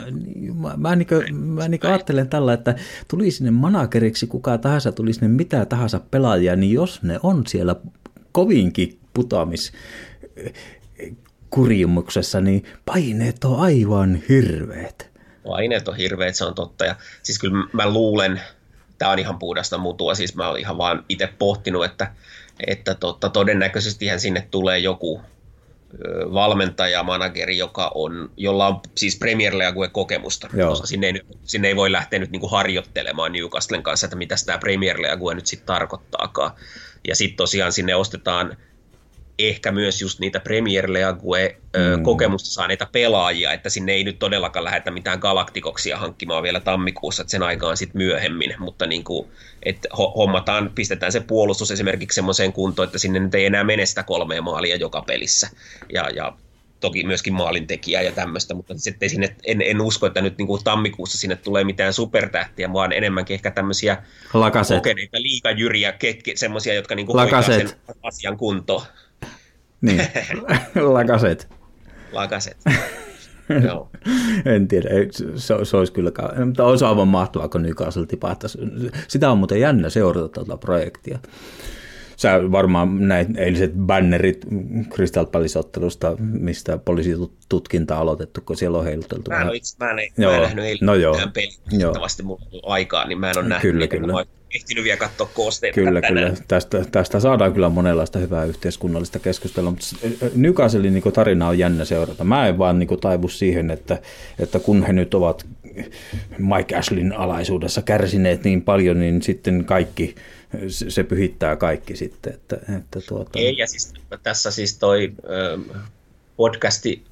mä, mä, niin kuin, mä niin ajattelen tällä, että tuli sinne manageriksi kuka tahansa, tuli sinne mitä tahansa pelaajia, niin jos ne on siellä kovinkin putoamis kurimuksessa, niin paineet on aivan hirveät. Paineet on hirveät, se on totta. Ja siis kyllä mä luulen, tämä on ihan puhdasta mutua, siis mä olen ihan vaan itse pohtinut, että, että totta, todennäköisesti sinne tulee joku valmentaja, manageri, joka on, jolla on siis Premier League-kokemusta, Joo. koska sinne ei, sinne ei voi lähteä nyt niinku harjoittelemaan Newcastlen kanssa, että mitä tämä Premier League nyt sitten tarkoittaakaan. Ja sitten tosiaan sinne ostetaan ehkä myös just niitä Premier League-kokemusta mm. saaneita pelaajia, että sinne ei nyt todellakaan lähdetä mitään galaktikoksia hankkimaan vielä tammikuussa, että sen aikaan sitten myöhemmin, mutta niin kuin, että hommataan, pistetään se puolustus esimerkiksi semmoiseen kuntoon, että sinne nyt ei enää mene sitä kolmea maalia joka pelissä, ja, ja toki myöskin maalintekijää ja tämmöistä, mutta sitten sinne, en, en usko, että nyt niin kuin tammikuussa sinne tulee mitään supertähtiä, vaan enemmänkin ehkä tämmöisiä Lakaset. kokeneita liikajyriä, semmoisia, jotka niin kuin sen asian kuntoon. Niin, lakaset. Lakaset. Joo. en tiedä, se, se olisi kyllä, mutta olisi aivan mahtavaa, kun Newcastle tipahtaisi. Sitä on muuten jännä seurata tuota projektia. Sä varmaan näit eiliset bannerit Crystal Palace-ottelusta, mistä poliisitutkinta on aloitettu, kun siellä on heiluteltu. Mä en, itse, mä en, joo. mä en nähnyt eilen no joo. pelin, mulla on aikaa, niin mä en ole nähnyt. Kyllä, kyllä. Ehtinyt vielä katsoa koosteita Kyllä, tänään. kyllä. Tästä, tästä saadaan kyllä monenlaista hyvää yhteiskunnallista keskustelua, mutta Newcastlein niin tarina on jännä seurata. Mä en vaan niin taivu siihen, että, että kun he nyt ovat Mike Ashlin alaisuudessa kärsineet niin paljon, niin sitten kaikki, se pyhittää kaikki sitten. Että, että tuota... Ei, ja siis tässä siis toi äh, podcasti,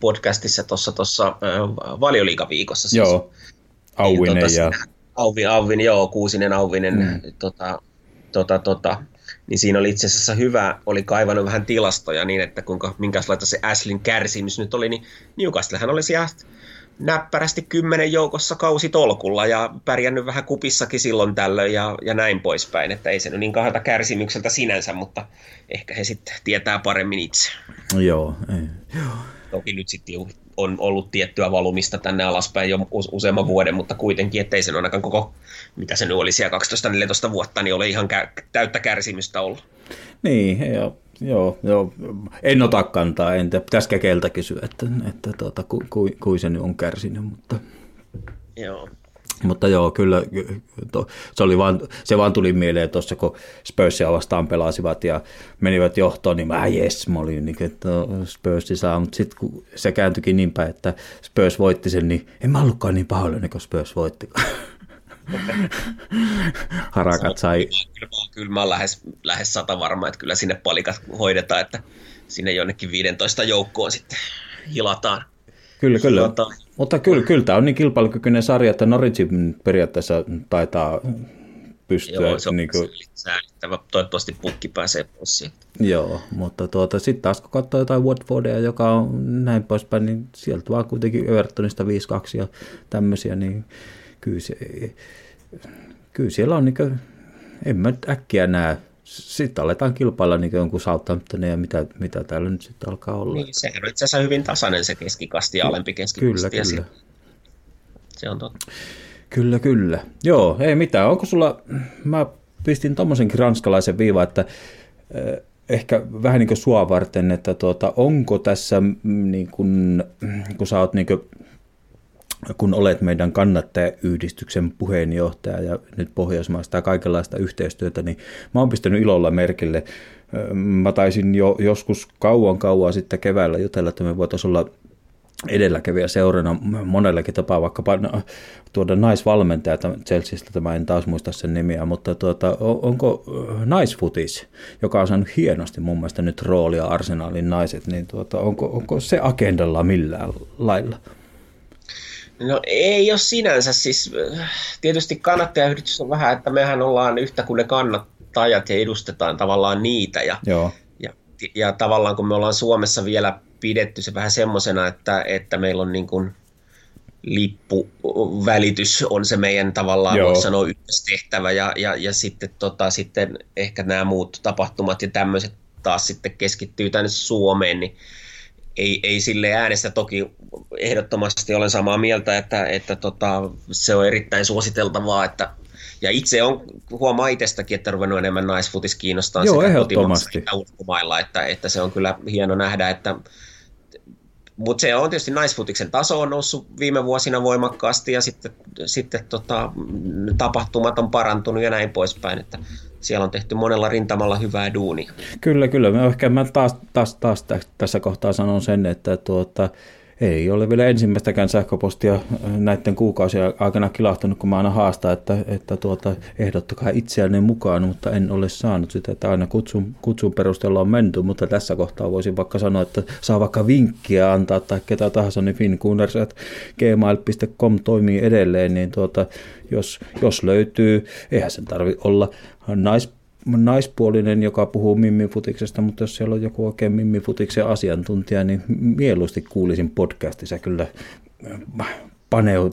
podcastissa tuossa tuossa valioliikaviikossa. Siis, Joo, Auvinen niin, tota, ja... Auvin, Auvin, joo, Kuusinen, Auvinen, mm. tota, tota, tota, niin siinä oli itse asiassa hyvä, oli kaivannut vähän tilastoja niin, että kuinka, minkälaista se Ashlin kärsimys nyt oli, niin Newcastlehän oli siellä näppärästi kymmenen joukossa kausi tolkulla ja pärjännyt vähän kupissakin silloin tällöin ja, ja näin poispäin, että ei se nyt niin kahdelta kärsimykseltä sinänsä, mutta ehkä he sitten tietää paremmin itse. Joo, ei. Joo. Toki nyt sitten on ollut tiettyä valumista tänne alaspäin jo useamman vuoden, mutta kuitenkin, ettei sen ainakaan koko, mitä se nyt oli siellä 12-14 vuotta, niin oli ihan kä- täyttä kärsimystä ollut. Niin, joo, joo, joo. en ota kantaa, entä pitäisi kekeltä kysyä, että, että tuota, ku, ku, ku se nyt on kärsinyt, mutta... Joo. Mutta joo, kyllä to, se, oli vaan, se vaan tuli mieleen tuossa, kun Spursia vastaan pelasivat ja menivät johtoon, niin mä jes, mä olin niin, että Spurs saa, mutta sitten kun se kääntyikin niin päin, että Spurs voitti sen, niin en mä ollutkaan niin pahoillani, kun Spurs voitti. Harakat sai... Kyllä, kyllä mä oon lähes, lähes sata varma, että kyllä sinne palikat hoidetaan, että sinne jonnekin 15 joukkoon sitten hilataan. Kyllä, kyllä. Hilataan. Mutta kyllä, kyllä tämä on niin kilpailukykyinen sarja, että Norwichin periaatteessa taitaa pystyä. Joo, se on niin kuin... säälittävä. Toivottavasti pukki pääsee pois sieltä. Joo, mutta tuota, sitten taas kun katsoo jotain Watfordia, joka on näin poispäin, niin sieltä vaan kuitenkin Evertonista 5-2 ja tämmöisiä, niin kyllä, se, kyllä siellä on niin kuin, en mä äkkiä näe sitten aletaan kilpailla niin jonkun Southamptonin ja mitä, mitä täällä nyt sitten alkaa olla. Niin, sehän on itse asiassa hyvin tasainen se keskikasti ja alempi keskikasti. Kyllä, kyllä. Se on totta. Kyllä, kyllä. Joo, ei mitään. Onko sulla, mä pistin tommosenkin ranskalaisen viiva, että eh, ehkä vähän niin kuin sua varten, että tuota, onko tässä, mm, niin kun, kun sä oot niin kuin kun olet meidän kannattajayhdistyksen puheenjohtaja ja nyt Pohjoismaista ja kaikenlaista yhteistyötä, niin mä oon pistänyt ilolla merkille. Mä taisin jo joskus kauan kauan sitten keväällä jutella, että me voitaisiin olla edelläkävijä seurana monellakin tapaa, vaikkapa tuoda naisvalmentaja Chelseasta, tämä en taas muista sen nimiä, mutta tuota, onko naisfutis, joka on saanut hienosti mun mielestä nyt roolia arsenaalin naiset, niin tuota, onko, onko se agendalla millään lailla? No ei ole sinänsä, siis tietysti kannattajayhdistys on vähän, että mehän ollaan yhtä kuin ne kannattajat ja edustetaan tavallaan niitä ja, Joo. ja, ja tavallaan kun me ollaan Suomessa vielä pidetty se vähän semmoisena, että, että meillä on niin kuin lippuvälitys on se meidän tavallaan, Joo. voisi sanoa, ykköstehtävä ja, ja, ja sitten, tota, sitten ehkä nämä muut tapahtumat ja tämmöiset taas sitten keskittyy tänne Suomeen, niin ei, ei sille äänestä. Toki ehdottomasti olen samaa mieltä, että, että tota, se on erittäin suositeltavaa, että ja itse on huomaa itsestäkin, että ruvennut enemmän naisfutis kiinnostaa Joo, sekä kotimaassa että ulkomailla, että, että se on kyllä hieno nähdä, että mutta se on tietysti naisfutiksen taso on noussut viime vuosina voimakkaasti ja sitten, sitten tota, tapahtumat on parantunut ja näin poispäin, että siellä on tehty monella rintamalla hyvää duunia. Kyllä, kyllä. Mä ehkä mä taas, taas, taas tässä kohtaa sanon sen, että tuota, ei ole vielä ensimmäistäkään sähköpostia näiden kuukausien aikana kilahtanut, kun mä aina haastan, että, että tuota, ehdottakaa itseänne mukaan, mutta en ole saanut sitä, että aina kutsun, kutsun perusteella on menty, mutta tässä kohtaa voisin vaikka sanoa, että saa vaikka vinkkiä antaa tai ketä tahansa, niin finkunners.gmail.com toimii edelleen, niin tuota, jos, jos löytyy, eihän sen tarvi olla nais naispuolinen, joka puhuu mimmifutiksesta, mutta jos siellä on joku oikein mimmifutiksen asiantuntija, niin mieluusti kuulisin podcastissa kyllä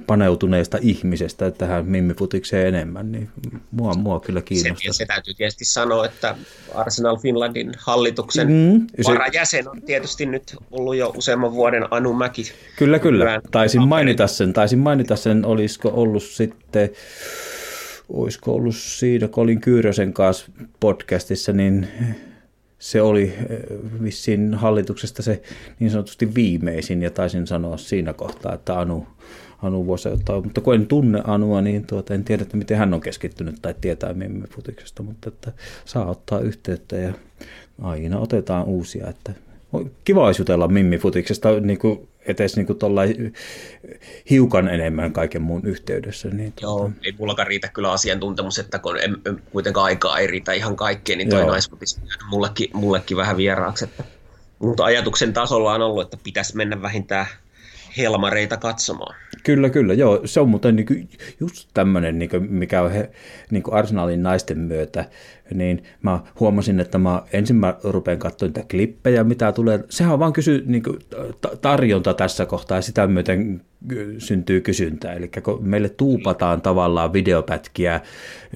paneutuneesta ihmisestä tähän mimmifutikseen enemmän, niin mua, mua kyllä kiinnostaa. Se, se täytyy tietysti sanoa, että Arsenal Finlandin hallituksen mm, se... varajäsen on tietysti nyt ollut jo useamman vuoden Anu Mäki. Kyllä, kyllä. Taisin mainita sen, taisin mainita sen, olisiko ollut sitten olisiko ollut siinä Colin Kyyrösen kanssa podcastissa, niin se oli vissiin hallituksesta se niin sanotusti viimeisin ja taisin sanoa siinä kohtaa, että Anu, Anu voisi ottaa, mutta kun en tunne Anua, niin tuota, en tiedä, että miten hän on keskittynyt tai tietää Mimmi-futiksesta, mutta että saa ottaa yhteyttä ja aina otetaan uusia, että kiva olisi jutella Mimmi-futiksesta niin kuin etes niin kuin hiukan enemmän kaiken muun yhteydessä. Niin Joo, tuota... ei mullakaan riitä kyllä asiantuntemus, että kun en, en, kuitenkaan aikaa ei riitä ihan kaikkeen, niin toi naisfutis mullekin, mullekin vähän vieraaksi. Että, mutta ajatuksen tasolla on ollut, että pitäisi mennä vähintään helmareita katsomaan. Kyllä, kyllä. Joo, se on muuten niin kuin just tämmöinen, niin kuin mikä on he, niin kuin Arsenalin naisten myötä, niin mä huomasin, että mä ensin mä rupean katsomaan niitä klippejä, mitä tulee. Sehän on vaan kysy, niin kuin, tarjonta tässä kohtaa ja sitä myöten syntyy kysyntää. Eli kun meille tuupataan tavallaan videopätkiä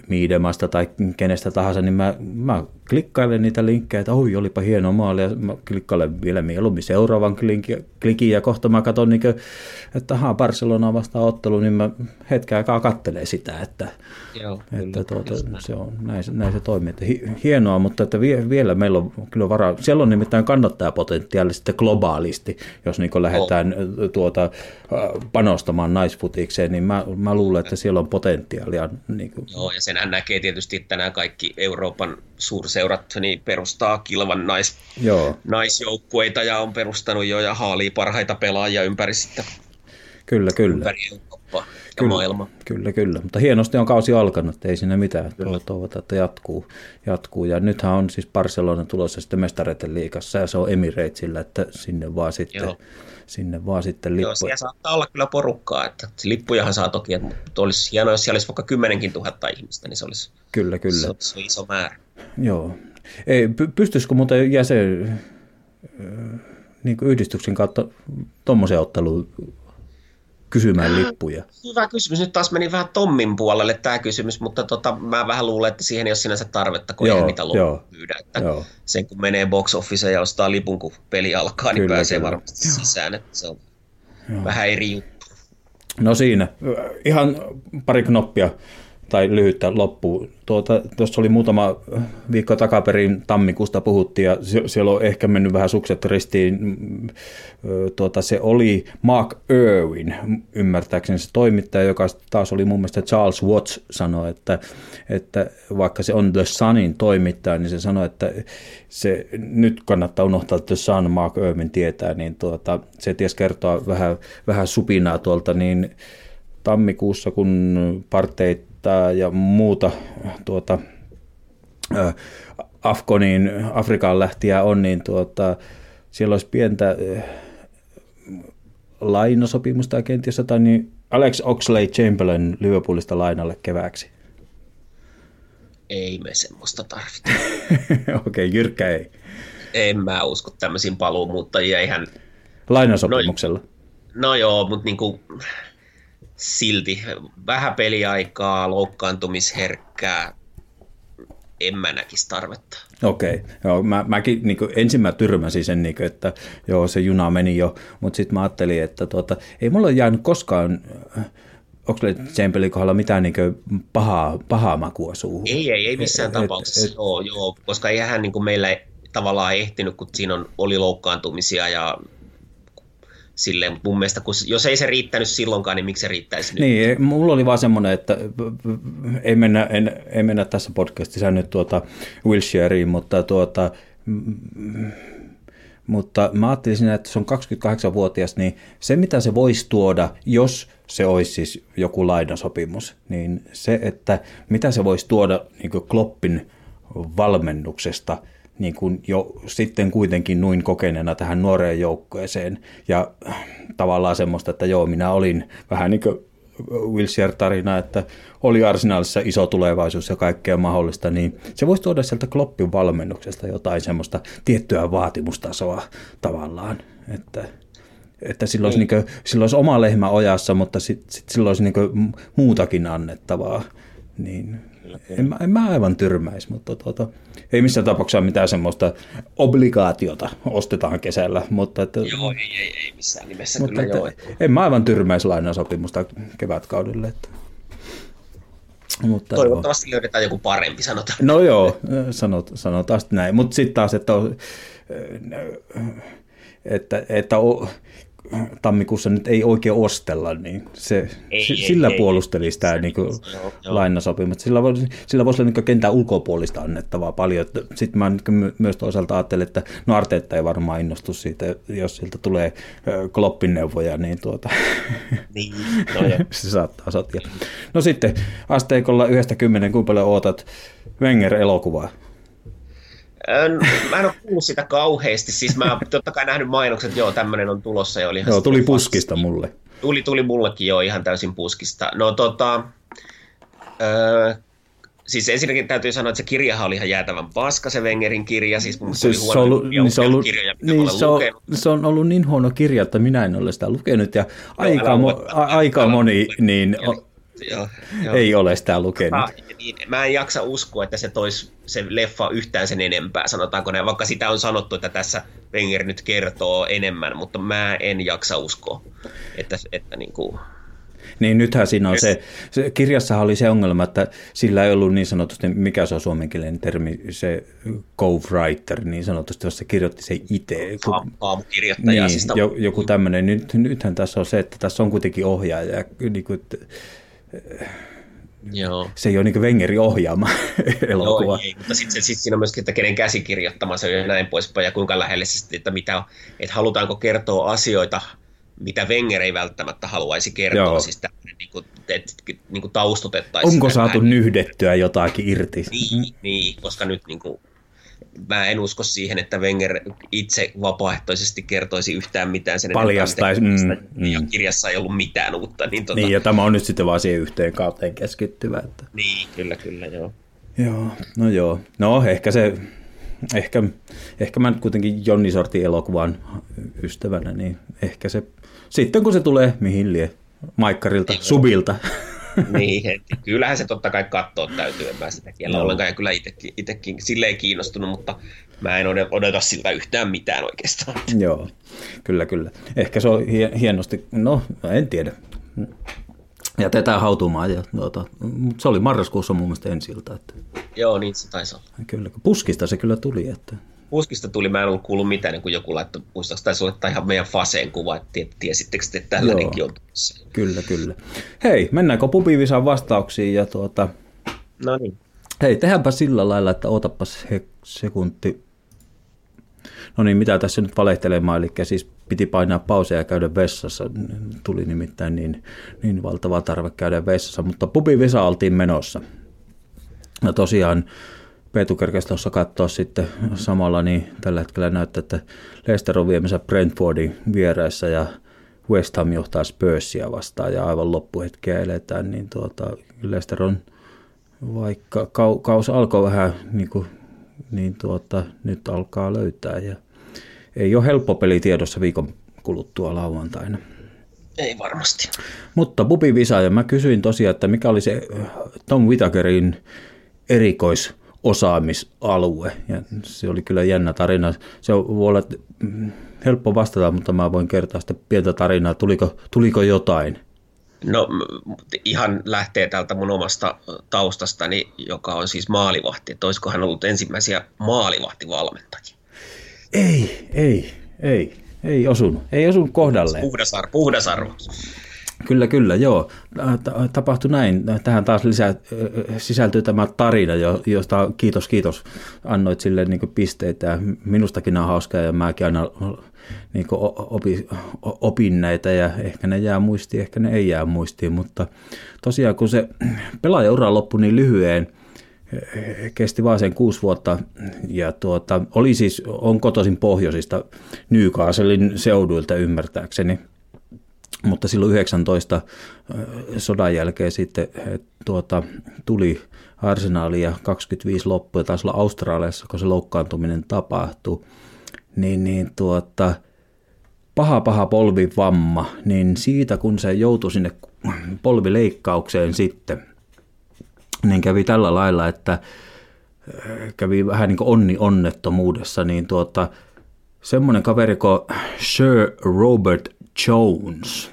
Miidemasta tai kenestä tahansa, niin mä, mä klikkailen niitä linkkejä, että oi, olipa hieno maali, ja mä klikkailen vielä mieluummin seuraavan klikin, ja kohta mä katson, niin kuin, että ahaa, Barcelona vastaan ottelu, niin mä hetken aikaa kattelee sitä, että, Joo, että tuota, se on, näin, näin se toimii. Että hienoa, mutta että vielä meillä on kyllä varaa, siellä on nimittäin kannattajapotentiaali sitten globaalisti, jos niin lähdetään oh. tuota, panostamaan naisfutikseen, niin mä, mä luulen, että siellä on potentiaalia. Niin kuin. Joo, ja senhän näkee tietysti, että nämä kaikki Euroopan suurseurat niin perustaa kilvan nais, Joo. naisjoukkueita ja on perustanut jo ja haalii parhaita pelaajia ympäri sitten. Kyllä, kyllä. Ympäri Eurooppaa kyllä, maailma. Kyllä, kyllä. Mutta hienosti on kausi alkanut, ei siinä mitään. Toivotaan, että jatkuu, jatkuu. Ja nythän on siis Barcelona tulossa sitten mestareiden liikassa ja se on Emiratesillä, että sinne vaan sitten Joo sinne vaan sitten lippuja. Joo, siellä saattaa olla kyllä porukkaa, että lippujahan saa toki, mutta olisi hienoa, jos siellä olisi vaikka kymmenenkin tuhatta ihmistä, niin se olisi, kyllä, kyllä. Se olisi iso määrä. Joo. Ei, pystyisikö muuten jäsen niin yhdistyksen kautta tuommoisen otteluun kysymään lippuja? Hyvä kysymys. Nyt taas meni vähän Tommin puolelle tämä kysymys, mutta tota, mä vähän luulen, että siihen ei ole sinänsä tarvetta, kun joo, ei niitä loppuja myydä. Että joo. sen kun menee box office ja ostaa lipun, kun peli alkaa, niin kyllä, pääsee kyllä. varmasti joo. sisään. Että se on joo. vähän eri juttu. No siinä, ihan pari knoppia tai lyhyttä loppuun. Tuota, oli muutama viikko takaperin tammikuusta puhuttiin ja siellä on ehkä mennyt vähän sukset ristiin. Tuota, se oli Mark Irwin, ymmärtääkseni se toimittaja, joka taas oli mun mielestä Charles Watts sanoi, että, että vaikka se on The Sunin toimittaja, niin se sanoi, että se nyt kannattaa unohtaa, The Sun Mark Irwin tietää, niin tuota, se ties kertoa vähän, vähän supinaa tuolta, niin tammikuussa, kun parteit ja muuta tuota, Afkoniin, Afrikaan lähtiä on, niin tuota, siellä olisi pientä lainasopimusta kenties jotain, niin Alex Oxley Chamberlain Liverpoolista lainalle kevääksi. Ei me semmoista tarvita. Okei, okay, jyrkkä ei. En mä usko tämmöisiin paluumuuttajia ihan... Lainasopimuksella? No, no joo, mutta niinku, silti vähän peliaikaa, loukkaantumisherkkää, en mä näkisi tarvetta. Okei, okay. joo, mä, mäkin niin kuin, ensin mä tyrmäsin sen, niin kuin, että joo, se juna meni jo, mutta sitten mä ajattelin, että tuota, ei mulla ole jäänyt koskaan Oxlade Chamberlainin kohdalla mitään niin pahaa, pahaa makua suuhun? Ei, ei, ei missään et, tapauksessa, et, joo, joo, koska eihän niin kuin meillä tavallaan ehtinyt, kun siinä on, oli loukkaantumisia ja silleen, mutta mun mielestä, kun, jos ei se riittänyt silloinkaan, niin miksi se riittäisi nyt? Niin, mulla oli vaan semmoinen, että ei mennä, en, ei mennä tässä podcastissa nyt tuota Wilshireiin, mutta tuota, mutta mä ajattelin siinä, että se on 28-vuotias, niin se mitä se voisi tuoda, jos se olisi siis joku lainasopimus, niin se, että mitä se voisi tuoda niin Kloppin valmennuksesta – niin kuin jo sitten kuitenkin noin kokeneena tähän nuoreen joukkueeseen. Ja tavallaan semmoista, että joo, minä olin vähän niin kuin Wilshere-tarina, että oli arsenaalissa iso tulevaisuus ja kaikkea mahdollista, niin se voisi tuoda sieltä Kloppin valmennuksesta jotain semmoista tiettyä vaatimustasoa tavallaan, että, että sillä olisi, niin. kuin, sillä olisi oma lehmä ojassa, mutta sitten sit sillä olisi niin muutakin annettavaa, niin en, mä, en mä aivan tyrmäisi, mutta tuota, ei missään tapauksessa mitään semmoista obligaatiota ostetaan kesällä. Mutta että, joo, ei, ei, ei missään nimessä mutta kyllä että, joo. En mä aivan tyrmäisi lainasopimusta kevätkaudelle. Että. Mutta Toivottavasti joo. löydetään joku parempi, sanotaan. No joo, sanot, sanotaan näin. Mutta sitten taas, että, että, että tammikuussa nyt ei oikein ostella, niin se, ei, sillä ei, puolusteli ei, sitä niin kuin lainasopimusta. Sillä, voisi, sillä voisi olla niin kentän ulkopuolista annettavaa paljon. Sitten mä myös toisaalta ajattelen, että no Arteetta ei varmaan innostu siitä, jos siltä tulee Kloppin neuvoja, niin tuota, niin, no se saattaa sotia. No sitten asteikolla yhdestä kymmenen, kuinka paljon ootat Wenger-elokuvaa? Mä en ole kuullut sitä kauheasti, siis mä totta kai nähnyt mainokset, että joo, tämmöinen on tulossa. Ja oli joo, tuli puskista mulle. Tuli, tuli mullekin jo ihan täysin puskista. No tota, öö, siis ensinnäkin täytyy sanoa, että se kirjahan oli ihan jäätävän paska, se Wengerin kirja. Siis mun siis se, on ollut, niin se, ollut, kirjoja, niin se, on, se on ollut niin huono kirja, että minä en ole sitä lukenut. Ja aika, mo, a, aika moni niin, joo, joo. ei ole sitä lukenut. Mä, niin, mä en jaksa uskoa, että se toisi se leffa yhtään sen enempää, sanotaanko näin, vaikka sitä on sanottu, että tässä Wenger nyt kertoo enemmän, mutta mä en jaksa uskoa, että, että niin kuin, niin nythän siinä on se, se, kirjassahan oli se ongelma, että sillä ei ollut niin sanotusti, mikä se on suomenkielinen termi, se co-writer niin sanotusti, jos se kirjoitti se itse. Aamukirjoittaja. Niin, siis joku tämmöinen. Nyt, nythän tässä on se, että tässä on kuitenkin ohjaaja. Niin kuin, Joo. Se ei ole niin Wengerin ohjaama elokuva. Joo, ei, mutta sitten sit siinä on myöskin, että kenen käsikirjoittama se on ja näin poispäin, ja kuinka lähelle se sitten, että, mitä, että halutaanko kertoa asioita, mitä Wenger ei välttämättä haluaisi kertoa, Joo. siis tämmöinen, niin kuin, että niin kuin taustutettaisiin. Onko saatu näin. nyhdettyä jotakin irti? Niin, niin koska nyt niin kuin, mä en usko siihen, että Wenger itse vapaaehtoisesti kertoisi yhtään mitään sen Paljastaisi. Mm, mm. kirjassa ei ollut mitään uutta. Niin, tota... niin, ja tämä on nyt sitten vaan siihen yhteen kauteen keskittyvä. Että... Niin, kyllä, kyllä, joo. Joo, no joo. No ehkä se, ehkä, ehkä mä kuitenkin Jonni Sortin elokuvan ystävänä, niin ehkä se, sitten kun se tulee mihin lie, Maikkarilta? Subilta, niin, heti. kyllähän se totta kai katsoa täytyy, en mä sitä kiellä ollenkaan, ja kyllä itsekin, itsekin silleen kiinnostunut, mutta mä en odota siltä yhtään mitään oikeastaan. Joo, kyllä, kyllä. Ehkä se on hienosti, no en tiedä. Jätetään hautumaan, ja tuota, se oli marraskuussa mun mielestä ensiltä. Että... Joo, niin se taisi olla. Kyllä, puskista se kyllä tuli, että puskista tuli, mä en ollut kuullut mitään, niin kun joku laittoi, muistaakseni taisi olla ihan meidän Faseen kuva, että tiesittekö että tällainenkin Joo. on tuossa. Kyllä, kyllä. Hei, mennäänkö pupivisan vastauksiin ja tuota... No niin. Hei, tehdäänpä sillä lailla, että otapas he, sekunti. No niin, mitä tässä nyt valehtelemaan, eli siis piti painaa pauseja ja käydä vessassa. Tuli nimittäin niin, niin valtava tarve käydä vessassa, mutta pupivisa oltiin menossa. Ja tosiaan Peetu kerkesi tuossa katsoa sitten samalla, niin tällä hetkellä näyttää, että Leicester on viemässä Brentfordin viereessä ja West Ham johtaa Spursia vastaan ja aivan loppuhetkeä eletään, niin tuota, Leicester on, vaikka kau, kaus alkoi vähän, niin, kuin, niin tuota, nyt alkaa löytää ja ei ole helppo peli tiedossa viikon kuluttua lauantaina. Ei varmasti. Mutta Bubi Visa, ja mä kysyin tosiaan, että mikä oli se Tom Whitakerin erikois osaamisalue. Ja se oli kyllä jännä tarina. Se voi olla mm, helppo vastata, mutta mä voin kertoa sitä pientä tarinaa. Tuliko, tuliko jotain? No ihan lähtee täältä mun omasta taustastani, joka on siis maalivahti. Että olisiko hän ollut ensimmäisiä maalivahtivalmentajia? Ei, ei, ei, ei osunut. Ei osunut kohdalleen. Puhdas arvo. Kyllä, kyllä, joo. Tapahtui näin. Tähän taas lisää, sisältyy tämä tarina, josta kiitos, kiitos. Annoit sille niin pisteitä. Minustakin on hauskaa ja mäkin aina niin opi, opin näitä ja ehkä ne jää muistiin, ehkä ne ei jää muistiin, mutta tosiaan kun se pelaajaura loppui niin lyhyen, kesti vain sen kuusi vuotta ja tuota, oli siis, on kotoisin pohjoisista Newcastlein seuduilta ymmärtääkseni – mutta silloin 19 sodan jälkeen sitten tuota, tuli arsenaali ja 25 loppu ja taisi olla Australiassa, kun se loukkaantuminen tapahtui, niin, niin tuota, paha paha polvivamma, niin siitä kun se joutui sinne polvileikkaukseen sitten, niin kävi tällä lailla, että kävi vähän niin kuin onni onnettomuudessa, niin tuota, semmoinen kaveri kuin Sir Robert Jones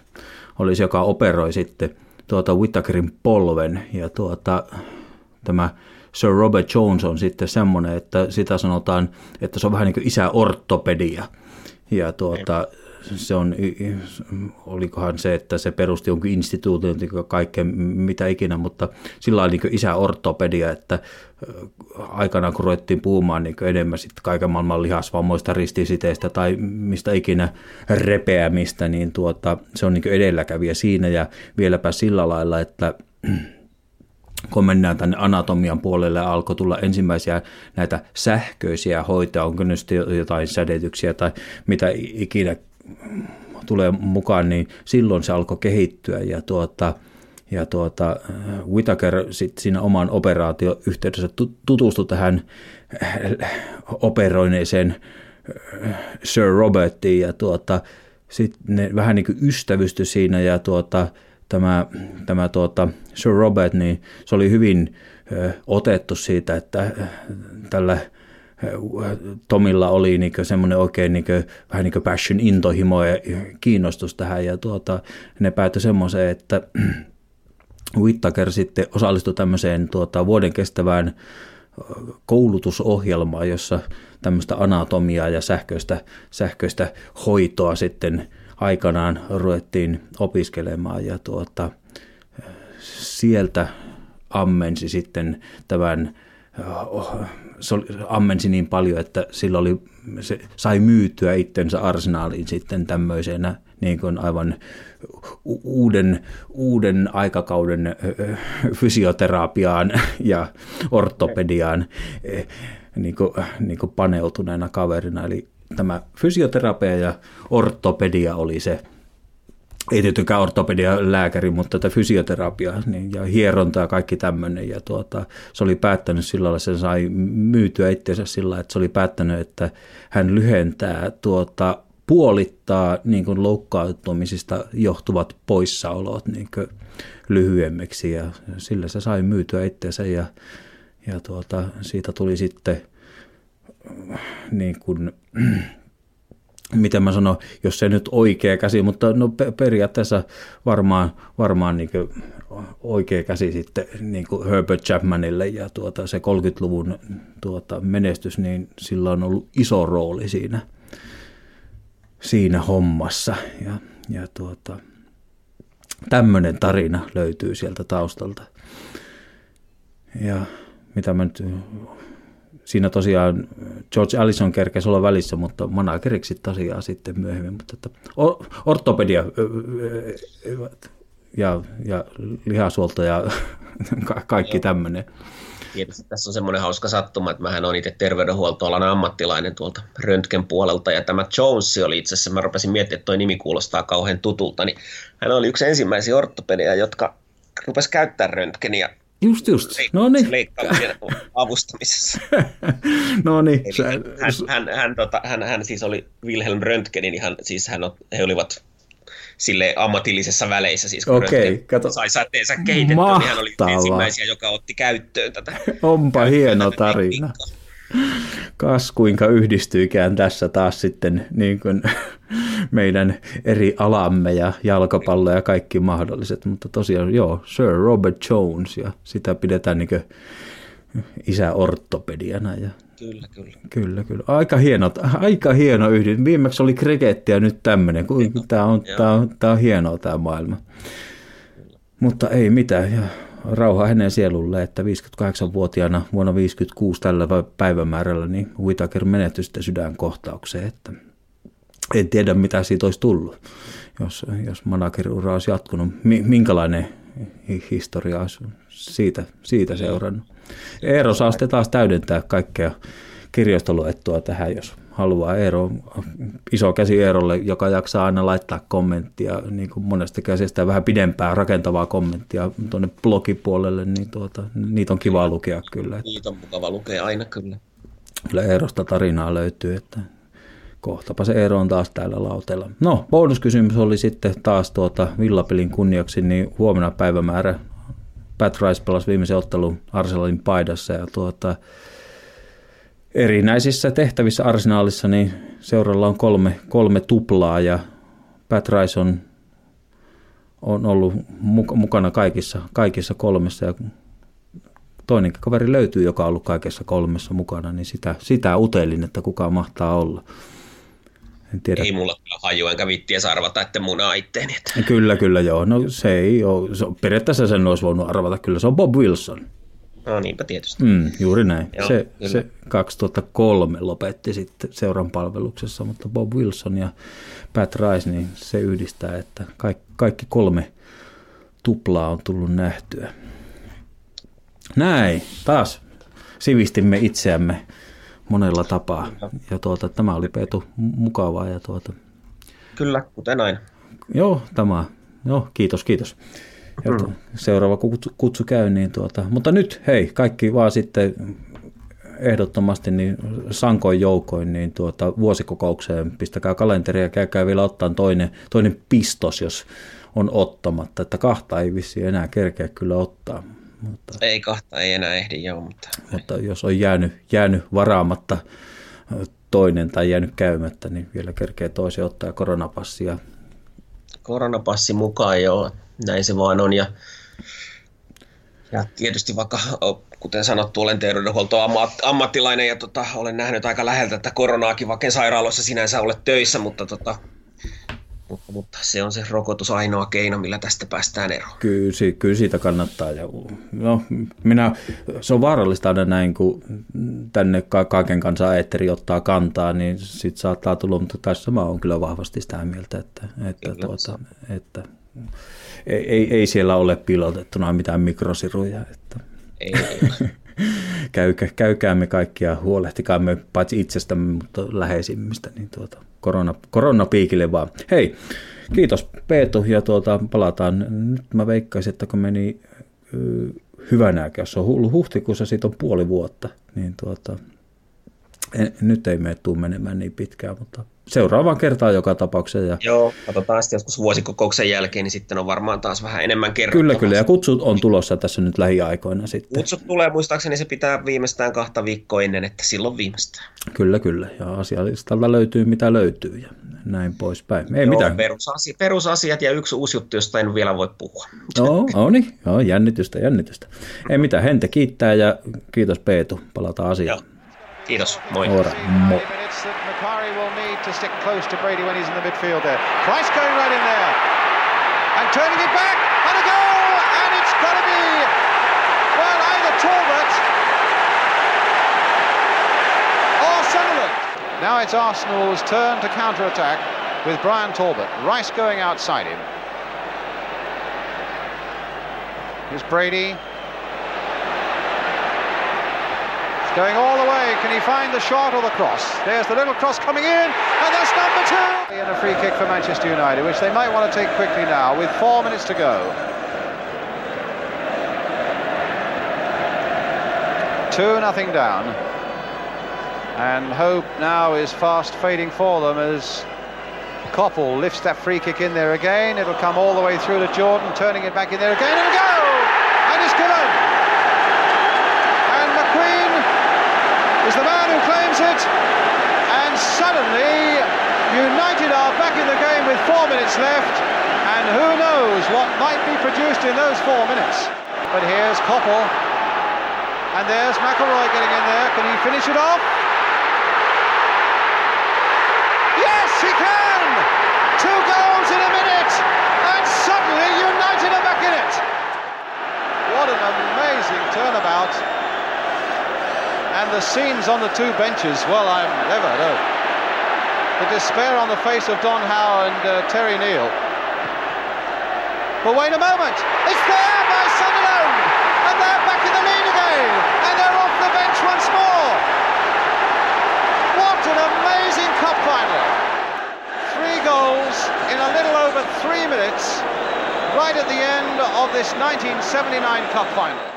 oli se, joka operoi sitten tuota Whittakerin polven ja tuota, tämä Sir Robert Jones on sitten semmoinen, että sitä sanotaan, että se on vähän niin kuin isä ortopedia. Ja tuota, se on, olikohan se, että se perusti jonkun instituution, kaikkea mitä ikinä, mutta sillä oli niin isä ortopedia, että aikanaan kun ruvettiin puhumaan niin enemmän sitten kaiken maailman lihasvammoista, ristisiteistä tai mistä ikinä repeämistä, niin tuota, se on niin edelläkävijä siinä. Ja vieläpä sillä lailla, että kun mennään tänne anatomian puolelle, alkoi tulla ensimmäisiä näitä sähköisiä hoitoja, onko sitten jotain sädetyksiä tai mitä ikinä tulee mukaan, niin silloin se alkoi kehittyä ja tuota, ja tuota, Whitaker sitten siinä oman operaatioyhteydessä tutustui tähän operoineeseen äh, Sir Robertiin ja tuota, sitten ne vähän niin kuin ystävysty siinä ja tuota, tämä, tämä tuota, Sir Robert, niin se oli hyvin ö, otettu siitä, että äh, tällä Tomilla oli niin semmoinen oikein niin kuin, vähän niin kuin passion intohimo ja kiinnostus tähän ja tuota, ne päätyi semmoiseen, että Whittaker sitten osallistui tämmöiseen tuota, vuoden kestävään koulutusohjelmaan, jossa tämmöistä anatomiaa ja sähköistä, sähköistä hoitoa sitten aikanaan ruvettiin opiskelemaan ja tuota, sieltä ammensi sitten tämän se oli, ammensi niin paljon, että sillä oli, se sai myytyä itsensä arsenaaliin sitten tämmöisenä niin kuin aivan uuden, uuden aikakauden fysioterapiaan ja ortopediaan niin kuin, niin kuin paneutuneena kaverina. Eli tämä fysioterapia ja ortopedia oli se ei tietenkään ortopedia lääkäri, mutta tätä fysioterapiaa niin, ja hierontaa kaikki tämmöinen. Ja tuota, se oli päättänyt sillä lailla, se sai myytyä itseensä sillä että se oli päättänyt, että hän lyhentää tuota, puolittaa niin kuin loukkaantumisista johtuvat poissaolot niin kuin lyhyemmiksi ja sillä se sai myytyä itseensä ja, ja tuota, siitä tuli sitten niin kuin, miten mä sanon, jos se nyt oikea käsi, mutta no periaatteessa varmaan, varmaan niin oikea käsi sitten niin Herbert Chapmanille ja tuota, se 30-luvun tuota, menestys, niin sillä on ollut iso rooli siinä, siinä hommassa. Ja, ja tuota, tämmöinen tarina löytyy sieltä taustalta. Ja mitä mä nyt siinä tosiaan George Allison kerkesi olla välissä, mutta manageriksi tosiaan sitten myöhemmin. Mutta että ortopedia ja, ja lihasuolto ja kaikki tämmöinen. Tietysti tässä on semmoinen hauska sattuma, että mähän on itse terveydenhuoltoalan ammattilainen tuolta röntgen puolelta, ja tämä Jones oli itse asiassa, mä rupesin miettimään, että toi nimi kuulostaa kauhean tutulta, niin hän oli yksi ensimmäisiä ortopedia, jotka rupesi käyttää röntgeniä Just, just. No niin. Leikkauksen avustamisessa. no niin. Hän, hän, hän, tota, hän, hän, siis oli Wilhelm Röntgenin, ihan, siis hän, he olivat sille ammatillisessa väleissä, siis kun okay, kato. sai säteensä kehitettyä, Mahtavaa. niin hän oli ensimmäisiä, joka otti käyttöön tätä. Onpa hieno tarina. Tekniikkaa kas kuinka yhdistyykään tässä taas sitten niin kuin meidän eri alamme ja jalkapallo ja kaikki mahdolliset. Mutta tosiaan joo, Sir Robert Jones ja sitä pidetään niin kuin isä ortopediana. Ja Kyllä, kyllä. Kyllä, kyllä. Aika hieno, aika hieno yhdyn. Viimeksi oli kriketti ja nyt tämmöinen. Tämä on, tämä on, tämä on hienoa tämä maailma. Mutta ei mitään. Ja rauha hänen sielulle, että 58-vuotiaana vuonna 56 tällä päivämäärällä niin Whitaker menehtyi sitten sydänkohtaukseen, että en tiedä mitä siitä olisi tullut, jos, jos managerin olisi jatkunut, minkälainen historia olisi siitä, siitä seurannut. Eero saa sitten taas täydentää kaikkea kirjastoluettua tähän, jos haluaa. Eero, iso käsi Eerolle, joka jaksaa aina laittaa kommenttia, niin kuin monesta käsistä vähän pidempää rakentavaa kommenttia tuonne blogipuolelle, niin tuota, niitä on kiva lukea kyllä. Niitä on mukava lukea aina kyllä. Kyllä Eerosta tarinaa löytyy, että kohtapa se Eero on taas täällä lauteella. No, bonuskysymys oli sitten taas tuota villapelin kunniaksi, niin huomenna päivämäärä Pat Rice pelasi viimeisen ottelun Arsenalin paidassa ja tuota, erinäisissä tehtävissä arsenaalissa niin seuralla on kolme, kolme tuplaa ja Pat Rice on on ollut mukana kaikissa, kaikissa kolmessa ja toinen kaveri löytyy, joka on ollut kaikessa kolmessa mukana, niin sitä, sitä utelin, että kuka mahtaa olla. En tiedä. Ei mulla kyllä haju, enkä vittiä arvata, että mun itteeni. Että... Kyllä, kyllä joo. No se ei ole, se on, periaatteessa sen olisi voinut arvata, kyllä se on Bob Wilson. No niinpä tietysti. Mm, juuri näin. Joo, se, se 2003 lopetti sitten seuran palveluksessa, mutta Bob Wilson ja Pat Rice, niin se yhdistää, että kaikki, kaikki kolme tuplaa on tullut nähtyä. Näin, taas sivistimme itseämme monella tapaa. Ja tuota, tämä oli Peetu mukavaa. Ja tuota... Kyllä, kuten aina. Joo, tämä. Joo, kiitos, kiitos. Ja mm. seuraava kutsu, kutsu käy, niin tuota, mutta nyt hei, kaikki vaan sitten ehdottomasti niin sankoin joukoin niin tuota, vuosikokoukseen pistäkää kalenteria ja käykää vielä ottaa toinen, toinen pistos, jos on ottamatta, että kahta ei vissi enää kerkeä kyllä ottaa. Mutta, ei kahta, ei enää ehdi, joo. Mutta, mutta jos on jäänyt, jäänyt varaamatta toinen tai jäänyt käymättä, niin vielä kerkee toisen ottaa koronapassia. Koronapassi mukaan, joo. Näin se vaan on. Ja, ja tietysti vaikka, kuten sanottu, olen terveydenhuoltoammattilainen ja tota, olen nähnyt aika läheltä, että koronaakin, vaikka sairaaloissa sinänsä ole töissä, mutta tota, mutta, mutta se on se rokotus ainoa keino, millä tästä päästään eroon. Kyllä, kyllä siitä kannattaa. Ja, no, minä, se on vaarallista aina näin, kun tänne kaiken kanssa eetteri ottaa kantaa, niin sitten saattaa tulla, mutta tässä mä oon kyllä vahvasti sitä mieltä, että, että, tuota, että ei, ei, ei, siellä ole pilotettuna mitään mikrosiruja. Että. Ei, ei. Käykää, käykäämme kaikkia, huolehtikaamme paitsi itsestämme, mutta läheisimmistä, niin tuota, korona, koronapiikille vaan. Hei, kiitos Peetu ja tuota, palataan. Nyt mä veikkaisin, että kun meni hyvänä, jos on ollut huhtikuussa, siitä on puoli vuotta, niin tuota, en, nyt ei mene tuu menemään niin pitkään, mutta seuraavaan kertaan joka tapauksessa. Ja... Joo, katsotaan sitten joskus vuosikokouksen jälkeen, niin sitten on varmaan taas vähän enemmän kerrottavaa. Kyllä, kyllä, ja kutsut on tulossa tässä nyt lähiaikoina sitten. Kutsut tulee, muistaakseni se pitää viimeistään kahta viikkoa ennen, että silloin viimeistään. Kyllä, kyllä, ja asialistalta löytyy mitä löytyy ja näin poispäin. Ei Joo, mitään. Perusasiat, perusasiat ja yksi uusi juttu, josta en vielä voi puhua. Joo, no niin, joo, jännitystä, jännitystä. Ei mitään, Hente kiittää ja kiitos Peetu, palataan asiaan. Joo. Kiitos, moi. Ora, moi. To stick close to Brady when he's in the midfield there. Price going right in there. And turning it back. And a goal! And it's got to be, well, either Talbot or. Now it's Arsenal's turn to counter-attack with Brian Talbot. Rice going outside him. Here's Brady. Going all the way. Can he find the shot or the cross? There's the little cross coming in, and that's number two. And a free kick for Manchester United, which they might want to take quickly now, with four minutes to go. Two nothing down. And hope now is fast fading for them as Koppel lifts that free kick in there again. It'll come all the way through to Jordan, turning it back in there again, and a! And it's given! Is the man who claims it. And suddenly, United are back in the game with four minutes left. And who knows what might be produced in those four minutes. But here's Koppel. And there's McElroy getting in there. Can he finish it off? Yes, he can! Two goals in a minute. And suddenly United are back in it. What an amazing turnabout. And the scenes on the two benches, well, I'm never, no. The despair on the face of Don Howe and uh, Terry Neal. But wait a moment, it's there by Sunderland, and they're back in the lead again, and they're off the bench once more. What an amazing cup final! Three goals in a little over three minutes, right at the end of this 1979 cup final.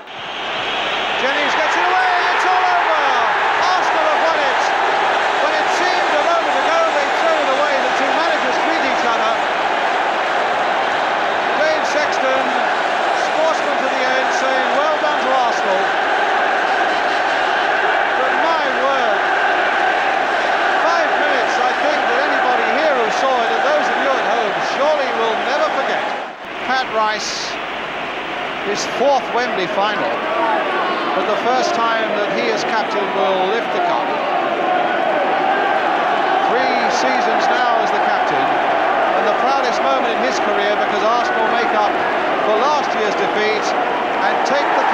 His fourth Wembley final, but the first time that he as captain will lift the cup. Three seasons now as the captain, and the proudest moment in his career because Arsenal make up for last year's defeat and take the